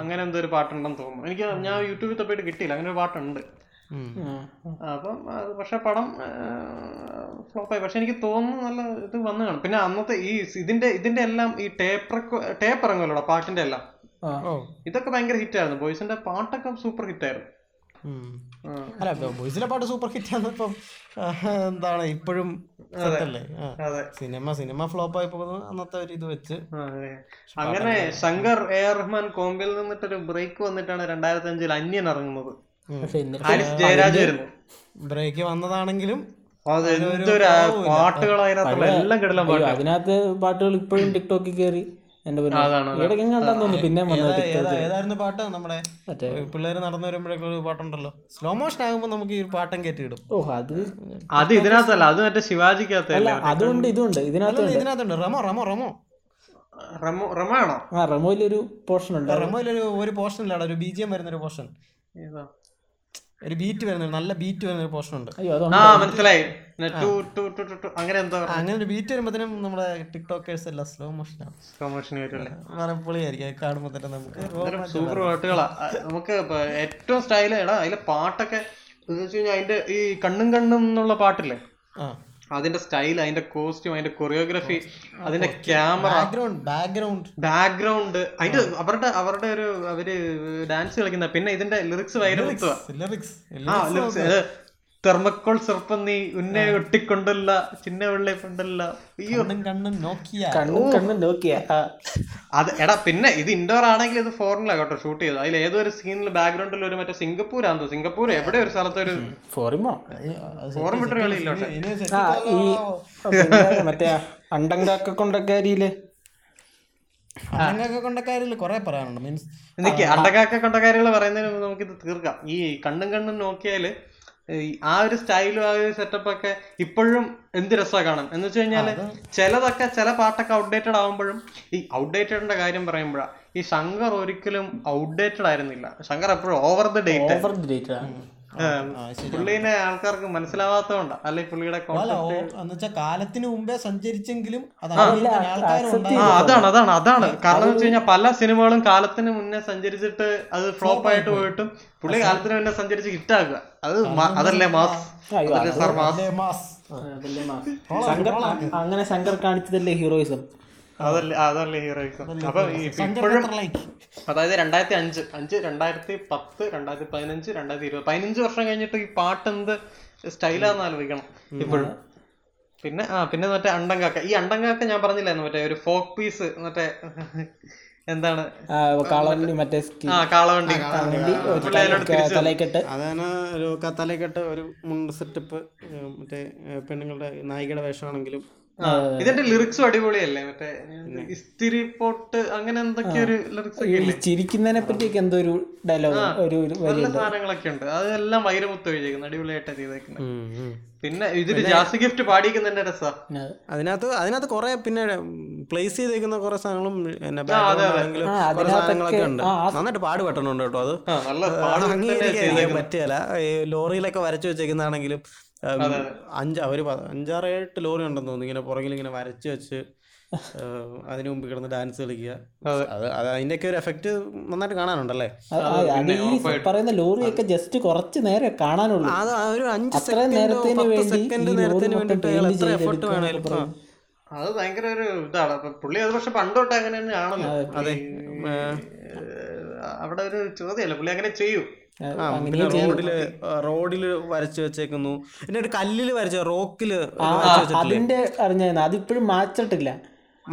Speaker 2: അങ്ങനെ എന്തോ ഒരു പാട്ടുണ്ടെന്ന് തോന്നുന്നു. എനിക്ക് ഞാൻ യൂട്യൂബിൽ തപ്പിയിട്ട് കിട്ടിയില്ല. അങ്ങനെ ഒരു പാട്ടുണ്ട്. അപ്പം അത് പക്ഷെ പടം ഫ്ലോപ്പായി പക്ഷെ എനിക്ക് തോന്നുന്നു നല്ല ഇത് വന്നു കാണും. പിന്നെ അന്നത്തെ ഈ ഇതിന്റെ ഇതിന്റെ എല്ലാം ഈ ടേപ്പ് ടേപ്പ് ഇറങ്ങുമല്ലോ പാട്ടിന്റെ എല്ലാം? ഇതൊക്കെ ഭയങ്കര ഹിറ്റ് ആയിരുന്നു. ബോയ്സിന്റെ പാട്ടൊക്കെ സൂപ്പർ ഹിറ്റ് ആയിരുന്നു.
Speaker 1: അല്ല ബോയ്സിലെ പാട്ട് സൂപ്പർ ഹിറ്റ് ആണ്. ഇപ്പം എന്താണ് ഇപ്പോഴും അല്ലേ
Speaker 2: അതെ.
Speaker 1: സിനിമ സിനിമ ഫ്ലോപ്പ് ആയി പോകുന്നത് അന്നത്തെ ഒരു ഇത് വെച്ച്.
Speaker 2: അതെ. അങ്ങനെ ശങ്കർ എ ആർ റഹ്മാൻ കോമ്പിൽ നിന്നിട്ടൊരു ബ്രേക്ക് വന്നിട്ടാണ് രണ്ടായിരത്തി അഞ്ചിൽ അന്യൻ ഇറങ്ങുന്നത്. ജയരാജ് വരുന്നു
Speaker 1: ബ്രേക്ക് വന്നതാണെങ്കിലും
Speaker 2: അത് എന്തൊരു പാട്ടുകൾ അതിനകത്തുള്ള എല്ലാം കിടലാൻ
Speaker 3: അയ്യോ,
Speaker 2: പാട്ട്.
Speaker 3: അതിനകത്ത് പാട്ടുകൾ ഇപ്പോഴും ടിക്ടോക്കിൽ കയറി എന്റെ
Speaker 1: ഏതായിരുന്നു പാട്ട്? നമ്മുടെ പിള്ളേര് നടന്നു വരുമ്പോഴൊക്കെ ഒരു പാട്ടുണ്ടല്ലോ. സ്ലോ മോഷൻ ആകുമ്പോൾ നമുക്ക് ഈ പാട്ടം കേട്ടിടും
Speaker 3: ഓ അത്
Speaker 2: അത് ഇതിനകത്തല്ല അത് മറ്റേ
Speaker 3: ശിവാജിക്കകത്ത് അതുകൊണ്ട് ഇതുണ്ട് ഇതിനകത്ത്
Speaker 1: ഇതിനകത്തുണ്ട്. റമോ റമോ റമോ.
Speaker 2: റമോ ആണോ?
Speaker 3: ആ റമോയിലൊരു പോർഷൻ ഉണ്ട്
Speaker 1: റമോയിലൊരു ഒരു പോർഷൻ ഇല്ല ഒരു ബി ജി എം വരുന്ന ഒരു പോർഷൻ? ഒരു ബീറ്റ് വരുന്ന നല്ല ബീറ്റ് വരുന്ന ഒരു പോർഷൻ ഉണ്ട്.
Speaker 2: ആ മനസ്സിലായി. അങ്ങനെ എന്തോ
Speaker 1: ആ, അങ്ങനെ ഒരു ബീറ്റ് വരുമ്പോഴത്തേനും നമ്മുടെ ടിക്ടോക്കേഴ്സ് എല്ലാം സ്ലോ മോഷനാണ്
Speaker 2: സ്ലോ വരുമല്ലേ
Speaker 1: വളരെ പൊളിയായിരിക്കും അത് കാണുമ്പോൾ തന്നെ നമുക്ക്.
Speaker 2: സൂപ്പർ പാട്ടുകളാ. നമുക്ക് ഏറ്റവും സ്റ്റൈൽ എടാ അതിലെ പാട്ടൊക്കെ അതിന്റെ ഈ കണ്ണും കണ്ണും എന്നുള്ള പാട്ടില്ലേ?
Speaker 1: ആ.
Speaker 2: അതിന്റെ സ്റ്റൈൽ അതിന്റെ കോസ്റ്റ്യൂം അതിന്റെ കൊറിയോഗ്രഫി അതിന്റെ ക്യാമറ
Speaker 1: ബാക്ക്ഗ്രൗണ്ട് ബാക്ക്ഗ്രൗണ്ട്
Speaker 2: ബാക്ക്ഗ്രൗണ്ട് അതിന്റെ അവരുടെ അവരുടെ ഒരു അവർ ഡാൻസ് കളിക്കുന്ന പിന്നെ ഇതിന്റെ ലിറിക്സ് ഭയങ്കര
Speaker 1: ലിറിക്സ്
Speaker 2: തെർമക്കോൾ സർപ്പന്നീ നീ ഉന്നെ ഒട്ടിക്കൊണ്ടല്ല ചിന്ന വെള്ളെ കൊണ്ടല്ല അയ്യോ.
Speaker 1: കണ്ണും കണ്ണും നോക്കിയ.
Speaker 3: കണ്ണും കണ്ണും നോക്കിയ.
Speaker 2: അത് എടാ പിന്നെ ഇത് ഇൻഡോർ ആണെങ്കിൽ ഇത് ഫോറിനിലാണ് കേട്ടോ ഷൂട്ട് ചെയ്തത്. അതിൽ ഏതോ ഒരു സീനിൽ ബാക്ക്ഗ്രൗണ്ടിൽ ഒരു മറ്റേ സിംഗപ്പൂർ ആണോ സിംഗപ്പൂർ എവിടെ ഒരു സ്ഥലത്ത് ഒരു
Speaker 3: ഫോറിമോ
Speaker 2: ഫോറിൻ വിട്ടൊരു കളിയില്ല
Speaker 3: മറ്റേ അണ്ടങ്കാക്ക കൊണ്ടക്കാരിയിൽ.
Speaker 1: അണ്ടങ്കാക്ക കൊണ്ട കാര്യത്തിൽ കുറെ പറയാനുണ്ട്. മീൻസ്
Speaker 2: എനിക്ക് അണ്ടങ്കാക്ക കൊണ്ടക്കാരികൾ പറയുന്നതിന് നമുക്ക് ഇത് തീർക്കാം. ഈ കണ്ണും കണ്ണും നോക്കിയാൽ ആ ഒരു സ്റ്റൈലും ആ ഒരു സെറ്റപ്പ് ഒക്കെ ഇപ്പോഴും എന്ത് രസമാണ് കാണാൻ? എന്ന് വെച്ച് കഴിഞ്ഞാൽ ചിലതൊക്കെ ചില പാട്ടൊക്കെ ഔട്ട്ഡേറ്റഡ് ആവുമ്പോഴും ഈ ഔട്ട്ഡേറ്റഡിന്റെ കാര്യം പറയുമ്പോഴാ ഈ ശങ്കർ ഒരിക്കലും ഔട്ട്ഡേറ്റഡ് ആയിരുന്നില്ല. ശങ്കർ എപ്പോഴും over the date
Speaker 3: over date
Speaker 2: പുള്ളീനെ ആൾക്കാർക്ക് മനസ്സിലാവാത്തതുകൊണ്ടാ. അല്ലെ പുള്ളിയുടെ
Speaker 1: അല്ല
Speaker 2: കോൺസെപ്റ്റ്
Speaker 1: എന്ന് വെച്ചാൽ കാലത്തിന് മുമ്പേ സഞ്ചരിച്ചെങ്കിലും.
Speaker 2: അതാണ് അതാണ് അതാണ്. കാരണം വെച്ച് കഴിഞ്ഞാൽ പല സിനിമകളും കാലത്തിന് മുന്നേ സഞ്ചരിച്ചിട്ട് അത് ഫ്ലോപ്പ് ആയിട്ട് പോയിട്ടും പുള്ളി കാലത്തിന് മുന്നേ സഞ്ചരിച്ച് ഹിറ്റാക്കുക. അത് അതല്ലേ മാസ്? അതല്ലേ സാർ മാസ്?
Speaker 3: അങ്ങനെ ശങ്കർ കാണിച്ചതല്ലേ ഹീറോയിസം?
Speaker 2: അതല്ലേ അതല്ലേ ഹീറോയിസം അപ്പൊ ഈ- ഇപ്പോഴും അതായത് രണ്ടായിരത്തി അഞ്ച് അഞ്ച് രണ്ടായിരത്തി പത്ത് രണ്ടായിരത്തി പതിനഞ്ച് രണ്ടായിരത്തി ഇരുപത് പതിനഞ്ച് വർഷം കഴിഞ്ഞിട്ട് ഈ പാട്ട് എന്ത് സ്റ്റൈലാന്ന് ആലോചിക്കണം ഇപ്പോഴും. പിന്നെ ആ പിന്നെ മറ്റേ അണ്ടങ്കാക്ക. ഈ അണ്ടങ്കാക്ക ഞാൻ പറഞ്ഞില്ലായിരുന്നു മറ്റേ ഒരു ഫോക്ക് പീസ് മറ്റേ എന്താണ്?
Speaker 3: കാളവണ്ടി മറ്റേ
Speaker 2: ആ കാളവണ്ടി.
Speaker 3: തലക്കെട്ട്
Speaker 1: അതാണ് ഒരു കത്തലക്കെട്ട് ഒരു മുണ്ട് സെറ്റപ്പ് മറ്റേ പെണ്ണുങ്ങളുടെ നായികയുടെ വേഷമാണെങ്കിലും
Speaker 2: ഇതിന്റെ ലിറിക്സും അടിപൊളിയല്ലേ? മറ്റേ ഇസ്തിരി പോട്ട് അങ്ങനെ എന്തൊക്കെ ഒരു ലിറിക്സ് ഇല്ലേ?
Speaker 3: ചിരിക്കുന്നതിനെ പറ്റിയൊക്കെ എന്തോ ഒരു ഡയലോഗ് ഒരു
Speaker 2: നല്ല സാധനങ്ങളൊക്കെ ഉണ്ട്. അതെല്ലാം വൈരമുത്ത് എഴുതിയേക്കുന്നത് അടിപൊളിയായിട്ട് ചെയ്തേക്കുന്നത് പിന്നെ ഇതിൽ ജാസ് ഗിഫ്റ്റ് പാടിക്കുന്നതിന്റെ രസാ.
Speaker 1: അതിനകത്ത് അതിനകത്ത് കുറെ പിന്നെ പ്ലേസ് ചെയ്തേക്കുന്ന കുറെ സാധനങ്ങളും സാധനങ്ങളൊക്കെ ഉണ്ട്. നന്നായിട്ട് പാട് പെട്ടണുണ്ട് കേട്ടോ അത്. പറ്റിയല്ല ലോറിയിലൊക്കെ വരച്ചു വെച്ചേക്കുന്നതാണെങ്കിലും അഞ്ച് അവർ അഞ്ചാറ് എട്ട് ലോറി ഉണ്ടെന്ന് തോന്നുന്നു. ഇങ്ങനെ പുറകിൽ ഇങ്ങനെ വരച്ച് വെച്ച് അതിനു മുമ്പ് കിടന്ന് ഡാൻസ് കളിക്കുക.
Speaker 2: അതിന്റെയൊക്കെ
Speaker 1: അത് അത് ഒരു എഫക്റ്റ് നന്നായിട്ട് കാണാനുണ്ടല്ലേ?
Speaker 3: പറയുന്ന ലോറിയൊക്കെ ജസ്റ്റ് കുറച്ച് നേരെ കാണാനുള്ളൂ.
Speaker 1: അത് ഒരു അഞ്ച് സെക്കൻഡോ
Speaker 3: നേരത്തിന്
Speaker 1: എത്ര എഫർട്ട് വേണേലും.
Speaker 2: അത് ഭയങ്കര ഒരു ഇതാണ്. പുള്ളി അത് പക്ഷെ പണ്ടോട്ട് അങ്ങനെ തന്നെയാണല്ലോ
Speaker 1: അതെ.
Speaker 2: അവിടെ ഒരു ചോദ്യമല്ല പുള്ളി അങ്ങനെ ചെയ്യും.
Speaker 1: റോഡിൽ റോഡിൽ വരച്ചു വെച്ചേക്കുന്നു. പിന്നെ ഒരു കല്ലിൽ വരച്ച റോക്കിൽ
Speaker 3: അതിന്റെ അറിഞ്ഞായിരുന്നു? അതിപ്പോഴും മാച്ചിട്ടില്ല.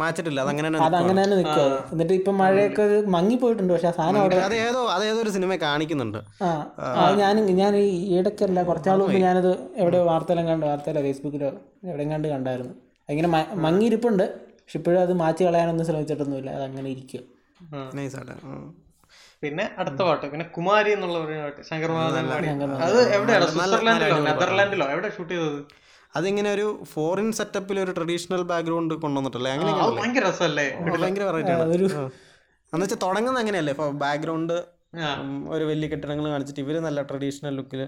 Speaker 1: മാച്ചിട്ടില്ല അതങ്ങനെ തന്നെ
Speaker 3: അത് അങ്ങനെ തന്നെ നിൽക്കുക എന്നിട്ട് ഇപ്പൊ മഴയൊക്കെ മങ്ങി പോയിട്ടുണ്ട് പക്ഷെ ആ സാധനം അവിടെ
Speaker 1: അതേതോ അത് ഏതോ അത് ഏതോ ഒരു സിനിമ കാണിക്കുന്നുണ്ട്.
Speaker 3: ആ ഞാൻ ഞാൻ ഈ ഇടയ്ക്കല്ല കുറച്ചാൾ മുമ്പ് ഞാനത് എവിടെയോ വാർത്തയിലും കണ്ടു വാർത്തയിലോ ഫേസ്ബുക്കിലോ എവിടെയും കണ്ട് കണ്ടായിരുന്നു. അങ്ങനെ മങ്ങിയിരിപ്പുണ്ട്. പക്ഷെ ഇപ്പോഴും അത് മാറ്റി കളയാനൊന്നും ശ്രമിച്ചിട്ടൊന്നുമില്ല. അത് അങ്ങനെ ഇരിക്കും
Speaker 1: നൈസായിട്ട്
Speaker 2: പിന്നെ അടുത്ത പാട്ട് പിന്നെ കുമാരി എന്നുള്ള ഒരു പാട്ട് ശങ്കർ അത് എവിടെയാണ് സ്വിറ്റ്സർലാൻഡിലോ? നെതർലാൻഡിലോ? എവിടെ ഷൂട്ട് ചെയ്തത്?
Speaker 1: അതിങ്ങനെ ഒരു ഫോറിൻ സെറ്റപ്പിൽ ഒരു ട്രഡീഷണൽ ബാക്ക്ഗ്രൗണ്ട് കൊണ്ടുവന്നിട്ടല്ലേ? അങ്ങനെ
Speaker 2: ഭയങ്കര രസമല്ലേ?
Speaker 1: ഭയങ്കര വെറൈറ്റി ആണ്.
Speaker 3: ഒരു
Speaker 1: എന്ന് വെച്ചാൽ തുടങ്ങുന്നത് അങ്ങനെയല്ലേ? ഇപ്പൊ ബാക്ക്ഗ്രൗണ്ട് ഒരു വലിയ കെട്ടിടങ്ങൾ കാണിച്ചിട്ട് ഇവർ നല്ല ട്രഡീഷണൽ ലുക്കിൽ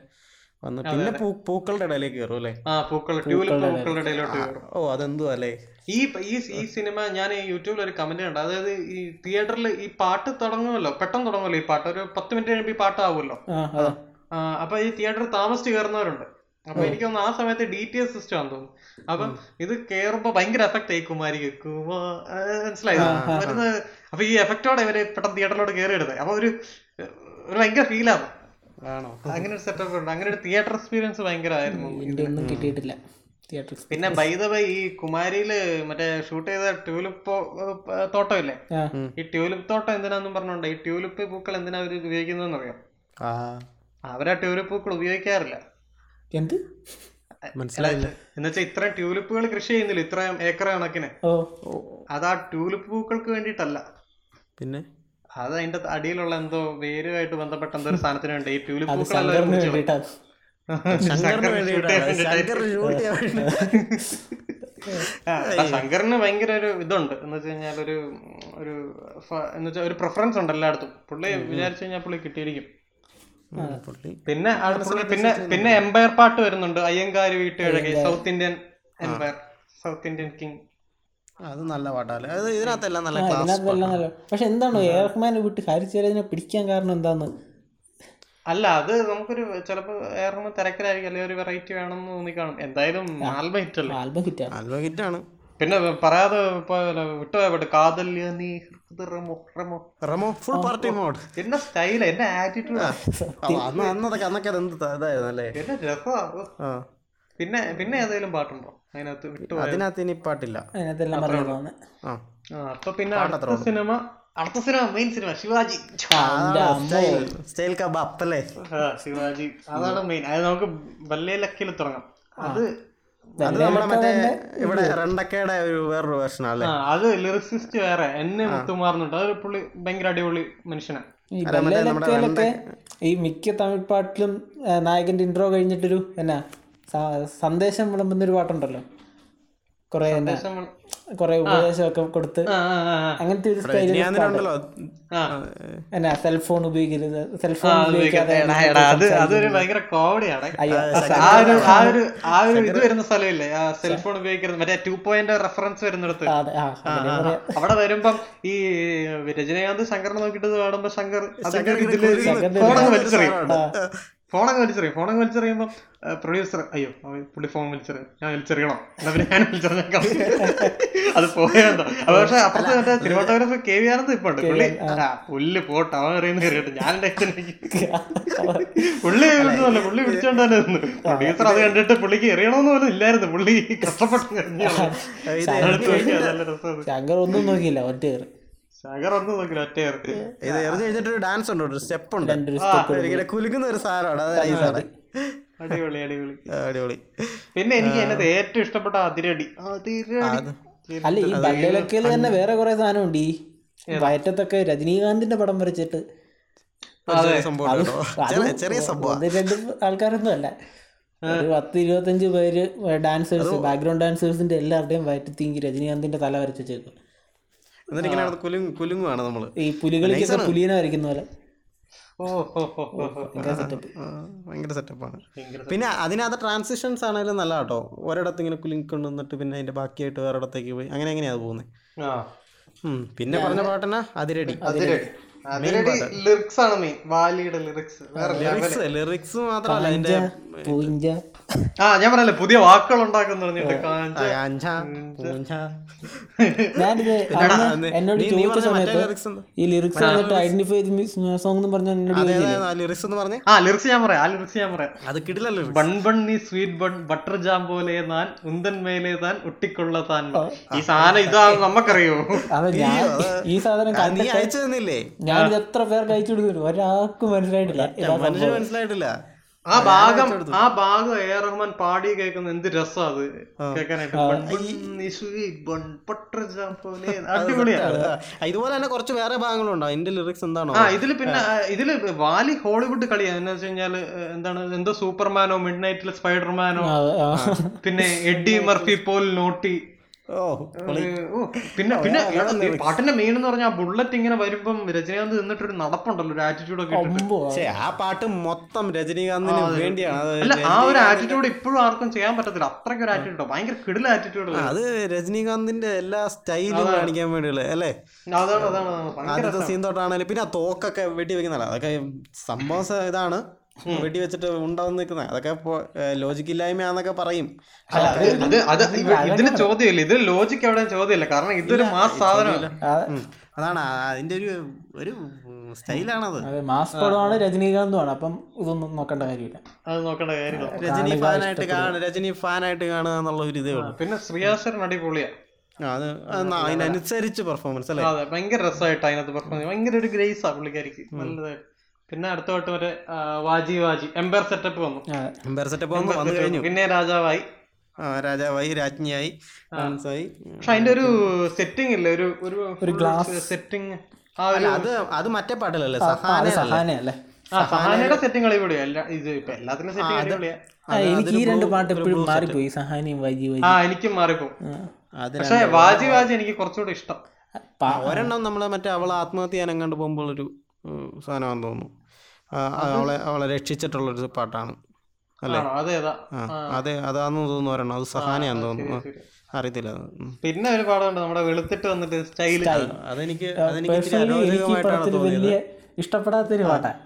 Speaker 1: വന്ന് പിന്നെ പൂക്കളുടെ ഇടയിലേക്ക് കയറും അല്ലേ?
Speaker 2: ആ പൂക്കൾ ട്യൂലിപ്പ് പൂക്കളുടെ ഇടയിലോട്ട്
Speaker 1: ഓ അതെന്തോ അല്ലേ?
Speaker 2: ഈ ഈ ഈ സിനിമ ഞാൻ യൂട്യൂബിൽ ഒരു കമന്റ് കണ്ടു. അതായത് ഈ തിയേറ്ററിൽ ഈ പാട്ട് തുടങ്ങുമല്ലോ? പെട്ടെന്ന് തുടങ്ങുമല്ലോ ഈ പാട്ട്? ഒരു പത്ത് മിനിറ്റ് കഴിയുമ്പോൾ ഈ പാട്ടാവുമല്ലോ ആവുമല്ലോ? അപ്പൊ ഈ തിയേറ്ററിൽ താമസിച്ച് കയറുന്നവരുണ്ട്. അപ്പൊ എനിക്ക് തോന്നുന്നു ആ സമയത്ത് ഡി ടി എസ് സിസ്റ്റം ആണ് തോന്നുന്നു. അപ്പം ഇത് കേറുമ്പോ ഭയങ്കര എഫക്ട് ആയി. കുമാരി മനസ്സിലായി? ആ, മനസ്സിലായോ വരുന്ന അപ്പൊ ഈ എഫക്റ്റോടെ ഇവർ പെട്ടെന്ന് തിയേറ്ററിലോട്ട് കയറി എടുത്തത് അപ്പൊ ഒരു ഒരു ഭയങ്കര ഫീലാണ്
Speaker 1: ആണോ?
Speaker 2: അങ്ങനെ ഒരു സെറ്റപ്പ് ഉണ്ട്. അങ്ങനെ ഒരു തിയേറ്റർ എക്സ്പീരിയൻസ് ഭയങ്കരമായിരുന്നു
Speaker 3: ഒന്നും കിട്ടിയിട്ടില്ല. തിയേറ്റർ
Speaker 2: പിന്നെ ബൈദവ ഈ കുമാരിയിൽ മറ്റേ ഷൂട്ട് ചെയ്ത ട്യൂലിപ്പ് തോട്ടം ഇല്ലേ ഈ ട്യൂലിപ്പ് തോട്ടം എന്തിനാന്നും പറഞ്ഞോണ്ട് ഈ ട്യൂലിപ്പ് പൂക്കൾ എന്തിനാ അവർ ഉപയോഗിക്കുന്നതെന്ന് അറിയാം
Speaker 1: ആ.
Speaker 2: അവരാ ട്യൂലിപ്പ് പൂക്കൾ ഉപയോഗിക്കാറില്ല.
Speaker 3: എന്ത്?
Speaker 1: മനസ്സിലായില്ല.
Speaker 2: എന്നുവെച്ചാൽ ഇത്രയും ട്യൂലിപ്പുകൾ കൃഷി ചെയ്യുന്നില്ല? ഇത്രയും ഏക്കർ കണക്കിന്.
Speaker 3: ഓ.
Speaker 2: അത് ആ ട്യൂലിപ്പ് പൂക്കൾക്ക് വേണ്ടിട്ടല്ല
Speaker 1: പിന്നെ?
Speaker 2: അത് അതിന്റെ അടിയിലുള്ള എന്തോ വേരുമായിട്ട് ബന്ധപ്പെട്ട എന്തോ ഒരു സാധനത്തിന് വേണ്ടി ഈ ട്യൂലിപ്പ്
Speaker 3: ശങ്കറിന്
Speaker 2: ഭയങ്കര ഒരു ഇതുണ്ട്. എന്ന് വെച്ച് കഴിഞ്ഞാൽ ഒരു ഒരു എന്ന് വെച്ചാൽ ഒരു പ്രിഫറൻസ് ഉണ്ട് എല്ലായിടത്തും. പുള്ളി വിചാരിച്ചു കഴിഞ്ഞാൽ പുള്ളി കിട്ടിയിരിക്കും. പിന്നെ അടുത്ത പിന്നെ പിന്നെ എംപയർ പാട്ട് വരുന്നുണ്ട്. അയ്യങ്കാരി വീട്ടുകഴകി south Indian empire south Indian king
Speaker 1: അത് നല്ല പാട്ടല്ലേ? അത് ഇതിനകത്തെല്ലാം നല്ല ക്ലാസ്
Speaker 3: ഇതിനകത്തെല്ലാം നല്ല പക്ഷെ എന്താണ് എയർമാൻ വിട്ട് ഹരിച്ചേരതിനെ പിടിക്കാൻ കാരണം എന്താന്ന്?
Speaker 2: അല്ല അത് നമുക്കൊരു ചിലപ്പോ ഏറെ തിരക്കിലായിരിക്കും അല്ലെങ്കിൽ ഒരു വെറൈറ്റി വേണമെന്ന് തോന്നിക്കാണും. എന്തായാലും ആൽബം ഹിറ്റ് അല്ലേ?
Speaker 3: ആൽബം ഹിറ്റ്
Speaker 1: ആൽബം ഹിറ്റാണ്
Speaker 2: പിന്നെ പറയാതെ പോയല്ലോ വിട്ടുപോയ പാട്ട്. കാതല്യ നീ Remo Remo.
Speaker 1: Remo full party mode
Speaker 2: എന്റെ സ്റ്റൈൽ എന്റെ ആറ്റിറ്റ്യൂഡ്
Speaker 1: അന്ന് അന്നതൊക്കെ അന്നൊക്കെ അത് എന്ത് ഇതായിരുന്നു അല്ലേ?
Speaker 2: എന്റെ രസമാ
Speaker 1: ആ.
Speaker 2: പിന്നെ പിന്നെ ഏതെങ്കിലും പാട്ടുണ്ടോ? അതിനകത്ത്
Speaker 1: അതിനകത്ത് ഇനി പാട്ടില്ല.
Speaker 2: അപ്പൊ പിന്നെ അടുത്ത സിനിമ അടുത്ത cinema main cinema Sivaji.
Speaker 1: Style style കബാപ്പ് അല്ലേ
Speaker 2: ശിവാജി. അതാണ് മെയിൻ അത് നമുക്ക് വല്ലേ ലക്കിൽ തുടങ്ങാം. അത്
Speaker 1: അത് നമ്മുടെ മറ്റേ ഇവിടെ റണ്ടക്കയുടെ ഒരു വേറൊരു വേർഷൻ അല്ലേ
Speaker 2: ആ അത് ലിറിസിസ്റ്റ് വേറെ എന്നെ മുത്തുമാറുന്നുണ്ട് അതൊരു പുള്ളി ഭയങ്കര അടിപൊളി മനുഷ്യനാണ്
Speaker 3: ഈ മിക്ക തമിഴ് പാട്ടിലും നായകന്റെ ഇൻട്രോ കഴിഞ്ഞിട്ടൊരു എന്നാ? സന്ദേശം വിളമ്പുന്ന ഒരു പാട്ടുണ്ടല്ലോ. കുറെ കൊറേ ഉപദേശമൊക്കെ കൊടുത്ത്. അങ്ങനത്തെ ഒരു സ്റ്റൈലിൽ. എന്നാ സെൽഫോൺ ഉപയോഗിക്കരുത്. സെൽഫോൺ ഉപയോഗിക്കാതെ
Speaker 2: എടാ, എടാ, അത് അതൊരു ഭയങ്കര കോമഡിയാണ് ആ ഒരു ഇത് വരുന്ന സ്ഥലമില്ലേ? സെൽഫോൺ ഉപയോഗിക്കരുത്. മറ്റേ ടു പോയിന്റ് റെഫറൻസ് വരുന്നിടത്ത്. അവിടെ വരുമ്പം ഈ രജനീകാന്ത് ശങ്കറിനെ നോക്കിയിട്ട് കാണുമ്പോ ശങ്കർ അതിന്റെ
Speaker 1: ശങ്കർ ഇതിൽ
Speaker 2: വലിച്ചെറിയും. ഫോണങ്ങ് വലിച്ചെറിയും. ഫോണങ്ങ് വലിച്ചെറിയുമ്പോ പ്രൊഡ്യൂസർ അയ്യോ പുള്ളി ഫോൺ വലിച്ചെറിയും ഞാൻ വലിച്ചെറിയണോ. എന്നാ പിന്നെ ഞാൻ വലിച്ചെറിഞ്ഞേക്കാം. അത് പോയെന്തോ അത് പക്ഷെ അപ്പുറത്ത് മറ്റേ തിരുവനന്തപുരം കെ വി ആനന്ദ് ഇപ്പൊ ഉണ്ട് പുള്ളി ആ. പുല്ല് പോട്ട് അവൻ അറിയുന്ന കയറിയിട്ട് ഞാൻ എന്റെ പുള്ളി ഒന്നുമല്ല പുള്ളി പിടിച്ചോണ്ട് തന്നെ പ്രൊഡ്യൂസർ അത് കണ്ടിട്ട് പുള്ളിക്ക് എറിയണമെന്ന് പോലും ഇല്ലായിരുന്നു. പുള്ളി കഷ്ടപ്പെട്ട്
Speaker 3: ശങ്കർ ഒന്നും നോക്കിയില്ല. ഒറ്റ കയറി.
Speaker 1: ഇത് എറിഞ്ഞു കഴിഞ്ഞിട്ട് ഒരു ഡാൻസ് ഉണ്ട്? ഒരു സ്റ്റെപ്പ് ഉണ്ട്. ഇങ്ങനെ കുലുക്കുന്ന ഒരു സാധനമാണ്. അത് നൈസാണ്
Speaker 2: അടിപൊളി അടിപൊളി.
Speaker 1: അടിപൊളി.
Speaker 2: പിന്നെ എനിക്ക് അതിനകത്ത് ഏറ്റവും ഇഷ്ടപ്പെട്ട അതിരടി. അതിരടി.
Speaker 3: അല്ല ഈ ബല്ലേലക്കയിൽ തന്നെ വേറെ കുറെ സാധനമുണ്ട്. ഈ വയറ്റത്തൊക്കെ രജനീകാന്തിന്റെ പടം വരച്ചിട്ട്.
Speaker 1: ഒരു ചെറിയ സംഭവം
Speaker 3: രണ്ട് ആൾക്കാരൊന്നും അല്ല. ഒരു പത്ത് ഇരുപത്തഞ്ച് പേര് ഡാൻസേഴ്സ് ബാക്ക്ഗ്രൗണ്ട് ഡാൻസേഴ്സിന്റെ എല്ലാവരുടെയും വയറ്റത്തിങ്കി രജനീകാന്തിന്റെ തല വരച്ചു വെച്ചേക്കും
Speaker 1: എന്നിട്ട് ഇങ്ങനെ കുലുങ്ങ് കുലുങ്ങുവാണ് നമ്മൾ.
Speaker 3: ഈ പുലികളിക്കൊക്കെ പുലിയനെ വരയ്ക്കുന്ന പോലെ.
Speaker 1: ഭയങ്കര സെറ്റപ്പാണ് പിന്നെ അതിനകത്ത് ട്രാൻസിഷൻസ് ആണെങ്കിലും നല്ല കേട്ടോ ഒരിടത്ത് ഇങ്ങനെ കുലുങ്ങിക്കൊണ്ട് കൊണ്ടുവന്നിട്ട് പിന്നെ അതിന്റെ ബാക്കിയായിട്ട് വേറൊരിടത്തേക്ക് പോയി. അങ്ങനെ എങ്ങനെയാ പോകുന്നത്
Speaker 2: ആ.
Speaker 1: പിന്നെ പറഞ്ഞ പാട്ടെന്നാ? അതിരടി.
Speaker 2: അതിരടി. അതിരടി. ലിറിക്സ് ആണ് മെയിൻ വാലിയുടെ ലിറിക്സ് വേറെ
Speaker 1: ലിറിക്സ് ലിറിക്സ് മാത്രമല്ല അതിന്റെ
Speaker 2: ആ ഞാൻ പറഞ്ഞല്ലേ പുതിയ വാക്കുകൾ ഉണ്ടാക്കുന്ന
Speaker 3: ഞാനിത് എന്നോട് ചോദിച്ച സമയത്ത്? ഈ ലിറിക്സ് വന്നിട്ട് ഐഡന്റിഫൈ സോങ് എന്ന്
Speaker 1: ലിറിക്സ് എന്ന് പറഞ്ഞേ
Speaker 2: ആ ലിറിക്സ് ഞാൻ പറയാം ആ ലിറിക്സ് ഞാൻ പറയാം.
Speaker 1: അത് കിടിലല്ലോ
Speaker 2: ബൺ ബൺ നീ സ്വീറ്റ് ബൺ ബട്ടർ ജാം പോലെ താൻ ഉന്തൻ മേലെ താൻ ഒട്ടിക്കൊള്ള താൻ. ഈ സാധനം ഇതാ നമുക്കറിയോ?
Speaker 3: ഞാൻ ഈ സാധനം
Speaker 1: നീ അയച്ചു തന്നില്ലേ?
Speaker 3: ഞാനിത് എത്ര പേർക്ക് അയച്ചു കൊടുക്കുന്നു ഒരാൾക്കും മനസ്സിലായിട്ടില്ല.
Speaker 1: മനസ്സിലായിട്ടില്ല.
Speaker 2: ആ ഭാഗം ആ ഭാഗം എ റഹ്മാൻ പാടി കേൾക്കുന്ന എന്ത് രസാ അത്. കേൾക്കാനായിട്ട്.
Speaker 1: ഇതുപോലെ തന്നെ കുറച്ച് വേറെ ഭാഗങ്ങളുണ്ടോ. അതിന്റെ ലിറിക്സ് എന്താണോ?
Speaker 2: ആ ഇതിൽ പിന്നെ ഇതിൽ വാലി ഹോളിവുഡ് കളിയാ. എന്ന് വെച്ച് കഴിഞ്ഞാൽ എന്താണ് എന്തോ സൂപ്പർമാനോ മിഡ് നൈറ്റിലെ സ്പൈഡർമാനോ. പിന്നെ എഡ്ഡി മർഫി പോൽ നോട്ടി. പിന്നെ പിന്നെ പാട്ടിന്റെ മെയിൻ എന്ന് പറഞ്ഞാൽ ബുള്ളറ്റ് ഇങ്ങനെ വരുമ്പം രജനീകാന്ത് നിന്നിട്ടൊരു നടപ്പുണ്ടല്ലോ ഒരു ആറ്റിറ്റ്യൂഡ് ഒക്കെ.
Speaker 1: ആ പാട്ട് മൊത്തം രജനീകാന്തിന് വേണ്ടിയാണ്.
Speaker 2: അല്ല ആ ഒരു ആറ്റിറ്റ്യൂഡ് ഇപ്പോഴും ആർക്കും ചെയ്യാൻ പറ്റത്തില്ല. അത്രയ്ക്ക് ഒരു ആറ്റിറ്റ്യൂഡ് ഭയങ്കര കിടില ആറ്റിറ്റ്യൂഡ്
Speaker 1: അത് രജനീകാന്തിന്റെ എല്ലാ സ്റ്റൈലും കാണിക്കാൻ വേണ്ടിയുള്ള അല്ലേ?
Speaker 2: അതാണ് അതാണ് അതാണ്.
Speaker 1: ആദ്യത്തെ സീൻ തൊട്ടാണെങ്കിലും പിന്നെ ആ തോക്കൊക്കെ വെട്ടി വെക്കുന്നല്ല അതൊക്കെ സംഭവം ഇതാണ്. വെടി വെച്ചിട്ട് ഉണ്ടാവുന്ന നിൽക്കുന്നത് അതൊക്കെ ലോജിക് ഇല്ലായ്മയാന്നൊക്കെ പറയും.
Speaker 2: അല്ല, അത് അത് അത് ഇവ- ഇതിന് ചോദ്യമില്ല. ഇതിൽ ലോജിക് അവിടെ ചോദ്യമില്ല. കാരണം ഇതൊരു മാസ് സാധനമല്ല
Speaker 1: അതാണ് അതിന്റെ ഒരു ഒരു സ്റ്റൈലാണത്.
Speaker 3: അതെ മാസ് പടമാണ് രജനീകാന്തുമാണ് അപ്പം ഇതൊന്നും നോക്കേണ്ട കാര്യമില്ല.
Speaker 2: അത് നോക്കേണ്ട കാര്യമില്ല.
Speaker 1: രജനി ഫാനായിട്ട് കാണുക രജനി ഫാനായിട്ട് കാണുക എന്നുള്ള ഒരു ഇതേ ഉള്ളൂ.
Speaker 2: പിന്നെ ശ്രീയാസരൻ അടിപൊളിയാ.
Speaker 1: അത് അത് അതിനനുസരിച്ച് പെർഫോമൻസ് അല്ലേ?
Speaker 2: അതെ ഭയങ്കര രസമായിട്ട് അതിനകത്ത് പെർഫോമൻസ് ഭയങ്കര ഒരു ഗ്രേസ് ആ പുള്ളിക്കാരിക്ക് നല്ലതായിട്ട്. പിന്നെ അടുത്ത വട്ടം ഒരു വാജി വാജി എംപയർ സെറ്റപ്പ് വന്നു.
Speaker 3: എംബേർ
Speaker 1: എംപയർ സെറ്റപ്പ് വന്നു വന്നു കഴിഞ്ഞു.
Speaker 2: പിന്നെ രാജാവായി.
Speaker 1: രാജാവായി രാജ്ഞിയായി ഡാൻസായി
Speaker 2: പക്ഷെ അതിന്റെ ഒരു സെറ്റിംഗ് ഇല്ല? ഒരു ഒരു ഗ്ലാസ് സെറ്റിംഗ് ആ
Speaker 1: അല്ല അത് അത് മറ്റേ പാട്ടിലല്ലേ?
Speaker 3: സഹാനയല്ലേ?
Speaker 2: ആ സഹാനയുടെ സെറ്റിംഗ് ഇവിടെ ഇത് ഇപ്പൊ എല്ലാത്തിനും സെറ്റിംഗ്
Speaker 3: ആ, എനിക്ക് ഈ രണ്ട് പാട്ട് എപ്പോഴും മാറിപ്പോയി. സഹാനിയും വാജി വാജി.
Speaker 2: ആ എനിക്കും മാറിപ്പോ.
Speaker 1: അത്
Speaker 2: പക്ഷെ വാജി വാജി എനിക്ക് കുറച്ചുകൂടി ഇഷ്ടം.
Speaker 1: ഒരെണ്ണം നമ്മളെ മറ്റേ അവളെ ആത്മഹത്യ ചെയ്യാൻ എങ്ങാണ്ട് പോകുമ്പോൾ ഒരു സാധനമാണെന്ന് തോന്നുന്നു. അവളെ അവളെ രക്ഷിച്ചിട്ടുള്ളൊരു പാട്ടാണ്. അല്ലേ? അതെ അതാന്ന് തോന്നുന്നു ഒരെണ്ണം. അത് സഹാനയാന്ന് തോന്നുന്നു. അറിയത്തില്ല
Speaker 2: പിന്നെ ഒരു പാടുണ്ട് നമ്മുടെ വെളുത്തിട്ട് വന്നിട്ട് സ്റ്റൈൽ
Speaker 1: അതെനിക്ക്
Speaker 3: വലിയ ഇഷ്ടപ്പെടാത്തൊരു പാട്ടാണ്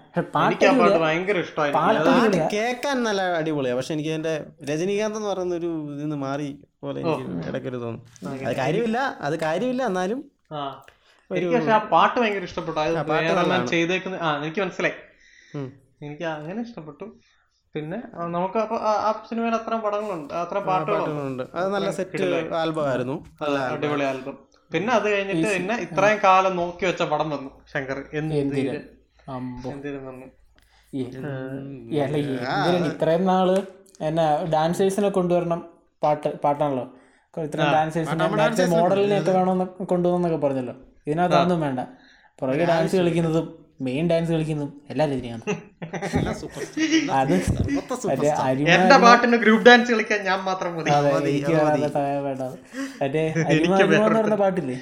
Speaker 3: പാട്ട്
Speaker 1: കേൾക്കാൻ നല്ല അടിപൊളിയാണ് പക്ഷെ എനിക്ക് എന്റെ രജനീകാന്ത് എന്ന് പറയുന്ന ഒരു ഇതിന്ന് മാറി പോലെ എനിക്ക് ഇടയ്ക്കൊരു തോന്നുന്നു. അത് കാര്യമില്ല അത് കാര്യമില്ല എന്നാലും
Speaker 2: ആ. എനിക്ക് പക്ഷെ ആ പാട്ട് ഭയങ്കര ഇഷ്ടപ്പെട്ടു. അത് വേറെല്ലാം ചെയ്തേക്കുന്ന ആ എനിക്ക് മനസ്സിലായി. എനിക്ക് അങ്ങനെ ഇഷ്ടപ്പെട്ടു. പിന്നെ നമുക്ക് ആ- സിനിമയിൽ അത്ര പടങ്ങളുണ്ട്. അത്ര പാട്ടുകളുണ്ട്.
Speaker 1: അത് നല്ല സെറ്റ് ആൽബം. ആയിരുന്നു
Speaker 2: അടിപൊളി ആൽബം. പിന്നെ അത് കഴിഞ്ഞിട്ട് പിന്നെ ഇത്രയും കാലം നോക്കി വെച്ച പടം വന്നു. ശങ്കർ എന്തിന്? വന്നു?
Speaker 3: ഇത്രയും നാൾ എന്നാ ഡാൻസേഴ്സിനെ കൊണ്ടുവരണം പാട്ട് പാട്ടാണല്ലോ. ഇത്രയും ഡാൻസേഴ്സിനെ മോഡലിനെ ഒക്കെ വേണമെന്ന് കൊണ്ടുവന്നൊക്കെ പറഞ്ഞല്ലോ. ഇതിനകത്ത് അതൊന്നും വേണ്ട. പുറകെ ഡാൻസ് കളിക്കുന്നതും മെയിൻ ഡാൻസ് കളിക്കുന്നതും എല്ലാ രീതിയാണ് അത്
Speaker 2: എന്റെ പാട്ടിന് ഗ്രൂപ്പ് ഡാൻസ് കളിക്കാൻ ഞാൻ മാത്രം
Speaker 3: മറ്റേ എന്ന് പറഞ്ഞ പാട്ടില്ലേ?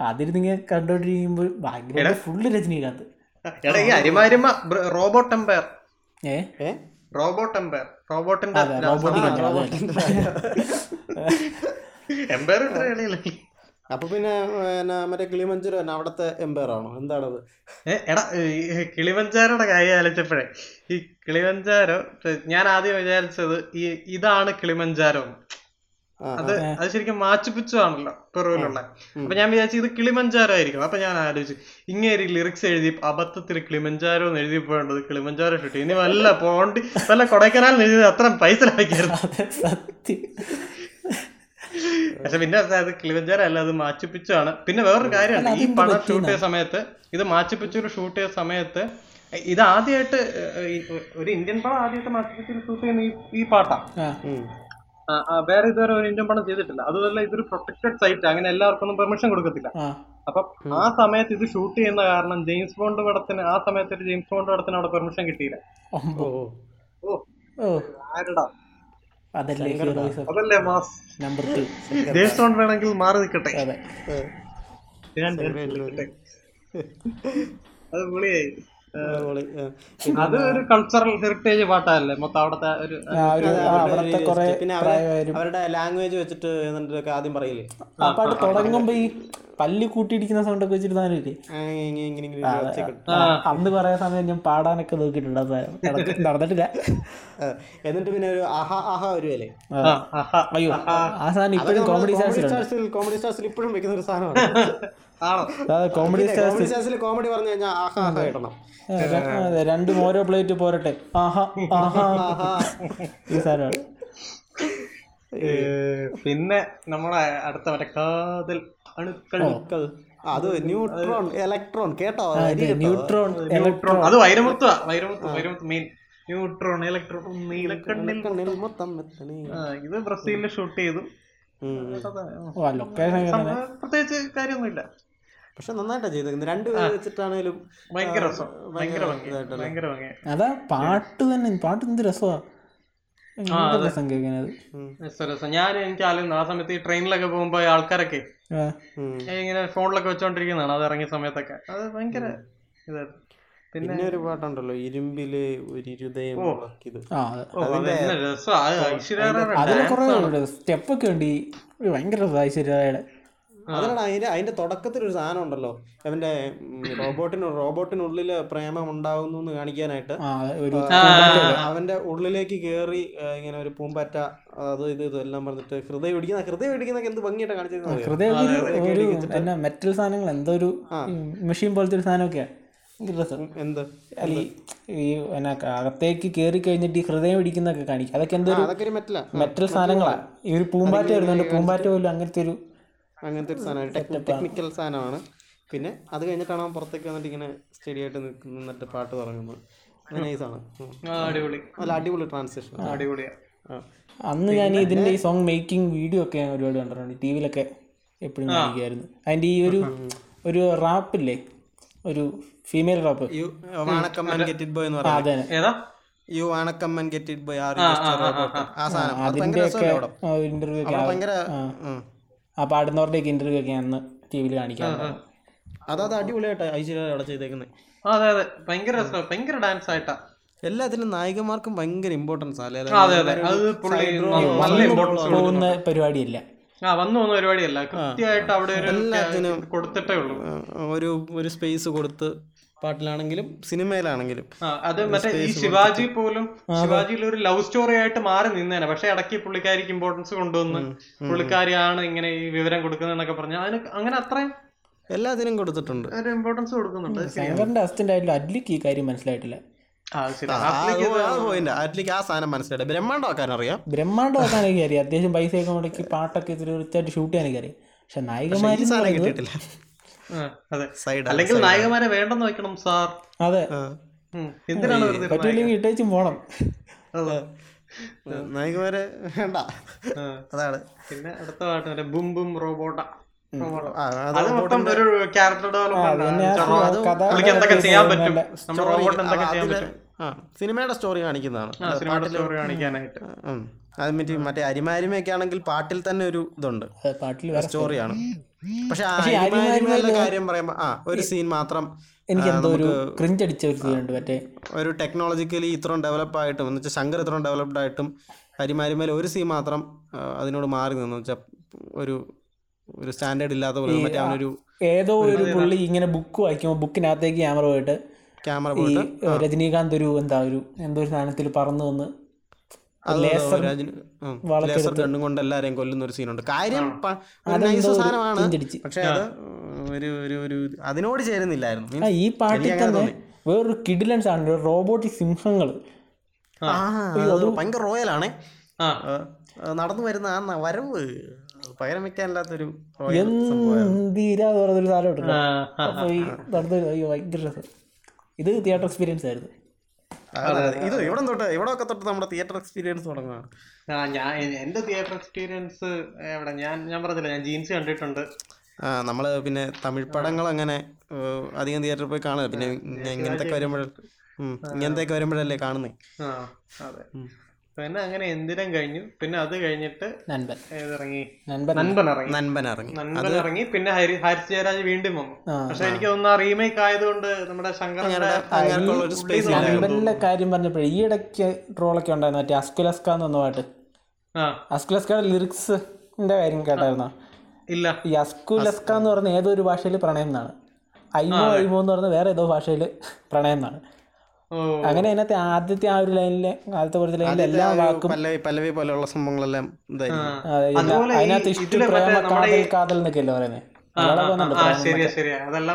Speaker 3: അതിരുന്നിങ്ങനെ കണ്ടോണ്ടിരിക്കുമ്പോൾ ഭയങ്കര ഫുള്ള് രജനീകാന്ത്.
Speaker 2: അരിമാരിമ റോബോട്ട് എംപയർ
Speaker 3: ഏ?
Speaker 2: റോബോട്ട് എംപയർ റോബോട്ടിന്റെ എംപയർ
Speaker 1: അപ്പൊ പിന്നെ മറ്റേ കിളിമഞ്ചൂർ തന്നെ അവിടത്തെ എംപയർ ആണോ? എന്താണത്?
Speaker 2: എടാ കിളിമഞ്ചാരോടെ കാര്യം ആലോചിച്ചപ്പോഴേ ഈ കിളിമഞ്ചാരോ ഞാൻ ആദ്യം വിചാരിച്ചത് ഈ ഇതാണ് കിളിമഞ്ചാരോ. അത് അത് ശരിക്കും മാച്ചുപിച്ചു ആണല്ലോ പെറുവിലുള്ള. അപ്പൊ ഞാൻ വിചാരിച്ചു ഇത് കിളിമഞ്ചാരോ ആയിരിക്കും. അപ്പൊ ഞാൻ ആലോചിച്ചു ഇങ്ങനെ ലിറിക്സ് എഴുതി അബദ്ധത്തിൽ കിളിമഞ്ചാരോ എന്ന് എഴുതി പോകേണ്ടത് കിളിമഞ്ചാരോ ഷൂട്ട്. ഇനി വല്ല പോണ്ടി വല്ല കൊടൈക്കനാൽ എഴുതി അത്ര പൈസ ലാഭിക്കായിരുന്നു.
Speaker 3: സത്യം.
Speaker 2: പക്ഷെ പിന്നെ അത് കിളിവഞ്ചാര അല്ല അത് മാച്ചുപിച്ചാണ്. പിന്നെ വേറൊരു കാര്യമാണ് ഈ പണം ഷൂട്ട് ചെയ്ത സമയത്ത് ഇത് ഒരു ഷൂട്ട് ചെയ്ത സമയത്ത് ഇത് ആദ്യമായിട്ട് ഒരു ഇന്ത്യൻ പടം ആദ്യമായിട്ട് മാച്ചുപിച്ചൂർ ഷൂട്ട് ചെയ്യുന്ന ഈ ഈ പാട്ടാണ്
Speaker 3: ആ.
Speaker 2: ആ, ആ, വേറെ ഇതുവരെ ഒരു ഇന്ത്യൻ പണം ചെയ്തിട്ടില്ല. അതുപോലെ ഇതൊരു പ്രൊട്ടക്റ്റഡ് സൈറ്റ് അങ്ങനെ എല്ലാവർക്കും ഒന്നും പെർമിഷൻ കൊടുക്കത്തില്ല. അപ്പൊ ആ സമയത്ത് ഇത് ഷൂട്ട് ചെയ്യുന്ന കാരണം ജെയിംസ് ബോണ്ട് പടത്തിന് ആ സമയത്ത് ഒരു ജെയിംസ് ബോണ്ട് പടത്തിന് അവിടെ പെർമിഷൻ കിട്ടിയില്ല.
Speaker 1: ഓ.
Speaker 2: ആരടാ?
Speaker 3: അതല്ലേ
Speaker 2: അതല്ലേ മാസ്?
Speaker 3: നമ്പർ
Speaker 2: ജെയിംസ് വേണമെങ്കിൽ മാറി നിൽക്കട്ടെ.
Speaker 3: അതെ.
Speaker 2: അത് പൊളിയായി. അത് ഒരു കൾച്ചറൽ ഹെറിറ്റേജ് പാട്ടല്ലേ? മൊത്തം അവിടത്തെ ഒരു
Speaker 3: അവിടത്തെ കുറെ
Speaker 1: പിന്നെ അവരുടെ ലാംഗ്വേജ് വെച്ചിട്ട് എന്നിട്ടൊക്കെ ആദ്യം പറയില്ലേ?
Speaker 3: ആ പാട്ട് തുടങ്ങുമ്പോ ഈ പല്ല് കൂട്ടിയിടിക്കുന്ന സൗണ്ട് ഒക്കെ വെച്ചിട്ട് താനില്ലേ. അന്ന് കുറെ സമയം ഞാൻ പാടാനൊക്കെ നോക്കിയിട്ടുണ്ട്. നടന്നിട്ടില്ല.
Speaker 1: എന്നിട്ട് പിന്നെ ഒരു ആഹാ ആഹാ വരുവല്ലേ?
Speaker 3: ആ. അയ്യോ ആ സാധനം ഇപ്പോഴും കോമഡി സ്റ്റാർസ്
Speaker 1: സ്റ്റാർസിൽ കോമഡി സ്റ്റാർസിൽ ഇപ്പോഴും വെക്കുന്ന ഒരു സാധനമാണ്.
Speaker 3: കോമഡി
Speaker 1: കോമഡി കോമഡി പറഞ്ഞു കഴിഞ്ഞാൽ
Speaker 3: രണ്ടും ഓരോ പ്ലേറ്റ് പോരട്ടെ. ആഹാ ആഹാ. ഈ സാധനമാണ്.
Speaker 2: പിന്നെ നമ്മളെ അടുത്ത മറ്റേ കാതൽ അണുക്കൾ.
Speaker 1: അത് ന്യൂട്രോൺ ഇലക്ട്രോൺ. കേട്ടോ
Speaker 3: ന്യൂട്രോൺ
Speaker 2: ഇലക്ട്രോൺ. അത് Vairamuthu Vairamuthu Vairamuthu main neutron electron നീലക്കണ്ണിൽ.
Speaker 1: കണ്ണിൽ മൊത്തം
Speaker 2: ഇത് ബ്രസീലിൽ ഷൂട്ട് ചെയ്തു. പ്രത്യേകിച്ച് കാര്യമൊന്നുമില്ല.
Speaker 1: പക്ഷെ നന്നായിട്ടാ ചെയ്തേക്കുന്നത്. രണ്ട് വെച്ചിട്ടാണേലും
Speaker 2: ഭയങ്കര
Speaker 3: അതാ പാട്ട് തന്നെ പാട്ട് എന്ത് രസമാ രസം
Speaker 2: ഞാൻ എനിക്ക് ആലോചിക്കുന്നു ആ സമയത്ത് ഈ ട്രെയിനിലൊക്കെ പോകുമ്പോ ആൾക്കാരൊക്കെ. ഇങ്ങനെ ഫോണിലൊക്കെ വെച്ചോണ്ടിരിക്കുന്നതാണ്. അത് ഇറങ്ങിയ സമയത്തൊക്കെ. അത് ഭയങ്കര ഇതായിരുന്നു. പിന്നെ
Speaker 1: ഒരു പാട്ടുണ്ടല്ലോ ഇരുമ്പിൽ ഒരു
Speaker 3: കുറെ സ്റ്റെപ്പ് ഒക്കെ ഉണ്ട്. ഈ ഭയങ്കര ഐശ്വര്യയുടെ
Speaker 1: അതിനാണ് അതിന്റെ അതിന്റെ തുടക്കത്തിൽ ഒരു സാധനം ഉണ്ടല്ലോ. അവന്റെ റോബോട്ടിന് റോബോട്ടിനുള്ളിൽ പ്രേമം ഉണ്ടാവുന്നു എന്ന് കാണിക്കാനായിട്ട്
Speaker 3: ഒരു
Speaker 1: അവന്റെ ഉള്ളിലേക്ക് കേറി ഇങ്ങനെ ഒരു പൂമ്പറ്റ അത് ഇത് ഇതെല്ലാം പറഞ്ഞിട്ട് ഹൃദയം ഇടിക്കുന്ന ഹൃദയം ഇടിക്കുന്നൊക്കെ എന്ത് ഭംഗിയായിട്ട് കാണിച്ചിരുന്നത്
Speaker 3: ഹൃദയം മെറ്റൽ സാധനങ്ങൾ എന്തോ ഒരു മെഷീൻ പോലത്തെ ഒരു സാധനമൊക്കെയാണ്
Speaker 1: എന്ത്?
Speaker 3: അല്ല ഈ- അകത്തേക്ക് കേറി കഴിഞ്ഞിട്ട് ഈ ഹൃദയം ഇടിക്കുന്നൊക്കെ കാണിക്കും. അതൊക്കെ എന്തോ മെറ്റൽ സാധനങ്ങളാ. ഈ ഒരു പൂമ്പാറ്റ വരുന്നുണ്ട്. പൂമ്പാറ്റ പോലും അങ്ങനത്തെ ഒരു
Speaker 1: അങ്ങനത്തെ ഒരു സാധനമാണ്. ടെക്നിക്കൽ സാധനമാണ്. പിന്നെ അത് കഴിഞ്ഞിട്ടാണ് അവൻ പുറത്തേക്ക് വന്നിട്ട് ഇങ്ങനെ സ്റ്റഡി ആയിട്ട് നിന്നിട്ട് പാട്ട് തുടങ്ങുന്നത്. നൈസാണ്
Speaker 2: അടിപൊളി.
Speaker 1: നല്ല അടിപൊളി ട്രാൻസാക്ഷൻ
Speaker 2: അടിപൊളിയാ.
Speaker 3: അന്ന് ഞാൻ ഇതിന്റെ ഈ സോങ് മേക്കിംഗ് വീഡിയോ ഒക്കെ ഞാൻ ഒരുപാട് കണ്ടിട്ടുണ്ട്. ടി വിയിലൊക്കെ എപ്പോഴും കാണിക്കുമായിരുന്നു അതിന്റെ ഈ ഒരു ഒരു റാപ്പില്ലേ ഒരു female rap
Speaker 1: you wanna come get it boy എന്ന്
Speaker 3: ആ
Speaker 1: പറയുന്നത്
Speaker 2: ഏതാ
Speaker 1: you wanna come on get it boy R ആ സാധനം
Speaker 3: ഇന്റർവ്യൂ ഒക്കെ ആ-
Speaker 1: ഭയങ്കര
Speaker 3: ആ പാടുന്നവരുടെയൊക്കെ ഇന്റർവ്യൂ ഒക്കെ അന്ന് ടി വിയിൽ കാണിക്കാറുണ്ട്
Speaker 1: അത് അടിപൊളിയായിട്ടാ ഐശ്വര്യ അവിടെ ചെയ്തേക്കുന്നത്
Speaker 2: അതെ അതെ ഭയങ്കര ഭയങ്കര ഡാൻസ് ആയിട്ടാ
Speaker 1: എല്ലാത്തിലും നായികമാർക്കും ഭയങ്കര ഇമ്പോർട്ടൻസ് അല്ലേ
Speaker 2: ആ, അതെ അതെ അത് പുള്ളി ഇമ്പോർട്ടൻസ്
Speaker 3: പോകുന്ന പരിപാടിയല്ല
Speaker 2: ആ വന്നു വന്ന പരിപാടിയല്ല. കൃത്യമായിട്ട് അവിടെ ഒരു
Speaker 1: എല്ലാത്തിനും
Speaker 2: കൊടുത്തിട്ടേ ഉള്ളൂ.
Speaker 1: ഒരു ഒരു സ്പേസ് കൊടുത്ത് പാട്ടിലാണെങ്കിലും സിനിമയിലാണെങ്കിലും
Speaker 2: അത് മറ്റേ ഈ ശിവാജി പോലും ശിവാജിയിൽ ഒരു ലവ് സ്റ്റോറി ആയിട്ട് മാറി നിന്നേനെ. പക്ഷെ ഇടയ്ക്ക് പുള്ളിക്കാരിക്ക് ഇമ്പോർട്ടൻസ് കൊണ്ടുവന്ന് പുള്ളിക്കാരിയാണ് ഇങ്ങനെ ഈ വിവരം കൊടുക്കുന്നതെന്നൊക്കെ പറഞ്ഞു അതിന് അങ്ങനെ അത്രയും
Speaker 1: എല്ലാത്തിനും കൊടുത്തിട്ടുണ്ട്.
Speaker 2: ഒരു ഇമ്പോർട്ടൻസ് കൊടുക്കുന്നുണ്ട്.
Speaker 3: അസിസ്റ്റന്റ് ആയിട്ടുള്ള അഡ്ലിക്ക് ഈ കാര്യം മനസ്സിലായിട്ടില്ല.
Speaker 2: ആ ശരി.
Speaker 1: ആ, അത് അത് പോയിന്റ് അതിലേക്ക് ആ സാധനം മനസ്സിലായിട്ട് ബ്രഹ്മാണ്ടമാക്കാൻ അറിയാം?
Speaker 3: അറിയാം. അത്യാവശ്യം പൈസയൊക്കെ മുടക്കി പാട്ടൊക്കെ ഇത്തിരി വൃത്തിയായിട്ട് ഷൂട്ട് ചെയ്യാനൊക്കെ അറിയാം. പക്ഷെ നായികമാര്
Speaker 1: സാധനം കിട്ടിയിട്ടില്ല.
Speaker 2: അതെ.
Speaker 1: സൈഡ്
Speaker 2: അല്ലെങ്കിൽ നായകന്മാരെ വേണ്ടെന്ന് വെക്കണം സാർ.
Speaker 3: അതെ.
Speaker 2: എന്തിനാണ്
Speaker 3: പറ്റില്ലെങ്കിൽ ഇട്ടേച്ചും പോണം.
Speaker 2: അതെ.
Speaker 1: നായികമാരെ വേണ്ട. അതാണ്.
Speaker 2: പിന്നെ അടുത്ത പാട്ട് മറ്റേ ബും ബും റോബോട്ട.
Speaker 1: ആ, അത്
Speaker 2: അത് മൊത്തം ഒരു ക്യാരക്ടർ ഡെവലപ്മെന്റ് എന്തൊക്കെ ചെയ്യാൻ പറ്റും. നമ്മുടെ റോബോട്ട് എന്തൊക്കെ ചെയ്യാൻ പറ്റും.
Speaker 1: സിനിമയുടെ സ്റ്റോറി കാണിക്കുന്നതാണ്.
Speaker 2: ആ സിനിമയുടെ സ്റ്റോറി കാണിക്കാനായിട്ട്.
Speaker 1: ഉം. അത് മറ്റേ മറ്റേ അരിമാരിമയൊക്കെ ആണെങ്കിൽ പാട്ടിൽ തന്നെ ഒരു ഇതുണ്ട്.
Speaker 3: പാട്ടിൽ വേറെ
Speaker 1: സ്റ്റോറിയാണ് പക്ഷെ അരിമാരിമയുടെ കാര്യം പറയുമ്പോ ആ ഒരു സീൻ മാത്രം
Speaker 3: എനിക്ക് എന്തോ ഒരു ക്രിഞ്ച് അടിച്ച ഒരു സീനുണ്ട് മറ്റേ.
Speaker 1: ഒരു ടെക്നോളജിക്കലി ഇത്രയും ഡെവലപ്പ് ആയിട്ടും എന്ന് വെച്ചാൽ ശങ്കർ ഇത്രയും ഡെവലപ്ഡ് ആയിട്ടും അരിമാരിമേലെ ഒരു സീൻ മാത്രം അതിനോട് മാറി നിന്നു. വെച്ചാൽ ഒരു ഒരു സ്റ്റാൻഡേർഡ് ഇല്ലാത്ത പോലെ മറ്റേ അവനൊരു
Speaker 3: ഏതോ ഒരു പുള്ളി ഇങ്ങനെ ബുക്ക് വായിക്കുമ്പോൾ ബുക്കിനകത്തേക്ക് ക്യാമറ പോയിട്ട്
Speaker 1: ക്യാമറ
Speaker 3: ഈ രജനീകാന്ത് ഒരു എന്താ ഒരു എന്തോ ഒരു സാധനത്തിൽ പറന്നു വന്ന് ലേസർ
Speaker 1: ഗണ്ണും കൊണ്ട് എല്ലാരെയും കൊല്ലുന്ന ഒരു സീനുണ്ട്. കാര്യം നൈസ് സാധനമാണ്. പക്ഷെ അത് ഒരു ഒരു ഒരു അതിനോട് ചേരുന്നില്ലായിരുന്നു.
Speaker 3: ഈ പാട്ടിൽ തന്നെ വേറൊരു കിഡിലൻസ് ആണ് റോബോട്ടിക് സിംഹങ്ങൾ.
Speaker 1: ഭയങ്കര റോയലാണേ നടന്നു വരുന്ന ആ വരവ്. പകരം വെക്കാനില്ലാത്തൊരു
Speaker 3: എന്തിരാ പറഞ്ഞൊരു സാധനം. അയ്യോ ഭയങ്കര രസം. ഇത് തിയേറ്റർ എക്സ്പീരിയൻസ് ആയിരുന്നു.
Speaker 1: ഇത് ഇവിടെ തൊട്ട് ഇവിടെ ഒക്കെ തൊട്ട് നമ്മുടെ തിയേറ്റർ എക്സ്പീരിയൻസ് തുടങ്ങുകയാണ്
Speaker 2: ആ ഞാൻ എന്റെ തിയേറ്റർ എക്സ്പീരിയൻസ് എവിടെ? ഞാൻ ഞാൻ പറഞ്ഞില്ല ഞാൻ ജീൻസ് കണ്ടിട്ടുണ്ട്.
Speaker 1: ആ നമ്മൾ പിന്നെ തമിഴ് പടങ്ങൾ അങ്ങനെ അധികം തിയേറ്ററിൽ പോയി കാണുക പിന്നെ ഇങ്ങനത്തെ വരുമ്പോഴ ഇങ്ങനത്തെ വരുമ്പോഴല്ലേ കാണുന്നേ?
Speaker 2: ആ അതെ. പിന്നെ അങ്ങനെ എന്തിനും കഴിഞ്ഞു. പിന്നെ അത് കഴിഞ്ഞിട്ട്
Speaker 3: നൻപൻ.
Speaker 2: ഇറങ്ങി
Speaker 3: നൻപൻ.
Speaker 2: ഇറങ്ങി.
Speaker 1: നൻപൻ ഇറങ്ങി.
Speaker 2: നൻപൻ ഇറങ്ങി. പിന്നെ ഹരി ഹാരിസ് വീണ്ടും വന്നു. പക്ഷെ എനിക്ക് തോന്നുന്നു ആ റീമേക്ക് ആയതുകൊണ്ട് നമ്മുടെ ശങ്കറിന്റെ
Speaker 3: കാര്യം പറഞ്ഞപ്പോഴേ ഈ ഇടയ്ക്ക് ട്രോളൊക്കെ ഉണ്ടായിരുന്നു. മറ്റേ അസ്കുലസ്ക എന്ന് പറഞ്ഞ പാട്ട്.
Speaker 2: ആ.
Speaker 3: അസ്കുലസ്കയുടെ ലിറിക്സിന്റെ കാര്യം കേട്ടായിരുന്നോ?
Speaker 2: ഇല്ല.
Speaker 3: ഈ അസ്കുലസ്ക എന്ന് പറഞ്ഞ ഏതോ ഒരു ഭാഷയിൽ പ്രണയം എന്നാണ്. ഐമോ ഐമോ എന്ന് പറഞ്ഞ വേറെ ഏതോ ഭാഷയിൽ പ്രണയം എന്നാണ്. അങ്ങനെ അതിനകത്ത് ആദ്യത്തെ ആ ഒരു ലൈനിലെ ആദ്യത്തെ കുറച്ച് ലൈനിലെ എല്ലാ വാക്കും
Speaker 1: പല്ലവി പോലെയുള്ള സംഭവങ്ങളെല്ലാം
Speaker 3: അതിനകത്ത് ഇഷ്ടം പ്രേമ
Speaker 2: നമ്മുടെ
Speaker 3: കാതൽ കാതൽ എന്നൊക്കെയല്ലേ പറയുന്നത്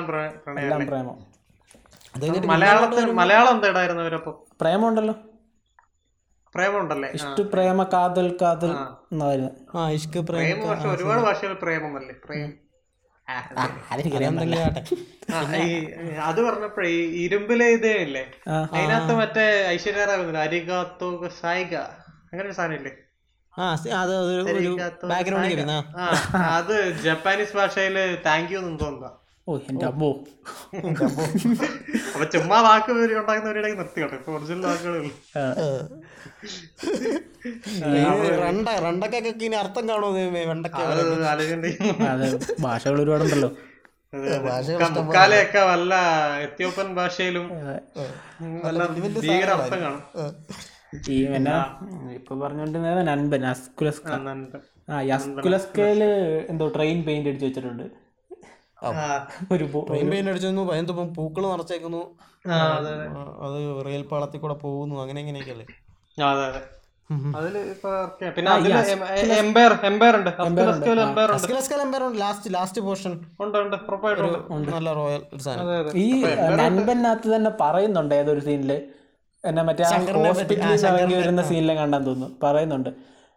Speaker 3: പ്രേമം എല്ലാം പ്രേമം. പ്രേമം ഉണ്ടല്ലോ
Speaker 2: പ്രേമം
Speaker 3: ഇഷ്ട പ്രേമ കാതൽ കാതൽ എന്നാ വരുന്നത്
Speaker 1: ആ ഇഷ്ക് പ്രേം
Speaker 2: പ്രേമം ഒരുപാട് ഭാഷകൾ പ്രേമമല്ലേ? പ്രേം അത്. പറഞ്ഞപ്പോഴേ ഈ ഇരുമ്പിലെ ഇതേ ഇല്ലേ?
Speaker 3: ആ.
Speaker 2: അതിനകത്ത് മറ്റേ ഐശ്വര്യ റായ് വന്നില്ല അരികാത്തോ സായിക അങ്ങനെ ഒരു സാധനം ഇല്ലേ?
Speaker 1: അത് ബാക്ക്ഗ്രൗണ്ട്
Speaker 2: ജപ്പാനീസ് ഭാഷയിൽ താങ്ക് യു എന്ന് തോന്നുക
Speaker 3: ഓ എന്റെ അമ്മോ.
Speaker 2: അപ്പൊ ചുമ്മാ വാക്ക് പേര് ഉണ്ടാക്കുന്നവരുടെ നിർത്തിയോട്ടെ ഇപ്പൊ ഒറിജിനൽ
Speaker 1: റണ്ടക്കൊക്കെ ഇനി അർത്ഥം കാണുമോ
Speaker 2: അത്
Speaker 3: ഭാഷകൾ ഒരുപാടുണ്ടല്ലോ.
Speaker 2: മുക്കാലയൊക്കെ വല്ല എത്യോപ്യൻ ഭാഷയിലും നല്ല ഭീകര അർത്ഥം കാണും.
Speaker 3: ഈ എന്നാ? ഇപ്പൊ പറഞ്ഞോണ്ടിരുന്നത് നൻപൻ അസ്കുലസ്ക.
Speaker 2: ആ,
Speaker 3: അസ്കുലസ്കയിൽ എന്തോ ട്രെയിൻ പെയിന്റ് അടിച്ചു വെച്ചിട്ടുണ്ട്. ഒരു
Speaker 1: അടിച്ചു പൂക്കൾ നിറച്ചേക്കുന്നു.
Speaker 2: അതെ
Speaker 1: റെയിൽ പാളത്തിൽ കൂടെ പോകുന്നു അങ്ങനെ ഇങ്ങനെയൊക്കെയല്ലേ?
Speaker 2: അതെ അതെ. അതിൽ. പിന്നെ അതിൽ എംപയർ എംപയർ ഉണ്ട് അസ്കുലസ്കയിൽ എംപയർ ഉണ്ട്
Speaker 1: ലാസ്റ്റ് ലാസ്റ്റ് പോർഷൻ
Speaker 2: ഉണ്ട്. ഉണ്ട്.
Speaker 1: നല്ല റോയൽ ഒരു സാധനം.
Speaker 2: അതെ അതെ.
Speaker 3: ഈ നൻപനകത്ത് തന്നെ പറയുന്നുണ്ട് ഏതൊരു സീനിൽ എന്നെ മറ്റേ ഹോസ്പിറ്റലിൽ ഇറങ്ങി വരുന്ന സീനിലെ കണ്ടാൻ തോന്നുന്നു. പറയുന്നുണ്ട്.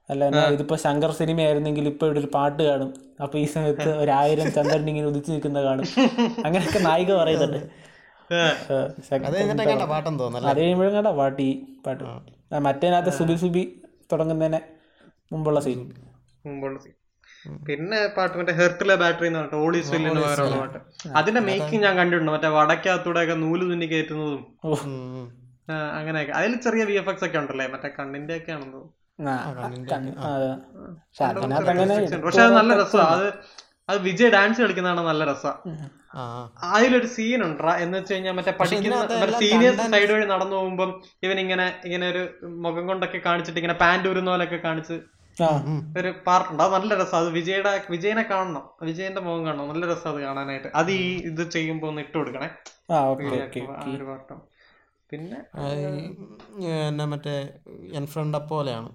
Speaker 3: അല്ല എന്നാ ഇതിപ്പോ ശങ്കർ സിനിമ ആയിരുന്നെങ്കിൽ ഇപ്പൊ ഇവിടെ ഒരു പാട്ട് കാണും. അപ്പൊ ഈ സമയത്ത് ഒരായിരം ചന്ദ്രൻ ഇങ്ങനെ ഉദിച്ചു നിൽക്കുന്ന കാണും. അങ്ങനെയൊക്കെ നായിക പറയുന്നുണ്ട്.
Speaker 1: അത്
Speaker 3: കഴിയുമ്പോഴും കണ്ട പാട്ട് ഈ പാട്ട്. മറ്റേനകത്ത് സുബി സുബി തുടങ്ങുന്നതിന് മുമ്പുള്ള സീൻ
Speaker 2: മുമ്പുള്ള സീൻ പിന്നെ പാട്ട് മറ്റേ ഹെർട്ടിലെ ബാറ്ററി എന്ന് പറഞ്ഞിട്ട് ഓളി വില്ലിന് പകരമുള്ള പാട്ട്. അതിന്റെ മേക്കിംഗ് ഞാൻ കണ്ടിട്ടുണ്ട്. മറ്റേ വടക്കകത്തൂടെ ഒക്കെ നൂൽ തുന്നി കയറ്റുന്നതും. അങ്ങനെയൊക്കെ. അതിൽ ചെറിയ വി എഫ് എക്സ് ഒക്കെ ഉണ്ടല്ലേ? മറ്റേ കണ്ണിന്റെ ഒക്കെ ആണെന്ന് തോന്നുന്നു.
Speaker 3: പക്ഷെ
Speaker 2: അത് നല്ല രസമാണ് അത് അത് വിജയ് ഡാൻസ് കളിക്കുന്നതാണ് നല്ല രസം.
Speaker 1: ആ.
Speaker 2: അതിലൊരു സീൻ ഉണ്ട്? എന്ന് വെച്ച് കഴിഞ്ഞാൽ മറ്റേ പഠിക്കുന്ന സീനിയർ സൈഡ് വഴി നടന്നു പോകുമ്പോൾ ഇവൻ ഇങ്ങനെ ഇങ്ങനെ ഒരു മുഖം കൊണ്ടൊക്കെ കാണിച്ചിട്ട് ഇങ്ങനെ പാന്റ് ഉരുന്ന പോലെയൊക്കെ കാണിച്ച് ഒരു പാർട്ടുണ്ട് അത് നല്ല രസം. അത് വിജയുടെ വിജയനെ കാണണം. വിജയന്റെ മുഖം കാണണം. നല്ല രസം അത് കാണാനായിട്ട്. അത് ഈ ഇത് ചെയ്യുമ്പോ ഒന്ന് ഇട്ട് കൊടുക്കണേ.
Speaker 3: ആ ഓക്കെ ഓക്കെ
Speaker 2: ആ ഒരു പാട്ടും. പിന്നെ
Speaker 1: എന്നാ മറ്റേ എൻ ഫ്രണ്ട് പോലെയാണ്.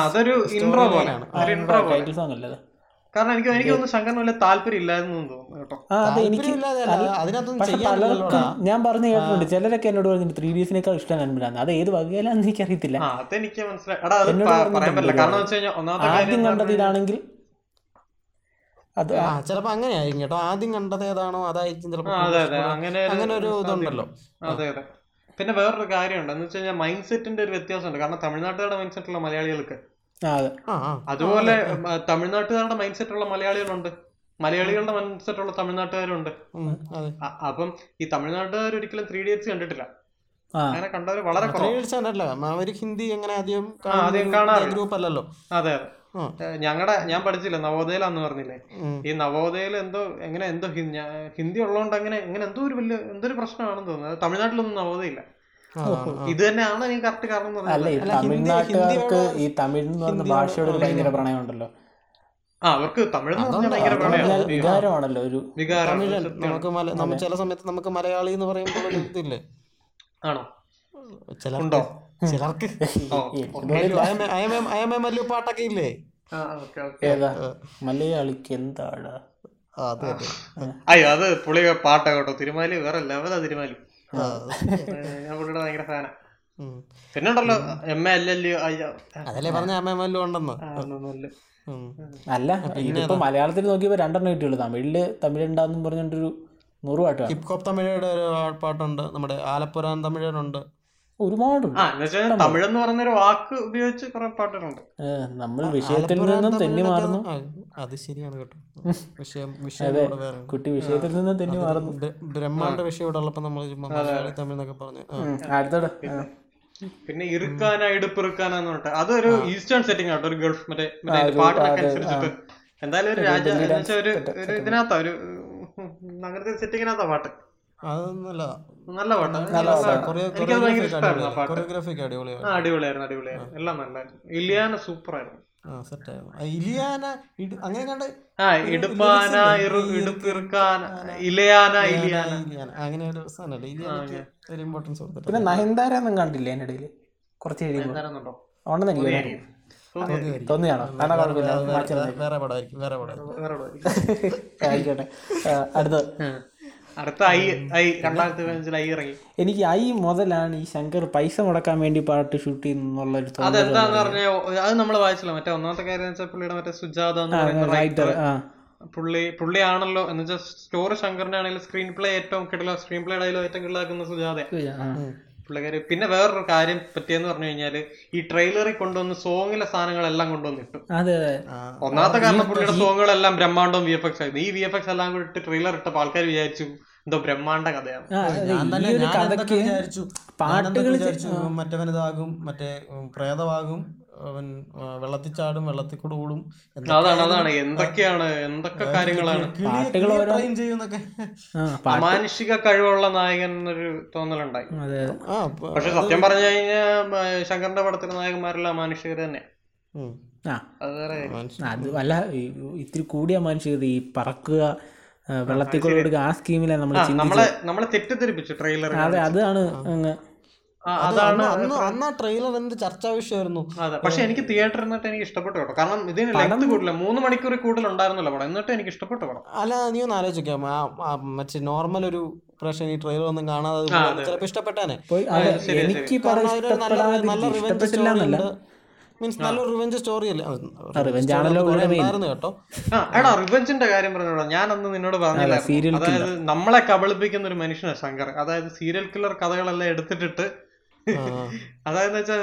Speaker 2: അതൊരു ഇൻട്രോ പോലെയാണ് ഇൻട്രോ പോലെ. കാരണം എനിക്ക് എനിക്ക് തോന്നുന്നു ശങ്കറിന് വലിയ താല്പര്യം ഇല്ലായിരുന്നു തോന്നുന്നു കേട്ടോ.
Speaker 3: ഞാൻ പറഞ്ഞു കേട്ടിട്ടുണ്ട് ചിലരൊക്കെ എന്നോട് പറഞ്ഞിട്ട് ത്രീ ഡിസിനേക്കാൾ ഇഷ്ടം നൻപനാണ് അത് ഏത് വകയിലാന്ന് എനിക്ക്
Speaker 2: അറിയത്തില്ല അതെനിക്ക് മനസ്സിലായി. എടാ അത്
Speaker 3: എന്നോട്
Speaker 2: പ-
Speaker 3: പറഞ്ഞിട്ടുണ്ട്
Speaker 2: പറയാൻ പറ്റില്ല. കാരണം വെച്ച് കഴിഞ്ഞാൽ ഒന്നാമത്തെ കാര്യം
Speaker 3: ആദ്യം കണ്ടത് ഇതാണെങ്കിൽ അത്
Speaker 1: ചിലപ്പോ അങ്ങനെ ആയിരിക്കും കേട്ടോ. ആദ്യം കണ്ടത് ഏതാണോ അതായിരിക്കും ചിലപ്പോ
Speaker 2: അങ്ങനെ ഒരു
Speaker 1: ഇതുണ്ടല്ലോ.
Speaker 2: അതെ അതെ. പിന്നെ വേറൊരു കാര്യമുണ്ട്. എന്ന് വെച്ച് കഴിഞ്ഞാൽ മൈൻഡ് സെറ്റിന്റെ ഒരു വ്യത്യാസമുണ്ട്. കാരണം തമിഴ്നാട്ടുകാരുടെ മൈൻഡ് സെറ്റുള്ള മലയാളികൾക്ക്. അതുപോലെ തമിഴ്നാട്ടുകാരുടെ മൈൻഡ് സെറ്റുള്ള മലയാളികളുണ്ട്. മലയാളികളുടെ മൈൻഡ് സെറ്റുള്ള തമിഴ്നാട്ടുകാരും തമിഴ്നാട്ടുകാരുണ്ട്. അപ്പം ഈ തമിഴ്നാട്ടുകാർ ഒരിക്കലും ത്രീ ഡി എക്സ് കണ്ടിട്ടില്ല അങ്ങനെ കണ്ടവർ വളരെ
Speaker 1: ഹിന്ദി അങ്ങനെ ആദ്യം
Speaker 2: ആദ്യം കാണാറ്
Speaker 1: ഗ്രൂപ്പ് അല്ലല്ലോ
Speaker 2: അതെ അതെ. ഞങ്ങളുടെ ഞാൻ പഠിച്ചില്ല നവോദയലാന്ന് പറഞ്ഞില്ലേ? ഈ നവോദയയിൽ എന്തോ എങ്ങനെ എന്തോ ഹിന്ദി ഉള്ളതുകൊണ്ട് അങ്ങനെ എങ്ങനെ എന്തോ ഒരു വലിയ എന്തോ ഒരു പ്രശ്നമാണെന്ന് തോന്നുന്നത് തമിഴ്നാട്ടിലൊന്നും നവോദയ
Speaker 1: ഇല്ല ആ.
Speaker 2: ഇത് തന്നെയാണ് എനിക്ക് കറക്റ്റ് കാരണം
Speaker 3: അല്ല ഈ തമിഴ്നാട്ടുകാർക്ക് ഈ തമിഴ് എന്ന് പറഞ്ഞ ഭാഷയോട് ഭയങ്കര പ്രണയമുണ്ടല്ലോ.
Speaker 2: ആ അവർക്ക് തമിഴ്
Speaker 3: വികാരമാണല്ലോ ഒരു
Speaker 1: നമുക്ക് നമ്മ ചില സമയത്ത് നമുക്ക് മലയാളി എന്ന് പറയുമ്പോൾ ഇതില്ലേ?
Speaker 2: ആണോ?
Speaker 1: ചില
Speaker 2: ഉണ്ടോ?
Speaker 1: ചിലർക്ക് മല്ലു പാട്ടൊക്കെ ഇല്ലേ
Speaker 3: ഏതാ? മലയാളിക്ക് എന്താടാ.
Speaker 2: അയ്യോ അത് പുളി പാട്ടാ കേട്ടോ തിരുമാലി വേറെ ലെവലാ തിരുമാലി. ഞാൻ പുള്ളിയുടെ ഭയങ്കര ഫാനാ.
Speaker 1: ഉം.
Speaker 2: പിന്നെ ഉണ്ടല്ലോ എം എ അയ്യോ
Speaker 1: അതല്ലേ പറഞ്ഞ അമ്മ മല്ലു ഉണ്ടെന്ന്?
Speaker 2: ആ, ഒന്നൊന്നുമില്ല.
Speaker 1: ഉം.
Speaker 3: അല്ല ഇതിപ്പോ മലയാളത്തിൽ നോക്കിയപ്പോ രണ്ടെണ്ണം കിട്ടിയുള്ളൂ. തമിഴിൽ തമിഴുണ്ടാന്നും പറഞ്ഞിട്ടൊരു നൂറ് പാട്ട് കാണും
Speaker 1: ഹിപ് ഹോപ്പ് തമിഴയുടെ ഒരു പാട്ടുണ്ട്. നമ്മുടെ ആലപ്പുഴ തമിഴനുണ്ട്.
Speaker 3: ഒരുപാടുണ്ട്.
Speaker 2: തമിഴ് എന്ന് പറഞ്ഞൊരു വാക്ക് ഉപയോഗിച്ച് കുറെ പാട്ടുകളുണ്ട്.
Speaker 3: നമ്മൾ വിഷയത്തിൽ നിന്നും തെന്നി മാറുന്നു.
Speaker 1: അത് ശരിയാണ് കേട്ടോ. വിഷയം വിഷയം വേറെ.
Speaker 3: കുട്ടി വിഷയത്തിൽ നിന്നും തെന്നി മാറുന്നു.
Speaker 1: ബ്രഹ്മാണ്ട വിഷയം ഇവിടെ ഉള്ളപ്പോ നമ്മൾ ചുമ്മാ മലയാളി തമിഴ് എന്നൊക്കെ പറഞ്ഞു.
Speaker 3: അടുത്തോടെ
Speaker 2: പിന്നെ ഇറുക്കാന ഇടുപ്പിറുക്കാന എന്ന് പറഞ്ഞിട്ട്. അതൊരു ഈസ്റ്റേൺ സെറ്റിംഗ് ആട്ടോ ഒരു ഗൾഫ് മറ്റേ പാട്ടിനൊക്കെ അനുസരിച്ചിട്ട്. എന്തായാലും ഒരു രാജ എന്ന് വെച്ചാൽ ഒരു ഇതിനകത്താ ഒരു നഗരത്തിൽ അങ്ങനത്തെ സെറ്റിങ്ങിനകത്താ പാട്ട്.
Speaker 1: അത്
Speaker 2: നല്ല പാട്ട്.
Speaker 1: കൊറിയോഗ്രാഫിക്ക്
Speaker 2: അടിപൊളിയായിരുന്നു. അടിപൊളിയായിരുന്നു. എല്ലാം നല്ല ഇലിയാന സൂപ്പർ ആയിരുന്നു
Speaker 1: ആ ഇലിയാന അങ്ങനെ കണ്ട്
Speaker 2: ആ ഇടുപ്പാന ഇറു ഇടുപ്പിറുക്കാന ഇലയാന
Speaker 1: അങ്ങനെ ഒരു സാധനമല്ലേ. ഇലിയാന ഒരു ഇമ്പോർട്ടൻസ് കൊടുത്തിട്ട്
Speaker 3: പിന്നെ നയൻതാരൊന്നും കണ്ടില്ലേ ഇടയിൽ? കുറച്ച് കഴിയുമ്പോൾ.
Speaker 2: എന്താണെന്നുണ്ടോ
Speaker 3: ഉണ്ടെന്ന് എനിക്ക് തോന്നുന്നു. തോന്നിയാണോ? കാണാൻ കുഴപ്പമില്ല
Speaker 1: വേറെ- വേറെ പടമായിരിക്കും?
Speaker 3: ആയിക്കോട്ടെ. അടുത്ത
Speaker 2: അടുത്ത ഐ ഐ രണ്ടായിരത്തി പതിനഞ്ചിൽ ഐ ഇറങ്ങി.
Speaker 3: എനിക്ക് ഐ മുതലാണ് ഈ ശങ്കർ പൈസ മുടക്കാൻ വേണ്ടി പാട്ട് ഷൂട്ട് ചെയ്യുന്നുള്ള ഒരു
Speaker 2: അതെന്താന്ന് പറഞ്ഞ അത് നമ്മൾ വായിച്ചില്ല. മറ്റേ ഒന്നാമത്തെ കാര്യം വെച്ചാൽ പുള്ളിയുടെ മറ്റേ സുജാത എന്ന് പറയുന്ന
Speaker 3: റൈറ്റർ
Speaker 2: പുള്ളി പുള്ളിയാണല്ലോ എന്ന് വെച്ചാൽ സ്റ്റോറി ശങ്കറിന്റെ ആണെങ്കിലും സ്ക്രീൻ പ്ലേ ഏറ്റവും കിടല സ്ക്രീൻ പ്ലേ ഡയലോ ഏറ്റവും കിടലാക്കുന്ന സുജാത. പുള്ളിക്കാരി. പിന്നെ വേറൊരു കാര്യം പറ്റിയെന്ന് പറഞ്ഞു കഴിഞ്ഞാൽ ഈ ട്രെയിലറിൽ കൊണ്ടുവന്ന് സോങ്ങിലെ സാധനങ്ങളെല്ലാം കൊണ്ടുവന്നിട്ടു ഒന്നാമത്തെ കാരണം പുള്ളിയുടെ സോങ്ങുകളെല്ലാം ബ്രഹ്മാണ്ടവും വി എഫ് എക്സ് ആയിരുന്നു. ഈ വി എഫ് എക്സ് എല്ലാം കൂടി ഇട്ട് ട്രെയിലർ ഇട്ടപ്പോ ആൾക്കാർ വിചാരിച്ചു എന്തോ ബ്രഹ്മാണ്ട കഥയാണ്.
Speaker 3: ആ, അതെ,
Speaker 1: ഞാൻ തന്നെ ഞാൻ എന്തൊക്കെ വിചാരിച്ചു.
Speaker 3: പാട്ടുകൾ
Speaker 1: മറ്റവനതാകും മറ്റേ പ്രേതമാകും അവൻ വെള്ളത്തിൽ ചാടും വെള്ളത്തിൽ കൂടെ ഓടും.
Speaker 2: അതാണ് അതാണ് എന്തൊക്കെയാണ് എന്തൊക്കെ കാര്യങ്ങളാണ്? അമാനുഷിക കഴിവുള്ള നായകൻ ഒരു തോന്നലുണ്ടായി. പക്ഷെ സത്യം പറഞ്ഞു കഴിഞ്ഞാൽ ശങ്കറിന്റെ പടത്തിലെ നായകന്മാരെല്ലാം അമാനുഷികർ തന്നെ അത്
Speaker 3: വല്ല ഇത്തിരി കൂടിയ മനുഷ്യർ ഈ പറക്കുക വെള്ളത്തിൽ കൂടെ ആ സ്കീമിലാണ് നമ്മൾ
Speaker 2: നമ്മളെ നമ്മളെ തെറ്റിദ്ധരിപ്പിച്ചു ട്രെയിലർ
Speaker 3: അതെ അതാണ് അങ്ങ്
Speaker 2: അതാണ്
Speaker 1: അന്ന് അന്ന് ആ ട്രെയിലർ എന്ത് ചർച്ചാ വിഷയമായിരുന്നു.
Speaker 2: പക്ഷെ എനിക്ക് തിയേറ്റർ എന്നിട്ട് എനിക്ക് ഇഷ്ടപ്പെട്ടു കേട്ടോ കാരണം ഇതിന് ലെങ്ത് കൂടില്ല. മൂന്ന് മണിക്കൂർ കൂടുതൽ ഉണ്ടായിരുന്നല്ലോ പടം. എന്നിട്ട് എനിക്ക് ഇഷ്ടപ്പെട്ടു പടം.
Speaker 1: അല്ല നീ ഒന്ന് ആലോചിക്കാം മറ്റേ നോർമൽ ഒരു പ്രശ്നം ഈ ട്രെയിലർ ഒന്നും കാണാതെ ചിലപ്പോ ഇഷ്ടപ്പെട്ടാനെ.
Speaker 3: പോയി എനിക്ക്
Speaker 1: നല്ല നല്ല റിവെഞ്ച് സ്റ്റോറി മീൻസ് നല്ലൊരു റിവെഞ്ച് സ്റ്റോറി അല്ലേ?
Speaker 3: revenge ആണല്ലോ
Speaker 1: കേട്ടോ.
Speaker 2: എടാ റിവെഞ്ചിന്റെ കാര്യം പറഞ്ഞോടാ. ഞാൻ അന്ന് നിന്നോട് പറഞ്ഞില്ല. അതായത് നമ്മളെ കബളിപ്പിക്കുന്ന ഒരു മനുഷ്യനാണ് ശങ്കർ. അതായത് സീരിയൽ കില്ലർ കഥകളെല്ലാം എടുത്തിട്ടിട്ട് അതായത് വെച്ചാൽ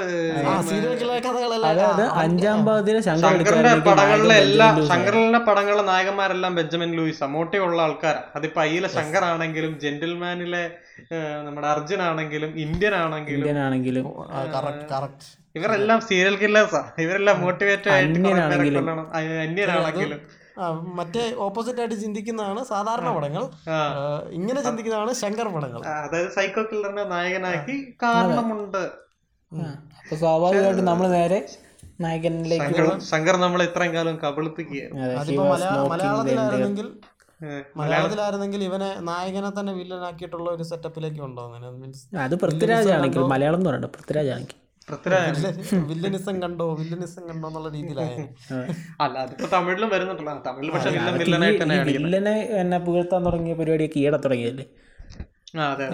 Speaker 3: അഞ്ചാം പാതിരെ ശങ്കർ
Speaker 2: ശങ്കറിന്റെ പടങ്ങളിലെ എല്ലാ
Speaker 3: ബെഞ്ചമിൻ ലൂയിസ് ആണ്.
Speaker 2: ശങ്കറിന്റെ പടങ്ങളിലെ നായകന്മാരെല്ലാം ബെഞ്ചമിൻ ലൂയിസ്. മോട്ടിയുള്ള ആൾക്കാരാ. അതിപ്പോ അയ്യിലെ ശങ്കർ ആണെങ്കിലും ജെന്റിൽമാനിലെ നമ്മുടെ അർജുൻ ആണെങ്കിലും ഇന്ത്യൻ ആണെങ്കിലും ഇവരെല്ലാം സീരിയൽ കില്ലേഴ്സാ. ഇവരെല്ലാം മോട്ടിവേറ്റഡ് ആയിട്ട്
Speaker 3: അന്യനാണെങ്കിലും.
Speaker 1: മറ്റേ ഓപ്പോസിറ്റ് ആയിട്ട് ചിന്തിക്കുന്നതാണ് സാധാരണ പടങ്ങൾ. ഇങ്ങനെ ചിന്തിക്കുന്നതാണ് ശങ്കർ പടങ്ങൾ.
Speaker 2: അതായത് സൈക്കോ കില്ലറിനെ നായകനാക്കി കാരണമുണ്ട്.
Speaker 3: അപ്പൊ സ്വാഭാവികമായിട്ടും നമ്മൾ നേരെ നായകനിലേക്ക്
Speaker 2: ശങ്കർ ശങ്കർ നമ്മളെ ഇത്രയും കാലം
Speaker 3: കബളിപ്പിക്കുകയാണ്
Speaker 1: അതിപ്പോ മലയാളത്തിലായിരുന്നെങ്കിൽ മലയാളത്തിലായിരുന്നെങ്കിൽ ഇവനെ നായകനെ തന്നെ വില്ലനാക്കിയിട്ടുള്ള ഒരു സെറ്റപ്പിലേക്ക് ഉണ്ടോ അങ്ങനെ മീൻസ്
Speaker 3: അത് പൃഥ്വിരാജ് ആണെങ്കിൽ മലയാളം എന്ന് പറയണ്ട പൃഥ്വിരാജ് ആണെങ്കിൽ.
Speaker 2: പൃഥ്വിരാജ്
Speaker 1: വില്ലനിസം കണ്ടോ? വില്ലനിസം കണ്ടോ എന്നുള്ള രീതിയിലായ.
Speaker 2: അല്ല അതിപ്പോ തമിഴിലും വരുന്നുണ്ടല്ലോ തമിഴിൽ പക്ഷെ
Speaker 3: വില്ലനെ എന്നെ പുകഴ്ത്താൻ തുടങ്ങിയ പരിപാടിയൊക്കെ ഈടെ തുടങ്ങിയല്ലേ.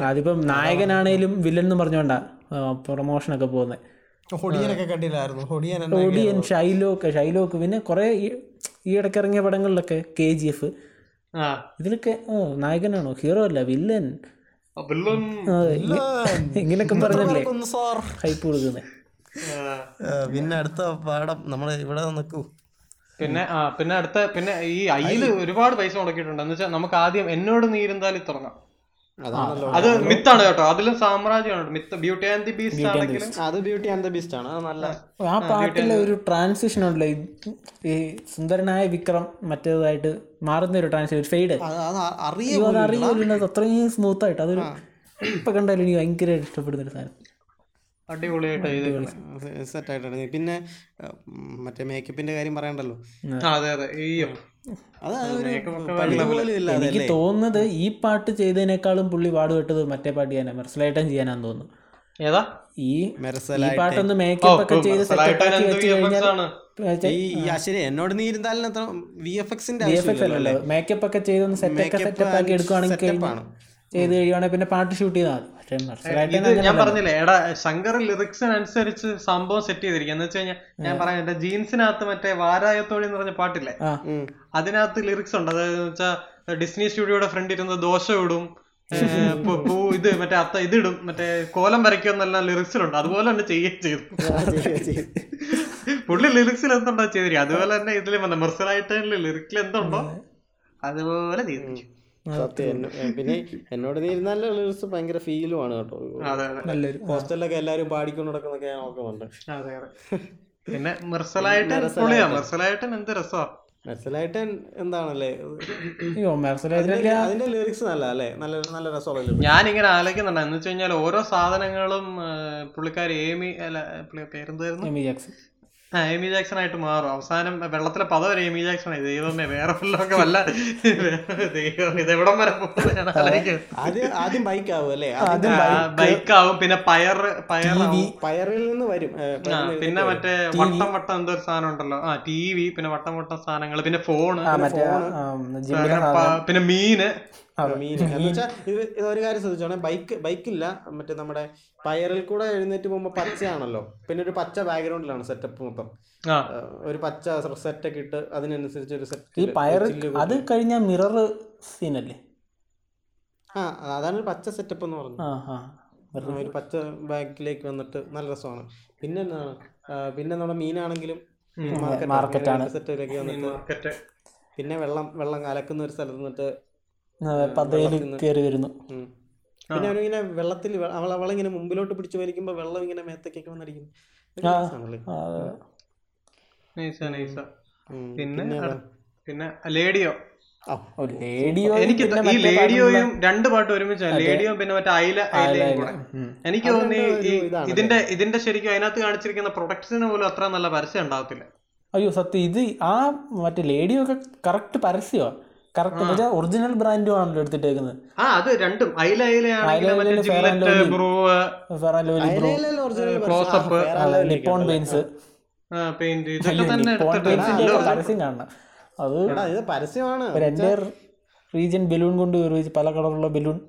Speaker 3: അതിപ്പം നായകനാണേലും വില്ലൻ എന്ന് പറഞ്ഞോണ്ടാ പ്രൊമോഷനൊക്കെ പോകുന്നത്
Speaker 1: ഹൊടിയനൊക്കെ കണ്ടില്ലായിരുന്നു. ഹൊടിയൻ എന്നെ
Speaker 3: ഓഡിയൻ ഷൈലോക്ക് ഷൈലോക്ക് പിന്നെ കുറെ ഈ- ഇടയ്ക്ക് ഇറങ്ങിയ പടങ്ങളിലൊക്കെ കെ ജി എഫ്.
Speaker 2: ആ.
Speaker 3: ഇതിലൊക്കെ ഓ നായകനാണോ? ഹീറോ അല്ല വില്ലൻ. പറഞ്ഞല്ലേ? ഹൈപ്പ് കൊടുക്കുന്നത്
Speaker 1: പിന്നെ അടുത്ത പാടം നമ്മൾ ഇവിടെ നിൽക്കൂ.
Speaker 2: പിന്നെ ആ പിന്നെ അടുത്ത പിന്നെ ഈ അയിൽ ഒരുപാട് പൈസ മുടക്കിയിട്ടുണ്ട്. എന്ന് വെച്ചാൽ നമുക്ക് ആദ്യം എന്നോട് നീരുന്താലി തുടങ്ങാം അത് മിത്താണ് കേട്ടോ. അതിലും സാമ്രാജ്യമാണ്. Myth beauty and the beast ആണെങ്കിലും
Speaker 1: അത് ബ്യൂട്ടി ആൻഡ് ദി ബീസ്റ്റ് ആണ്. നല്ല
Speaker 3: ആ പാട്ടിലെ ഒരു ട്രാൻസിഷൻ ഉണ്ടല്ലോ. ഈ- സുന്ദരനായ വിക്രം മറ്റേതായിട്ട് മാറുന്ന ഒരു ട്രാൻസിഷൻ ഫെയ്ഡ്
Speaker 1: അത് അത് അറിയ
Speaker 3: അറിയില്ല അത്രയും സ്മൂത്ത് ആയിട്ട്. അതൊരു ഇപ്പൊ കണ്ടാലും എനിക്ക് ഭയങ്കര ഇഷ്ടപ്പെടുന്ന ഒരു സാധനം.
Speaker 2: അടിപൊളിയായിട്ട്
Speaker 1: സെറ്റ് ആയിട്ടാണ് പിന്നെ മറ്റേ മേക്കപ്പിന്റെ കാര്യം പറയണ്ടല്ലോ?
Speaker 2: അതെ അതെ. അയ്യോ.
Speaker 3: എനിക്ക് തോന്നുന്നത് ഈ പാട്ട് ചെയ്തതിനേക്കാളും പുള്ളി പാട് കേട്ടത് മറ്റേ പാട്ട് ചെയ്യാനാ മെർസലൈറ്റൻ ചെയ്യാനാന്ന് തോന്നുന്നു.
Speaker 2: ഏതാ?
Speaker 3: ഈ പാട്ടൊന്ന് മേക്കപ്പ് ഒക്കെ ചെയ്ത്
Speaker 1: ശരി എന്നോട് നീ ഇരുന്നാലും അത്ര വി എഫ് എക്സിന്റെ
Speaker 3: മേക്കപ്പ് ഒക്കെ ചെയ്തൊന്ന് സെറ്റ് ഒക്കെ സെറ്റപ്പ് ആക്കി എടുക്കുവാണെങ്കിൽ ചെയ്ത് കഴിയുവാണെങ്കിൽ പിന്നെ പാട്ട് ഷൂട്ട് ചെയ്താൽ മതി.
Speaker 2: ഞാൻ പറഞ്ഞില്ലേ എടാ ശങ്കർ ലിറിക്സിനനുസരിച്ച് സംഭവം സെറ്റ് ചെയ്തിരിക്കുക എന്ന് വെച്ച് കഴിഞ്ഞാൽ ഞാൻ പറയാം എന്റെ ജീൻസിനകത്ത് മറ്റേ വാരായത്തോഴി എന്ന് പറഞ്ഞ പാട്ടില്ലേ? അതിനകത്ത് ലിറിക്സ് ഉണ്ട്. അതായത് വെച്ചാൽ ഡിസ്നി സ്റ്റുഡിയോയുടെ ഫ്രണ്ട് ഇരുന്ന് ദോശ ഇടും ഏഹ് പൂ- പൂ ഇത് മറ്റേ അത്ത ഇതിടും മറ്റേ കോലം വരയ്ക്കുമെന്നെല്ലാം ലിറിക്സിലുണ്ട് അതുപോലെ തന്നെ ചെയ്യുകയും ചെയ്തു. പുള്ളി ലിറിക്സിൽ എന്തുണ്ടോ ചെയ്തിരിക്കും അതുപോലെ തന്നെ ഇതിൽ വന്ന. മെർസലായിട്ട് ലിറിക്സിൽ എന്തുണ്ടോ അതുപോലെ ചെയ്തിരിക്കും.
Speaker 1: സത്യം പിന്നെ എന്നോട് നീ ഇരുന്നാലും ലിറിക്സ് ഭയങ്കര ആണ് കേട്ടോ.
Speaker 2: അതെ അതെ.
Speaker 3: നല്ലൊരു
Speaker 1: ഹോസ്റ്റലിലൊക്കെ എല്ലാരും പാടിക്കൊണ്ട് നടക്കുന്നൊക്കെ ഞാൻ നോക്കുന്നുണ്ട്
Speaker 2: അതെ അതെ. പിന്നെ മെർസലായിട്ട് പൊളിയാ മെർസലായിട്ട് എന്ത് രസമാ
Speaker 1: മനസ്സിലായിട്ട് എന്താണല്ലേ? അതിന്റെ ലിറിക്സ് നല്ല അല്ലേ? നല്ല നല്ല രസമുള്ള ഞാൻ
Speaker 2: ഞാനിങ്ങനെ ആലോചിക്കുന്നുണ്ട്. എന്ന് വെച്ച് കഴിഞ്ഞാൽ ഓരോ സാധനങ്ങളും പുള്ളിക്കാരി ഏമി അല്ല പുള്ളി പേരെന്തായിരുന്നു?
Speaker 3: എമി ജാക്സൺ
Speaker 2: ആ എമി ജാക്സൺ ആയിട്ട് മാറും. അവസാനം വെള്ളത്തിലെ പദം വരെ എമി ജാക്സൺ ആയി ദൈവമേ വേറെ ഫുള്ളൊക്കെ വല്ല ദൈവം ഇത് എവിടം വരെ.
Speaker 1: ആദ്യം ആദ്യം ബൈക്ക് ആവും അല്ലേ?
Speaker 2: പിന്നെ പയർ പയർ
Speaker 1: പയറിൽ നിന്ന് വരും.
Speaker 2: പിന്നെ മറ്റേ വട്ടം വട്ടം എന്തോ സാധനം ഉണ്ടല്ലോ. ആ ടി വി പിന്നെ വട്ടം വട്ടം സാധനങ്ങൾ പിന്നെ ഫോണ് പിന്നെ മീന്
Speaker 1: മീൻ. എന്ന് വെച്ചാൽ ഇത് ഒരു കാര്യം ശ്രദ്ധിച്ചോണേ ബൈക്ക് ബൈക്കില്ല. മറ്റേ നമ്മുടെ പയറിൽ കൂടെ എഴുന്നേറ്റ് പോകുമ്പോൾ പച്ചയാണല്ലോ. പിന്നെ ഒരു പച്ച ബാക്ക്ഗ്രൗണ്ടിലാണ് സെറ്റപ്പ് മൊത്തം. ഒരു പച്ച സെറ്റ് ഒക്കെ ഇട്ട് അതിനനുസരിച്ച് ഒരു
Speaker 3: ഈ
Speaker 1: സെറ്റ്
Speaker 3: പയർ അത് കഴിഞ്ഞ മിറർ സീനല്ലേ?
Speaker 1: ആ അതാണ് ഒരു പച്ച സെറ്റപ്പ് എന്ന് പറഞ്ഞു
Speaker 3: ആ ആ.
Speaker 1: ആ, ഒരു പച്ച ബാക്കിലേക്ക് വന്നിട്ട് നല്ല രസമാണ്. പിന്നെ എന്താണ്? പിന്നെ നമ്മുടെ മീനാണെങ്കിലും
Speaker 3: മാർക്കറ്റ്
Speaker 1: സെറ്റിലേക്ക് വന്നിട്ട്
Speaker 2: മാർക്കറ്റ്
Speaker 1: പിന്നെ വെള്ളം വെള്ളം കലക്കുന്ന ഒരു സ്ഥലത്ത് നിന്നിട്ട്
Speaker 3: പതയിൽ കയറി വരുന്നു.
Speaker 1: പിന്നെ അവനിങ്ങനെ വെള്ളത്തിൽ അവൾ അവളിങ്ങനെ മുമ്പിലോട്ട് പിടിച്ചു വലിക്കുമ്പോൾ വെള്ളം ഇങ്ങനെ മേത്തേക്കൊക്കെ വന്നടിക്കും.
Speaker 2: പിന്നെ പിന്നെ ലേഡിയോ.
Speaker 3: ലേഡിയോ
Speaker 2: എനിക്ക് ഈ ലേഡിയോയും രണ്ട് പാട്ട് ഒരുമിച്ചാണ് ലേഡിയോ പിന്നെ മറ്റേ അയില അയിലയും കൂടെ. എനിക്ക് തോന്നി ഈ ഇതിന്റെ ഇതിന്റെ ശരിക്കും അതിനകത്ത് കാണിച്ചിരിക്കുന്ന പ്രൊഡക്ട്സിന് പോലും അത്ര നല്ല പരസ്യം ഉണ്ടാവത്തില്ല.
Speaker 3: അയ്യോ സത്യം. ഇത് ആ മറ്റേ ലേഡിയോ ഒക്കെ കറക്റ്റ് പരസ്യമാണ് കറക്റ്റ് ഒറിജിനൽ ബ്രാൻഡും ആണല്ലോ എടുത്തിട്ടേക്കുന്നത്.
Speaker 2: ആ അത് രണ്ടും. അയില
Speaker 3: നിപ്പോൺ പെയിൻസ് അത്
Speaker 1: എടാ ഇത് പരസ്യമാണ്.
Speaker 3: റീജിയൻ ബലൂൺ കൊണ്ട് പല കളറുള്ള ബലൂൺ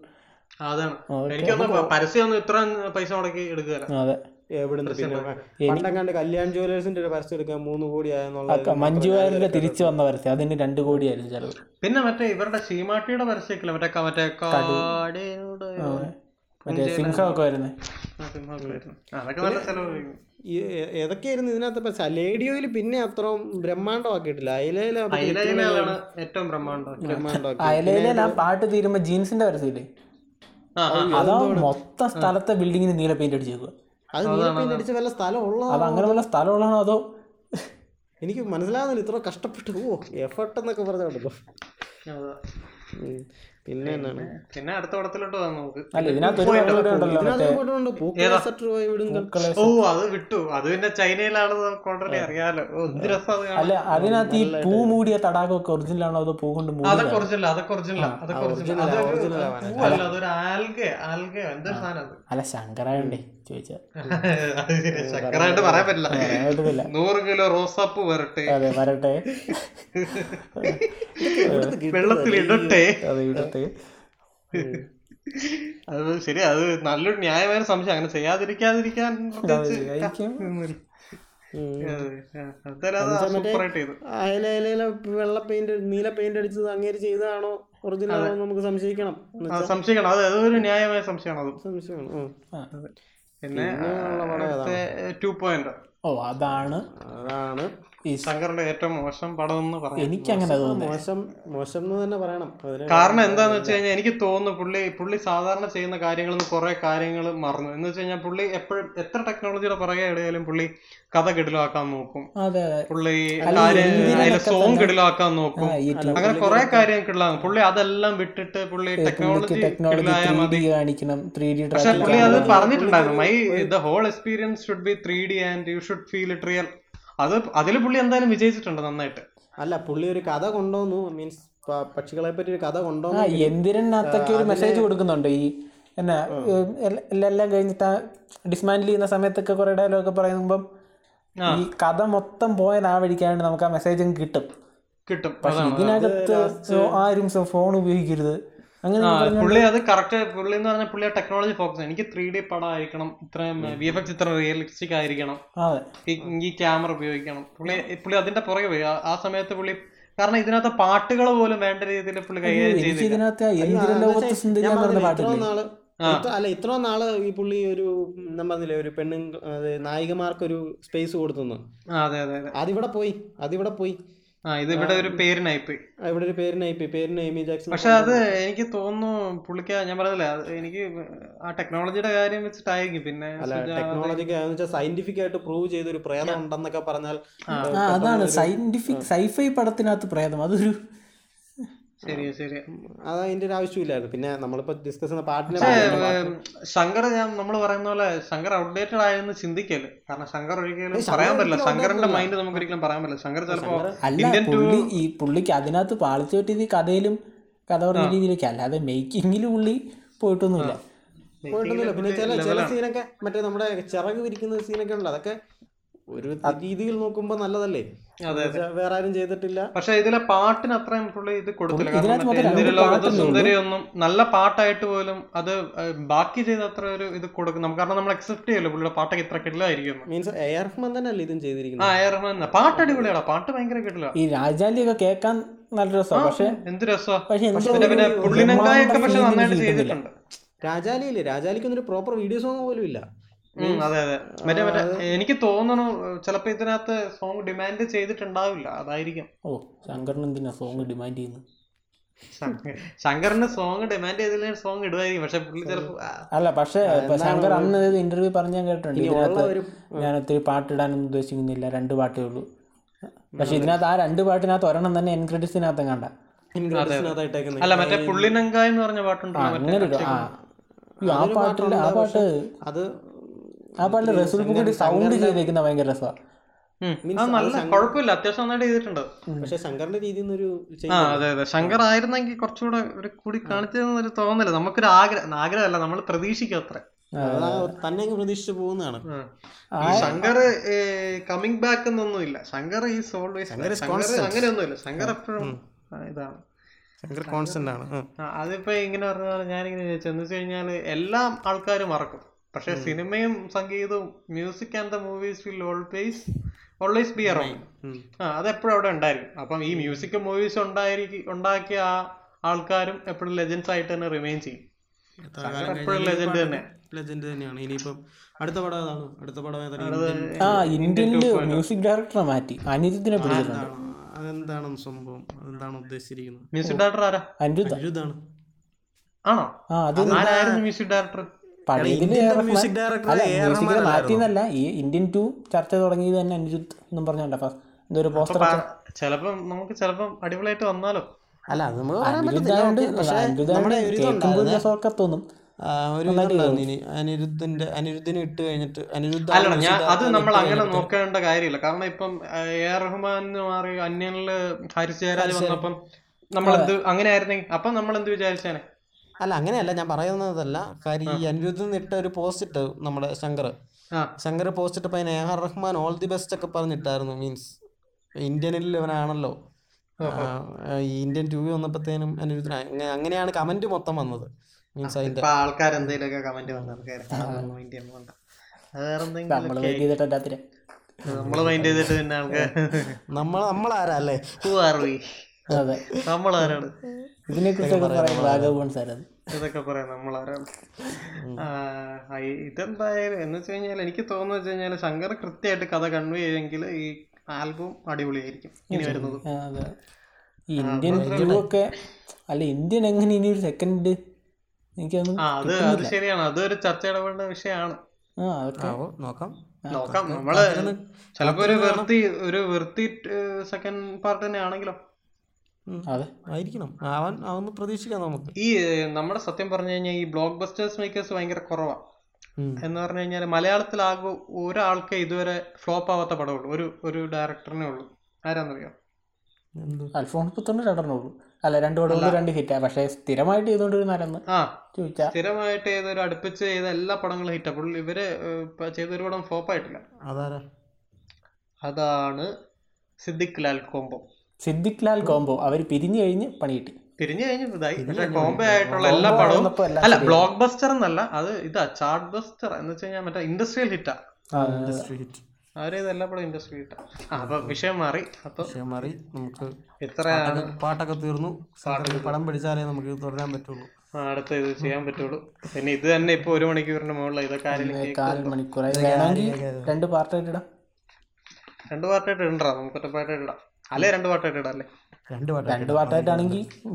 Speaker 2: അതാണ്.
Speaker 3: ഓക്കേ.
Speaker 2: പരസ്യം ഇത്ര പൈസ മുടക്കി എടുക്കുക
Speaker 3: അതെ.
Speaker 1: എവിടുന്ന് പിന്നെ പണ്ടങ്ങാണ്ട് കല്യാൺ ജുവലേഴ്സിന്റെ ഒരു പരസ്യം എടുക്കാൻ മൂന്ന് കോടി ആയെന്നുള്ള
Speaker 3: ആ മഞ്ജു വാര്യരുടെ തിരിച്ചു വന്ന പരസ്യം അതിന് രണ്ട് കോടിയായിരുന്നു ചെലവ്.
Speaker 2: പിന്നെ മറ്റേ ഇവരുടെ ശീമാട്ടിയുടെ പരസ്യമൊക്കെ മറ്റേ മറ്റേ
Speaker 3: മറ്റേ സിംഹമൊക്കെ വരുന്നത്
Speaker 1: ഏതൊക്കെയായിരുന്നു ഇതിനകത്ത്? പരസ്യം ലേഡിയോയിൽ പിന്നെ അത്ര ബ്രഹ്മാണ്ടമാക്കിയിട്ടില്ല.
Speaker 2: ഏറ്റവും ബ്രഹ്മാണ്ടം
Speaker 3: അയലയിലെ ആ പാട്ട് തീരുമ്പോ ജീൻസിന്റെ പരസ്യമില്ലേ. അതാ മൊത്തം സ്ഥലത്തെ ബിൽഡിങ്ങിന് നീല പെയിന്റ് അടിച്ചേക്കുക
Speaker 1: അത് നീലപ്പെയിന്റ് അടിച്ച വല്ല സ്ഥലം
Speaker 3: അത് അങ്ങനെ വല്ല സ്ഥലമുള്ളതാണോ അതോ?
Speaker 1: എനിക്ക് മനസ്സിലാകുന്നില്ല ഇത്ര കഷ്ടപ്പെട്ടു. ഓ എഫർട്ട് എന്നൊക്കെ
Speaker 2: പറഞ്ഞു.
Speaker 1: പിന്നെ എന്നാണ്
Speaker 2: പിന്നെ അടുത്ത പടത്തിലോട്ട് നമുക്ക്. ഓ അത് വിട്ടു. അത് പിന്നെ ചൈനയിലാണ് ഓൾറെഡി അറിയാലോ. ഓ, എന്ത് രസം
Speaker 3: അല്ല അതിനകത്ത് ഈ പൂ മൂടിയ തടാകമൊക്കെ ഒറിജിനൽ ആണോ അതോ പൂ കൊണ്ട് മൂടി
Speaker 2: അതൊക്കെ ഒറിജിനൽ അതൊക്കെ ഒറിജിനൽ അതൊക്കെ ഒറിജിനൽ അതൊരു ആൽഗ ആൽഗ. എന്തൊരു സാധനം
Speaker 3: അല്ല ശങ്കരായണ്ടേ. ചോദിച്ചാ.
Speaker 2: അത് ശരി, ശക്കറായിട്ട് പറയാൻ പറ്റില്ല.
Speaker 3: പറ്റുന്നില്ല
Speaker 2: നൂറ് കിലോ റോസാപ്പ് വരട്ടെ.
Speaker 3: അതെ വരട്ടെ.
Speaker 2: വെള്ളത്തിൽ ഇടട്ടെ.
Speaker 3: അതെ ഇടട്ടെ.
Speaker 2: അത് ശരി അത് നല്ലൊരു ന്യായമായ സംശയം. അങ്ങനെ ചെയ്യാതിരിക്കാതിരിക്കാൻ
Speaker 1: അയിലയില വെള്ള പെയിന്റ് നീല പെയിന്റ് അടിച്ചത് അങ്ങേര് ചെയ്തതാണോ? ഒറിജിനൽ ആണോ നമുക്ക് സംശയിക്കണം
Speaker 2: സംശയിക്കണം. അത് അതൊരു ന്യായമായ സംശയമാണ് അത്.
Speaker 1: സംശയമാണ്.
Speaker 2: പിന്നെ? ടു പോയിന്റ്
Speaker 3: ഓ അതാണ്.
Speaker 1: അതാണ്.
Speaker 3: ഈ
Speaker 2: ശങ്കറിന്റെ ഏറ്റവും മോശം പടം എന്ന് പറയാം
Speaker 3: എനിക്ക് അങ്ങനെ
Speaker 1: മോശം മോശം എന്ന് തന്നെ പറയണം.
Speaker 2: കാരണം എന്താന്ന് വെച്ച് കഴിഞ്ഞാൽ എനിക്ക് തോന്നുന്നു പുള്ളി പുള്ളി സാധാരണ ചെയ്യുന്ന കാര്യങ്ങളിൽ നിന്ന് കുറെ കാര്യങ്ങൾ മറന്നു. എന്ന് വെച്ച് കഴിഞ്ഞാൽ പുള്ളി എപ്പോഴും എത്ര ടെക്നോളജിയുടെ പുറകെ ഇടയാലും പുള്ളി കഥ കിടിലാക്കാൻ നോക്കും. പുള്ളി അതിലെ സോങ് കിടിലാക്കാൻ നോക്കും. അങ്ങനെ കുറെ കാര്യം കിടിലാകും പുള്ളി അതെല്ലാം വിട്ടിട്ട് പുള്ളി ടെക്നോളജി കിടിലായാൽ മതി. പക്ഷെ പുള്ളി അത് പറഞ്ഞിട്ടുണ്ടായിരുന്നു. My the whole experience should be three D and you should feel it real അത് അതിൽ പുള്ളി എന്തായാലും വിജയിച്ചിട്ടുണ്ട് നന്നായിട്ട്.
Speaker 1: അല്ല പുള്ളി ഒരു കഥ കൊണ്ടുവന്നു. മീൻസ് പക്ഷികളെ പറ്റി ഒരു കഥ കൊണ്ടുവന്നു.
Speaker 3: എന്തിനകത്തൊക്കെ ഒരു മെസ്സേജ് കൊടുക്കുന്നുണ്ട് ഈ എന്നാ എല്ലാം കഴിഞ്ഞിട്ട് ഡിസ്മാൻഡിൽ ചെയ്യുന്ന സമയത്തൊക്കെ കുറെ ഡയലോഗ് പറയുമ്പം ഈ കഥ മൊത്തം പോയത് ആ വഴിക്കാണ്ട് നമുക്ക് ആ മെസ്സേജും കിട്ടും.
Speaker 2: കിട്ടും.
Speaker 3: പക്ഷെ ഇതിനകത്ത് ആരും ഫോൺ ഉപയോഗിക്കരുത്. അങ്ങനെ
Speaker 2: പുള്ളി അത് കറക്റ്റ് പുള്ളി എന്ന് പറഞ്ഞാൽ പുള്ളി ടെക്നോളജി ഫോക്കസ് എനിക്ക് ത്രീ ഡി പടം ആയിരിക്കണം ഇത്രയും വി എഫ് എക്സ് ഇത്ര റിയലിസ്റ്റിക് ആയിരിക്കണം.
Speaker 3: അതെ.
Speaker 2: ഈ- ക്യാമറ ഉപയോഗിക്കണം. പുള്ളി പുള്ളി അതിന്റെ പുറകെ പോയി. ആ- സമയത്ത് പുള്ളി കാരണം ഇതിനകത്ത് പാട്ടുകൾ പോലും വേണ്ട രീതിയിൽ പുള്ളി കൈകാര്യം ചെയ്തില്ല.
Speaker 1: ഇത്ര- അല്ല ഇത്രയും നാൾ ഈ പുള്ളി ഒരു ഞാൻ പറഞ്ഞില്ലേ ഒരു പെണ്ണും നായികമാർക്ക് ഒരു സ്പേസ് കൊടുത്തുന്നു.
Speaker 2: അതെ അതെ അതെ.
Speaker 1: അതിവിടെ പോയി അതിവിടെ പോയി.
Speaker 2: ഇവിടെ ഒരു പേരിനായി
Speaker 1: പോയി ഇവിടെ ഒരു പേരിന് ഐ പി പേരിന് എമി ജാക്സൺ
Speaker 2: പക്ഷെ അത് എനിക്ക് തോന്നുന്നു പുള്ളിക്ക് ഞാൻ പറഞ്ഞില്ലേ എനിക്ക് ആ ടെക്നോളജിയുടെ കാര്യം വെച്ചിട്ടായിരിക്കും. പിന്നെ
Speaker 1: ടെക്നോളജിക്ക് വെച്ചാൽ സയന്റിഫിക് ആയിട്ട് പ്രൂവ് ചെയ്ത ഒരു പ്രേതം ഉണ്ടെന്നൊക്കെ പറഞ്ഞാൽ
Speaker 3: അതാണ് സയന്റിഫിക് സൈഫൈ പടത്തിനകത്ത് പ്രേതം. അതൊരു
Speaker 1: അത് അതിന്റെ ഒരു ആവശ്യമില്ലായിരുന്നു. പിന്നെ നമ്മളിപ്പോ ഡിസ്കസ് ചെയ്യുന്ന പാട്ടിനെ
Speaker 2: ശങ്കർ ഞാൻ നമ്മൾ പറയുന്ന പോലെ ശങ്കർ ഔട്ട്ഡേറ്റഡ് ആയെന്ന് ചിന്തിക്കൽ. കാരണം ശങ്കർ ഒരിക്കലും പറയാൻ പറ്റില്ല. ശങ്കറിന്റെ മൈൻഡ് നമുക്ക് ഒരിക്കലും പറയാൻ പറ്റില്ല. ശങ്കർ ചിലപ്പോ ഇന്ത്യൻ
Speaker 3: ഈ പുള്ളിക്ക് അതിനകത്ത് പാളിച്ചു പറ്റിയത് ഈ കഥയിലും കഥ പറഞ്ഞ രീതിയിലേക്ക് അല്ലാതെ മേക്കിങ്ങിൽ പുള്ളി പോയിട്ടൊന്നുമില്ല.
Speaker 1: പോയിട്ടൊന്നുമില്ല. പിന്നെ ചില ചില സീനൊക്കെ മറ്റേ നമ്മുടെ ചിറക് വിരിക്കുന്ന സീനൊക്കെ ഉണ്ട് അതൊക്കെ ഒരു രീതിയിൽ നോക്കുമ്പോ നല്ലതല്ലേ? വേറെ ആരും ചെയ്തിട്ടില്ല.
Speaker 2: പക്ഷെ ഇതിലെ പാട്ടിന് അത്രയും പുള്ളി ഇത് കൊടുത്തില്ല. സുന്ദരിയൊന്നും നല്ല പാട്ടായിട്ട് പോലും അത് ബാക്കി ചെയ്ത അത്ര ഒരു ഇത് കൊടുക്കും നമുക്ക് കാരണം നമ്മൾ അക്സെപ്റ്റ് ചെയ്യല്ലോ. പുള്ളിയുടെ പാട്ടൊക്കെ ഇത്ര കിട്ടില്ലായിരിക്കും
Speaker 1: മീൻസ് എ. ആർ. റഹ്മാൻ തന്നെ അല്ലേ ഇതും
Speaker 2: ആ
Speaker 1: ചെയ്തിരിക്കുന്നത്
Speaker 2: എ. ആർ. റഹ്മാൻ പാട്ട് അടിപൊളിയാടാ. പാട്ട് ഭയങ്കര കിട്ടില്ല
Speaker 3: ഈ രാജാലി ഒക്കെ കേൾക്കാൻ നല്ല രസമാണ് പക്ഷെ
Speaker 2: എന്ത് രസമാണ്
Speaker 3: പക്ഷെ
Speaker 2: പിന്നെ പിന്നെ പക്ഷെ നന്നായിട്ട് ചെയ്തിട്ടുണ്ട്.
Speaker 1: രാജാലിയില്ലേ? രാജാലിക്കൊന്നും ഒരു പ്രോപ്പർ വീഡിയോ സോങ് പോലും ഇല്ല.
Speaker 2: അതെ അതെ. മറ്റേ മറ്റേ എനിക്ക് തോന്നുന്നു ചിലപ്പോ ഇതിനകത്ത് സോങ് ഡിമാൻഡ് ചെയ്തിട്ടുണ്ടാവില്ല അതായിരിക്കും.
Speaker 3: ഓ ശങ്കറിന് എന്തിനാ സോങ് ഡിമാൻഡ് ചെയ്യുന്നത്
Speaker 2: ശങ്ക- ശങ്കറിന് സോങ് ഡിമാൻഡ് ചെയ്തില്ല സോങ് ഇടുമായിരിക്കും പക്ഷെ പുള്ളി ചിലപ്പോ
Speaker 3: അല്ല പക്ഷെ ശങ്കർ അന്ന് ഇന്റർവ്യൂ പറഞ്ഞ ഞാൻ കേട്ടിട്ടുണ്ട് ഇതിനകത്ത് ഞാൻ ഒത്തിരി പാട്ടിടാനൊന്നും ഉദ്ദേശിക്കുന്നില്ല രണ്ട് പാട്ടേ ഉള്ളൂ. പക്ഷെ ഇതിനകത്ത് ആ രണ്ട് പാട്ടിനകത്ത് ഒരെണ്ണം തന്നെ എൻ ക്രെഡിറ്റ്സിനകത്ത് കണ്ട.
Speaker 2: അല്ല മറ്റേ പുള്ളിനങ്ക എന്ന് പറഞ്ഞ പാട്ടുണ്ട്
Speaker 3: അങ്ങനെ ആ. പാട്ട് ആ ആ പാട്ട്
Speaker 1: അത്
Speaker 3: ആ പാട്ടിൽ റസൂൽ പൂക്കുട്ടി സൗണ്ട് ചെയ്തേക്കുന്ന ഭയങ്കര രസമാണ്
Speaker 2: കുഴപ്പമില്ല അത്യാവശ്യം നന്നായിട്ട് ചെയ്തിട്ടുണ്ട്.
Speaker 1: പക്ഷെ ശങ്കറിന്റെ രീതിയിൽ നിന്നൊരു
Speaker 2: ആ അതെ അതെ. ശങ്കർ ആയിരുന്നെങ്കിൽ കുറച്ചുകൂടെ ഒരു കൂടി കാണിച്ചതെന്നൊരു തോന്നൽ. നമുക്കൊരു ആഗ്രഹം ആഗ്രഹമല്ല നമ്മൾ പ്രതീക്ഷിക്കും അത്ര.
Speaker 1: തന്നെ പ്രതീക്ഷിച്ചു പോകുന്നതാണ്.
Speaker 2: ശങ്കർ കമ്മിങ് ബാക്ക് എന്നൊന്നുമില്ല ശങ്കർ ഈസ് ഓൾവേസ് ശങ്കർ അങ്ങനെയൊന്നുമില്ല. ശങ്കർ എപ്പോഴും ഇതാണ്.
Speaker 1: ശങ്കർ കോൺസ്റ്റന്റ് ആണ്.
Speaker 2: അതിപ്പോ ഇങ്ങനെ പറഞ്ഞാൽ ഞാനിങ്ങനെ ചോദിച്ചു എന്ന് വെച്ച് കഴിഞ്ഞാൽ എല്ലാ ആൾക്കാരും മറക്കും. പക്ഷെ സിനിമയും സംഗീതവും music and the movies will always always be around. ആ അതെപ്പോഴും അവിടെ ഉണ്ടായിരിക്കും. അപ്പം ഈ മ്യൂസിക്കും മൂവീസും ഉണ്ടായിരിക്കും ഉണ്ടാക്കിയ ആ ആൾക്കാരും എപ്പോഴും ലെജൻസ് ആയിട്ട് തന്നെ റിമെയിൻ ചെയ്യും. ലെജൻഡ് തന്നെ.
Speaker 1: ലെജൻഡ് തന്നെയാണ്. ഇനിയിപ്പം അടുത്ത പടം ഏതാണ്? അടുത്ത പടം ഏതാണ്? ഇന്ത്യൻ-
Speaker 3: ആ മ്യൂസിക് ഡയറക്ടറെ മാറ്റി. അനിരുദ്ധിനെ പിടിച്ചിട്ടുണ്ട്.
Speaker 1: അതെന്താണ്? സംഭവം? അതെന്താണ് ഉദ്ദേശിച്ചിരിക്കുന്നത്?
Speaker 2: മ്യൂസിക് ഡയറക്ടർ ആരാ?
Speaker 1: അനിരുദ്ധാണ്
Speaker 2: ആണോ.
Speaker 3: ആ അത്
Speaker 2: ആരായിരുന്നു മ്യൂസിക് ഡയറക്ടർ
Speaker 1: മ്യൂസിക് ഡയറക്ടർ
Speaker 3: അല്ല
Speaker 1: എ റഹ്മാൻ
Speaker 3: മാറ്റിയെന്നല്ല ഈ ഇന്ത്യൻ ടു ചർച്ച തുടങ്ങിയത് തന്നെ അനിരുദ്ധ് എന്നും പറഞ്ഞോണ്ട ഫസ്റ്റ് എന്തോ പോസ്റ്റർ
Speaker 2: ചിലപ്പം നമുക്ക് ചിലപ്പം അടിപൊളിയായിട്ട് വന്നാലോ?
Speaker 1: അല്ല അത് നമുക്ക്
Speaker 3: തോന്നും.
Speaker 1: അനിരുദ്ധിന്റെ അനിരുദ്ധിനെ ഇട്ട് കഴിഞ്ഞിട്ട് അനിരുദ്ധ
Speaker 2: അല്ല ഞാൻ അത് നമ്മൾ അങ്ങനെ നോക്കേണ്ട കാര്യമില്ല. കാരണം ഇപ്പം എ ആർ റഹ്മാൻ മാറി അന്യനിൽ ഹാരിസ് ജയരാജ് വന്നപ്പം നമ്മളെന്ത് അങ്ങനെ ആയിരുന്നെങ്കിൽ അപ്പം നമ്മൾ എന്ത് വിചാരിച്ചേനെ?
Speaker 1: അല്ല അങ്ങനെയല്ല. ഞാൻ പറയുന്നതല്ല. കാര്യം ഈ അനിരുദ്ധൻ ഇട്ട ഒരു പോസ്റ്റ് ഇട്ട് നമ്മുടെ ശങ്കർ
Speaker 2: ആ.
Speaker 1: Shankar post ഇട്ടപ്പോ A Rahman all the best ഒക്കെ പറഞ്ഞിട്ടായിരുന്നു മീൻസ്. ഇന്ത്യനിൽ ഇവനാണല്ലോ. ഈ ഇന്ത്യൻ ടു വന്നപ്പോഴത്തേനും അനിരുദ്ധൻ അങ്ങനെയാണ് കമന്റ് മൊത്തം വന്നത്. മീൻസ് അതിന്റെ
Speaker 2: ആൾക്കാർ എന്തെങ്കിലുമൊക്കെ കമന്റ് വന്ന മൈൻഡ്
Speaker 3: നമ്മളാരല്ലേ ചെയ്തിട്ട് രാത്രി
Speaker 2: നമ്മൾ മൈൻഡ് ചെയ്തിട്ട് പിന്നെ ആൾക്കാർ
Speaker 1: നമ്മൾ നമ്മളാരാ അല്ലേ?
Speaker 3: അതെ.
Speaker 2: നമ്മളാരാണ്?
Speaker 3: ഇതിനെ കുറിച്ചൊക്കെ രാഘവൻ
Speaker 2: ഇതൊക്കെ പറയാം ഈ- ഇതെന്തായാലും എന്ന് വെച്ച് കഴിഞ്ഞാൽ എനിക്ക് തോന്നുന്നു വെച്ച് കഴിഞ്ഞാൽ ശങ്കർ കൃത്യമായിട്ട് കഥ കൺവേ ചെയ്തെങ്കിൽ ഈ ആൽബം അടിപൊളിയായിരിക്കും ഇനി വരുന്നത്.
Speaker 3: അതെ. ഈ ഇന്ത്യൻ ഒക്കെ അല്ല ഇന്ത്യൻ എങ്ങനെ ഇനി ഒരു സെക്കൻഡ്
Speaker 2: എനിക്ക് അത് അത് ശരിയാണ്. അതൊരു ചർച്ച ഇടപെടേണ്ട വിഷയമാണ്
Speaker 1: നോക്കാം.
Speaker 2: നോക്കാം. നമ്മൾ ചിലപ്പോ ഒരു വൃത്തി ഒരു വൃത്തി സെക്കൻഡ് പാർട്ട് തന്നെ ആണെങ്കിലോ
Speaker 1: ആയിരിക്കണം. അവൻ അവന്ന് പ്രതീക്ഷിക്കാം നമുക്ക്.
Speaker 2: ഈ നമ്മുടെ സത്യം പറഞ്ഞു കഴിഞ്ഞാൽ ഈ ബ്ലോക്ക് ബസ്റ്റേഴ്സ് മേക്കേഴ്സ് ഭയങ്കര കുറവാ. എന്ന് പറഞ്ഞു കഴിഞ്ഞാൽ മലയാളത്തിലാകെ ഒരാൾക്ക് ഇതുവരെ ഫ്ലോപ്പ് ആവാത്ത പടമുള്ളൂ. ഒരു ഒരു ഡയറക്ടറിനെ ഉള്ളൂ. ആരാന്നറിയോ?
Speaker 3: അൽഫോൺസ് രണ്ടെണ്ണുള്ളൂ അല്ല രണ്ട് രണ്ട് ഹിറ്റാ പക്ഷേ സ്ഥിരമായിട്ട് ചോദിച്ചാ.
Speaker 2: സ്ഥിരമായിട്ട് ചെയ്തൊരു അടുപ്പിച്ച് ചെയ്ത എല്ലാ പടങ്ങളും ഹിറ്റാ പുള്ളി ഇവർ ചെയ്ത ഒരു ചെയ്തൊരു പടം ഫ്ലോപ്പ് ആയിട്ടില്ല. അതാണ് സിദ്ദിഖ് ലാൽ കോംബോ
Speaker 3: സിദ്ദിഖ് ലാൽ കോംബോ അവർ പിരിഞ്ഞു കഴിഞ്ഞ് പണി കിട്ടി
Speaker 2: പിരിഞ്ഞു കഴിഞ്ഞ് ഇതായി. പക്ഷെ കോംബോ ആയിട്ടുള്ള എല്ലാ പടവും അല്ല ബ്ലോക്ക് ബസ്റ്റർ എന്നല്ല അത് ഇതാ ചാർട്ട് ബസ്റ്റർ എന്ന് വെച്ച് കഴിഞ്ഞാൽ മറ്റേ ഇൻഡസ്ട്രിയൽ ഹിറ്റാ.
Speaker 3: ആ,
Speaker 1: ഇൻഡസ്ട്രി ഹിറ്റ്.
Speaker 2: അവരെ എല്ലാ കൂടെ ഇൻഡസ്ട്രി കിട്ടാം അപ്പൊ വിഷയം മാറി. അപ്പൊ
Speaker 1: വിഷയം മാറി. നമുക്ക്
Speaker 2: എത്രയാണ്
Speaker 1: പാട്ടൊക്കെ തീർന്നു. പടം പിടിച്ചാലേ നമുക്ക് തുടരാൻ പറ്റുള്ളൂ.
Speaker 2: അടുത്ത ഇത് ചെയ്യാൻ പറ്റുള്ളൂ. പിന്നെ ഇത് തന്നെ ഇപ്പൊ ഒരു മണിക്കൂറിന്റെ മുകളിൽ ഇതൊക്കെ
Speaker 3: രണ്ട് പാർട്ടായിട്ട് ഇടാം.
Speaker 2: രണ്ട് പാർട്ടായിട്ട് ഇടണ്ടാ? നമുക്ക് ഒറ്റ പാർട്ടായിട്ട് ഇടാം. അല്ലേ രണ്ട് പാർട്ടായിട്ട് ഇടാം
Speaker 1: രണ്ട് പാട്ട്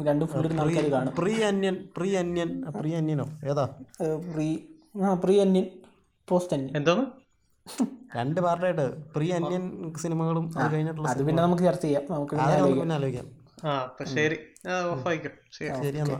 Speaker 3: രണ്ട് ഇരുന്ന് ആൾക്കാർ കാണും
Speaker 1: pre Anniyan pre Anniyan pre അന്യനോ ഏതാ?
Speaker 3: പ്രീ ആ പ്രീ അന്യൻ പോസ്റ്റ് അന്യൻ
Speaker 2: എന്തോന്ന്?
Speaker 1: രണ്ട് പാർട്ടായിട്ട് പ്രീ അന്യൻ സിനിമകളും അത് കഴിഞ്ഞിട്ടുള്ള
Speaker 3: അത് പിന്നെ നമുക്ക് ചർച്ച ചെയ്യാം. നമുക്ക്
Speaker 1: പിന്നെ ആലോചിക്കാം.
Speaker 2: ആ ശരി. ഓഫ് ആയിക്കോ. ശരി.
Speaker 1: ശരി എന്നാ.